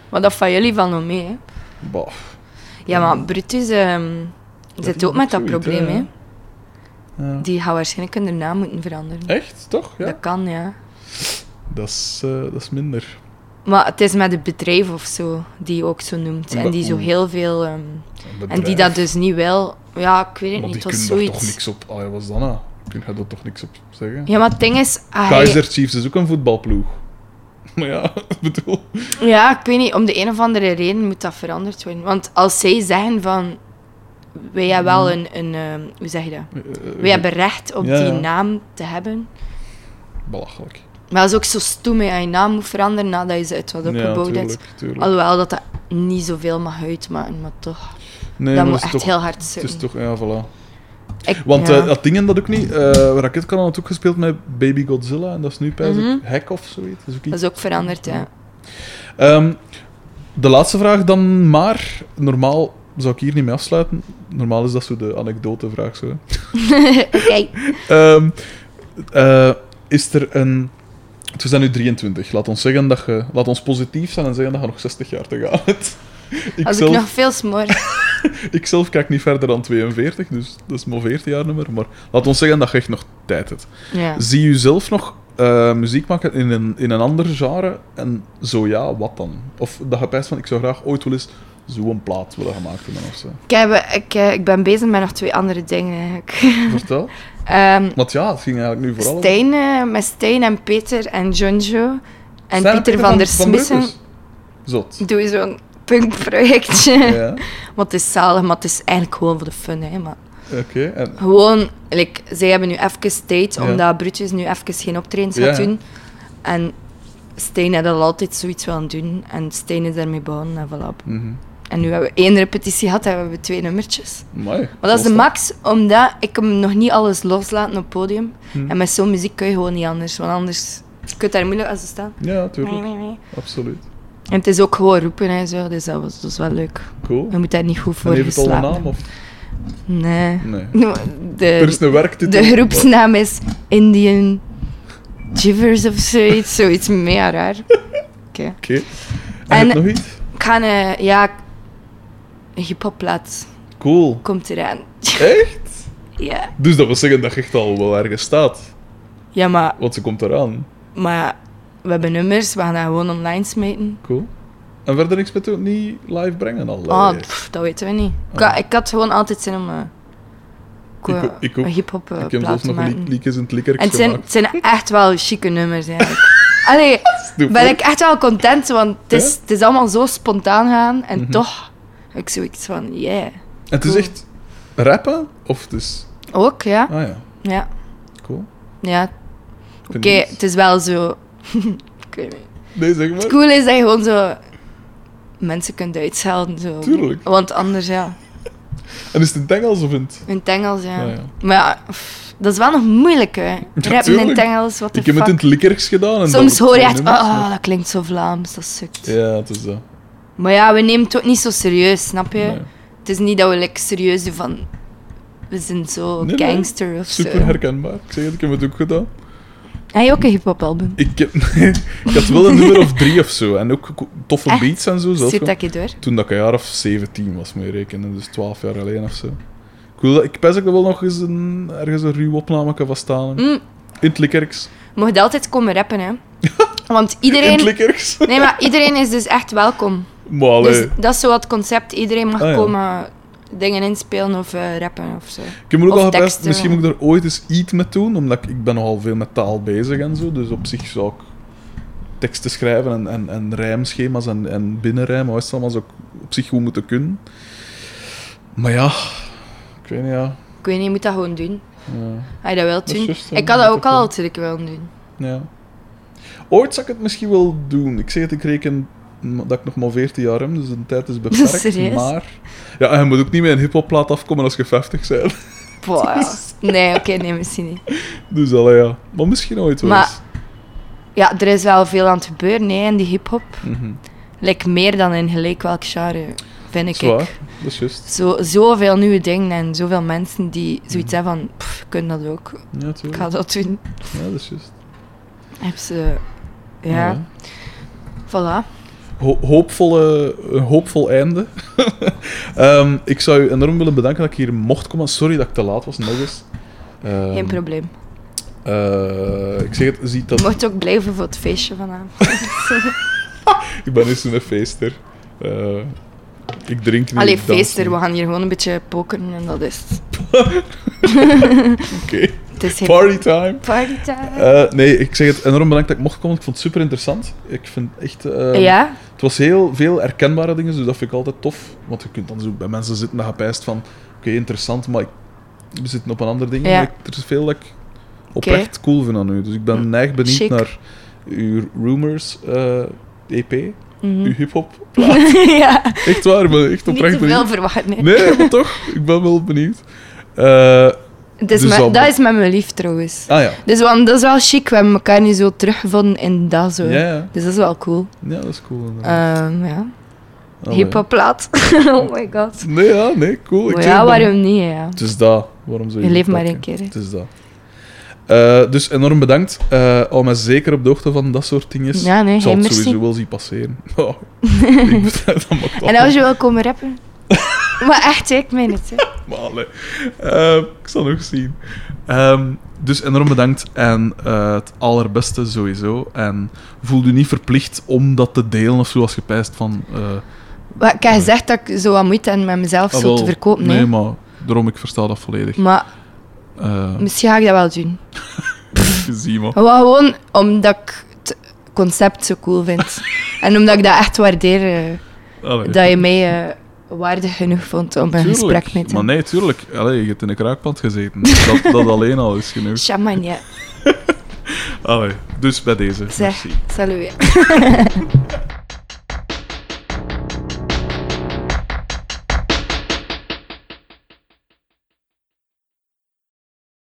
Maar dat van jullie valt nog mee, hè? bah. Ja, maar Brutus ehm, zit ook met dat probleem, hè. Ja. Die gaat waarschijnlijk hun naam moeten veranderen. Echt? Toch? Ja. Dat kan, ja. Dat is, eh, dat is minder. Maar het is met het bedrijf of zo, die ook zo noemt. En die zo heel veel... ehm, en die dat dus niet wil... Ja, ik weet het Maar niet, het was kunnen daar toch niks op... Is dat nou? Kun je daar toch niks op zeggen? Ja, maar het ding is... ah, Kaiser Chiefs is ook een voetbalploeg. Maar ja, ik bedoel... Ja, ik weet niet, om de een of andere reden moet dat veranderd worden. Want als zij zeggen van... Wij hebben wel een... een ehm, hoe zeg je dat? eh, Wij hebben recht op Ja, die naam te hebben. Belachelijk. Maar dat is ook zo stoem hè, als je naam moet veranderen nadat je ze uit wat Ja, opgebouwd hebt. tuurlijk, tuurlijk. Alhoewel dat dat niet zoveel mag uitmaken, maar toch. Nee, dat maar moet het echt toch, heel hard Het zitten. is toch... Ja, voilà. Ik- Want ja. eh, dat dingen dat ook niet... eh Raketkanaal had ook gespeeld met Baby Godzilla. En dat is nu bij Mhm. Hack of zoiets. Dat is ook iets... dat is ook veranderd, ja. Ehm, de laatste vraag dan maar. Normaal zou ik hier niet mee afsluiten. Normaal is dat zo de anekdotevraag. Oké. Ehm, eh, is er een... We zijn nu 23. Laat ons, zeggen dat je, laat ons positief zijn en zeggen dat je nog 60 jaar te gaan hebt. Ik Als zelf, ik nog veel smoor. ik zelf kijk niet verder dan 42, dus dat is maar 14 jaar nummer. Maar laat ons zeggen dat je echt nog tijd hebt. Ja. Zie je zelf nog eh, muziek maken in een, in een ander genre? En zo ja, wat dan? Of dat je pijst van, ik zou graag ooit wel eens zo'n plaat willen gemaakt hebben of zo. Ik, heb, ik, eh, ik ben bezig met nog twee andere dingen eigenlijk. Vertel. Ehm Want ja, het ging eigenlijk nu vooral... Stijn, eh, met Stijn en Peter en Jojo. En Pieter van der Smissen. Zot. Doe zo'n punkprojectje. Ja, Maar het is zalig, maar het is eigenlijk gewoon voor de fun. Hè, maar oké. En gewoon, like, zij hebben nu even tijd, Ja. omdat Brutus nu even geen optredens Ja, gaat ja. doen. En Stijn had al altijd zoiets willen doen. En Stijn is daarmee begonnen en voilà. Mhm. En nu hebben we één repetitie gehad en we hebben twee nummertjes. Amai, Maar dat is de max, omdat ik hem nog niet alles loslaten op het podium. Hm. En met zo'n muziek kun je gewoon niet anders. Want anders kun je daar moeilijk als ze staan. Ja, tuurlijk. Absoluut. En het is ook gewoon roepen en zo, dus dat, was, is wel leuk. Cool. Je moet daar niet goed voor En heeft het al een naam? Of... Nee. Nee. De, Er is een werktitel. de groepsnaam is Indian Givers of zoiets. Zoiets mega raar. Oké. Oké. En, nog iets? Ik ga een, ja, een hip-hopplaat Cool. komt eraan. Echt? Ja. Dus dat wil zeggen dat je echt al wel ergens staat. Ja, maar, Want ze komt eraan. maar we hebben nummers, we gaan dat gewoon online smeten. Cool. En verder niks met niet live brengen al? Oh, pff, dat weten we niet. Ik, Ah. ik had gewoon altijd zin om eh, Ik ook- ik ook. een hip-hop eh, ik heb zelfs nog liedjes in het likkertje En het zijn, het zijn echt wel chique nummers eigenlijk. Allee, ben ik echt wel content, want het is, Ja? het is allemaal zo spontaan gaan. En Mhm. toch ik zoiets van, yeah. Het is echt rappen? Of het is... Ook, ja. Ah ja, Ja, cool. ja. Oké, het- het is wel zo... ik weet niet. Nee, zeg maar. Het cool is dat je gewoon zo... Mensen kunt uitschelden, zo. Tuurlijk. Want anders, ja. En is het in het Engels of in het... In het Engels, ja. Ah, ja. Maar ja, pff, dat is wel nog moeilijk, hè. Rappen in het. Engels, wat de Ik heb het fuck. in het likkers gedaan. En Soms hoor je echt, maar- dat klinkt zo Vlaams, dat sukt. Ja, het is dat. Maar ja, we nemen het ook niet zo serieus, snap je? Nee. Het is niet dat we like, serieus doen van... We zijn zo Nee, nee. gangster of Super zo. herkenbaar. Ik zeg het, ik heb het ook gedaan. Heb je ook een hip-hop album? Ik, heb, ik had wel een nummer of drie of zo. En ook toffe Echt? beats en zo. Gewoon- dat je door. toen dat ik een jaar of 17 was, moet je rekenen. Dus 12 jaar geleden of zo. Ik, wil, dat- ik pijs dat ik er wel nog eens een, ergens een ruw opname van staan. Mm, In het likkerks. mag altijd komen rappen, hè. Want In het iedereen... likkerks. Nee, maar iedereen is dus echt welkom. Maar. Dus dat is zo het concept. Iedereen mag Ah, ja. komen dingen inspelen of eh, rappen of zo. Ik heb ook al misschien moet ik er ooit eens iets mee doen, omdat ik, ik ben nogal veel met taal bezig en zo. Dus op zich zou ik teksten schrijven en, en, en rijmschema's en, en binnenrijmen, wat is allemaal, zou ik op zich goed moeten kunnen. Maar ja, ik weet niet, ja. Ik weet niet, je moet dat gewoon doen. ja, je dat is doen. ik had Dat ook al wel. altijd willen doen. ja. Ooit zou ik het misschien wel doen. Ik zeg het, ik reken dat ik nog maar 14 jaar heb, dus de tijd is beperkt. Serieus? Maar ja, en je moet ook niet met een hiphopplaat afkomen als je 50 bent. Boah, ja. Nee, oké, nee, misschien niet. Dus allee, ja. Maar misschien ooit wel Maar- eens. Ja, er is wel veel aan het gebeuren nee, in die hip-hop. Mhm. Like meer dan in gelijk welk genre, vind ik. Zwaar, dat is juist. Zo, zoveel nieuwe dingen en zoveel mensen die zoiets hebben van, pff, ik kan dat ook. Ja, Ik tuurlijk. ga dat doen. Ja, dat is juist. Heb ze... Ja, voilà. Ho- hoopvolle, hoopvol einde. Ehm, ik zou u enorm willen bedanken dat ik hier mocht komen. Sorry dat ik te laat was, nog eens. Ehm, Geen probleem. eh, ik zeg het, ziet dat... Je mocht ook blijven voor het feestje vanavond. Ik ben eens een feester. Eh, ik drink niet. Allee, feester. niet. We gaan hier gewoon een beetje pokeren en dat is. Oké. Geen Party time. party time. Eh, nee, ik zeg het enorm bedankt dat ik mocht komen. Ik vond het super interessant. Ik vind echt... eh, ja? Het was heel veel herkenbare dingen, dus dat vind ik altijd tof. Want je kunt dan zo bij mensen zitten dat je pijst van... Oké, interessant, maar ik, we zitten op een ander ding. Ja. Maar ik- er is veel dat ik oprecht cool vind aan u. Dus ik ben neig benieuwd Chic. naar uw Rumors eh, EP, Mhm. uw hip-hop. ja. Echt waar, ik ben echt Niet oprecht veel benieuwd. verwacht, nee. Nee, maar toch, ik ben wel benieuwd. Eh, Het is Dus met- al- dat is met mijn lief trouwens. ah ja. Dus want dat is wel chic. We hebben elkaar nu zo teruggevonden in dat zo. Ja, ja. Dus dat is wel cool. Ja, dat is cool. Ehm ja. Allee. Hip-hop-plaat. oh my god. Nee, ja, nee, cool. Ik ja, dan. waarom niet? Ja. Het is dat. Waarom zou je Je niet leeft maar één keer, hè. Het is dat. Eh, dus enorm bedankt. Eh hou me zeker op de hoogte van dat soort dingen. Ja, nee, ik zal het sowieso wel zien passeren. Oh, ik dat En als je wil komen rappen? maar echt, ik meen het. Hè. Maar, allee. Eh, ik zal nog zien. Ehm, dus enorm bedankt en eh, het allerbeste sowieso. En voel je niet verplicht om dat te delen of zo als je pijst van... eh, Maar ik heb gezegd dat ik zo wat moeite heb met mezelf ah, zo te verkopen. Nee, maar daarom ik versta dat volledig. Maar Eh misschien ga ik dat wel doen. zie maar. Maar gewoon omdat ik het concept zo cool vind. en omdat ik dat echt waardeer. Allee. dat je mij waardig genoeg vond om een Tuurlijk. gesprek met Maar nee, tuurlijk. Allee, je hebt in een kruikpand gezeten. Dat, dat alleen al is genoeg. Champagne. Allee, dus bij deze. Zeg, Merci. salut.